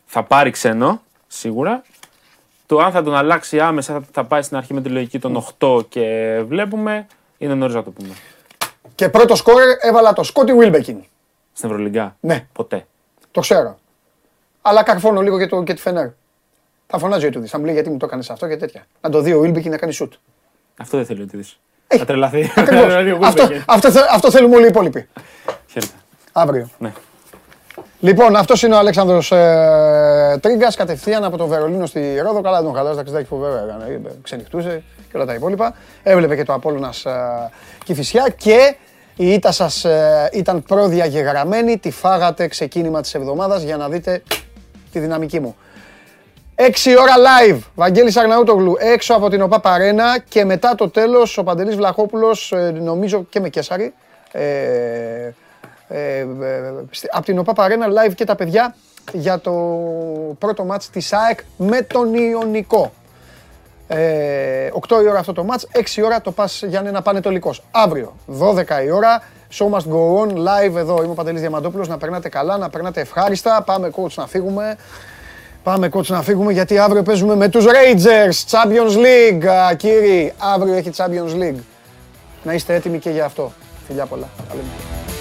Θα πάρει ξένο, σίγουρα. Το αν θα τον αλλάξει άμεσα, θα, θα πάει στην αρχή με τη λογική των 8 και βλέπουμε, είναι νωρίς να το πούμε. Και πρώτο σκόρερ έβαλα το Σκότι Βίλμπεκιν. Στην Ευρωλυγκά. Ναι. Ποτέ. Το ξέρω. Αλλά καρφώνω λίγο και, το, και τη Φενέρ. Θα φωνάζει ο Ιτούδη. Θα μου λέει γιατί μου το έκανες αυτό και τέτοια. Να το δει ο Βίλμπεκιν να κάνει σουτ. Αυτό δεν θέλει ο Τίδης. Θα τρελαθεί. Ακριβώς. Θα τρελαθεί ο αυτό, Wilbekin. αυτό, θε- αυτό θέλουμε όλοι οι υπόλοιποι. Χαίρετε. Αύριο. Ναι. Λοιπόν, αυτός είναι ο Αλέξανδρος ε, Τρίγκας κατευθείαν από το Βερολίνο στη Ρόδο. Καλά, δεν τον χαλάζει ταξιδάκι που βέβαια έκανε. ε, Ξενυχτούσε και όλα τα υπόλοιπα. Έβλεπε και το Απόλλωνας ε, Κηφισιά και η ήττα σας ε, ήταν προδιαγεγραμμένη. Τη φάγατε ξεκίνημα της εβδομάδας για να δείτε τη δυναμική μου. 6 ώρα live, Βαγγέλης Αρναούτογλου έξω από την ΟΠΑ Παρένα και μετά το τέλος ο Παντελής Βλαχόπουλος, ε, νομίζω και με Κέσαρη, ε, ε, ε, στη- από την ΟΠΑ Παρένα live και τα παιδιά για το πρώτο μάτς της ΑΕΚ με τον Ιωνικό. Ε, 8 η ώρα αυτό το μάτς, 6 η ώρα το πας Γιάννενα Πανετολικός. Αύριο, 12 η ώρα, show must go on, live εδώ, είμαι ο Παντελής Διαμαντόπουλος, να περνάτε καλά, να περνάτε ευχάριστα, πάμε coach να φύγουμε. Πάμε coach να φύγουμε γιατί αύριο παίζουμε με τους Rangers, Champions League, α, κύριοι, αύριο έχει Champions League. Να είστε έτοιμοι και για αυτό. Φιλιά πολλά. Τα λέμε.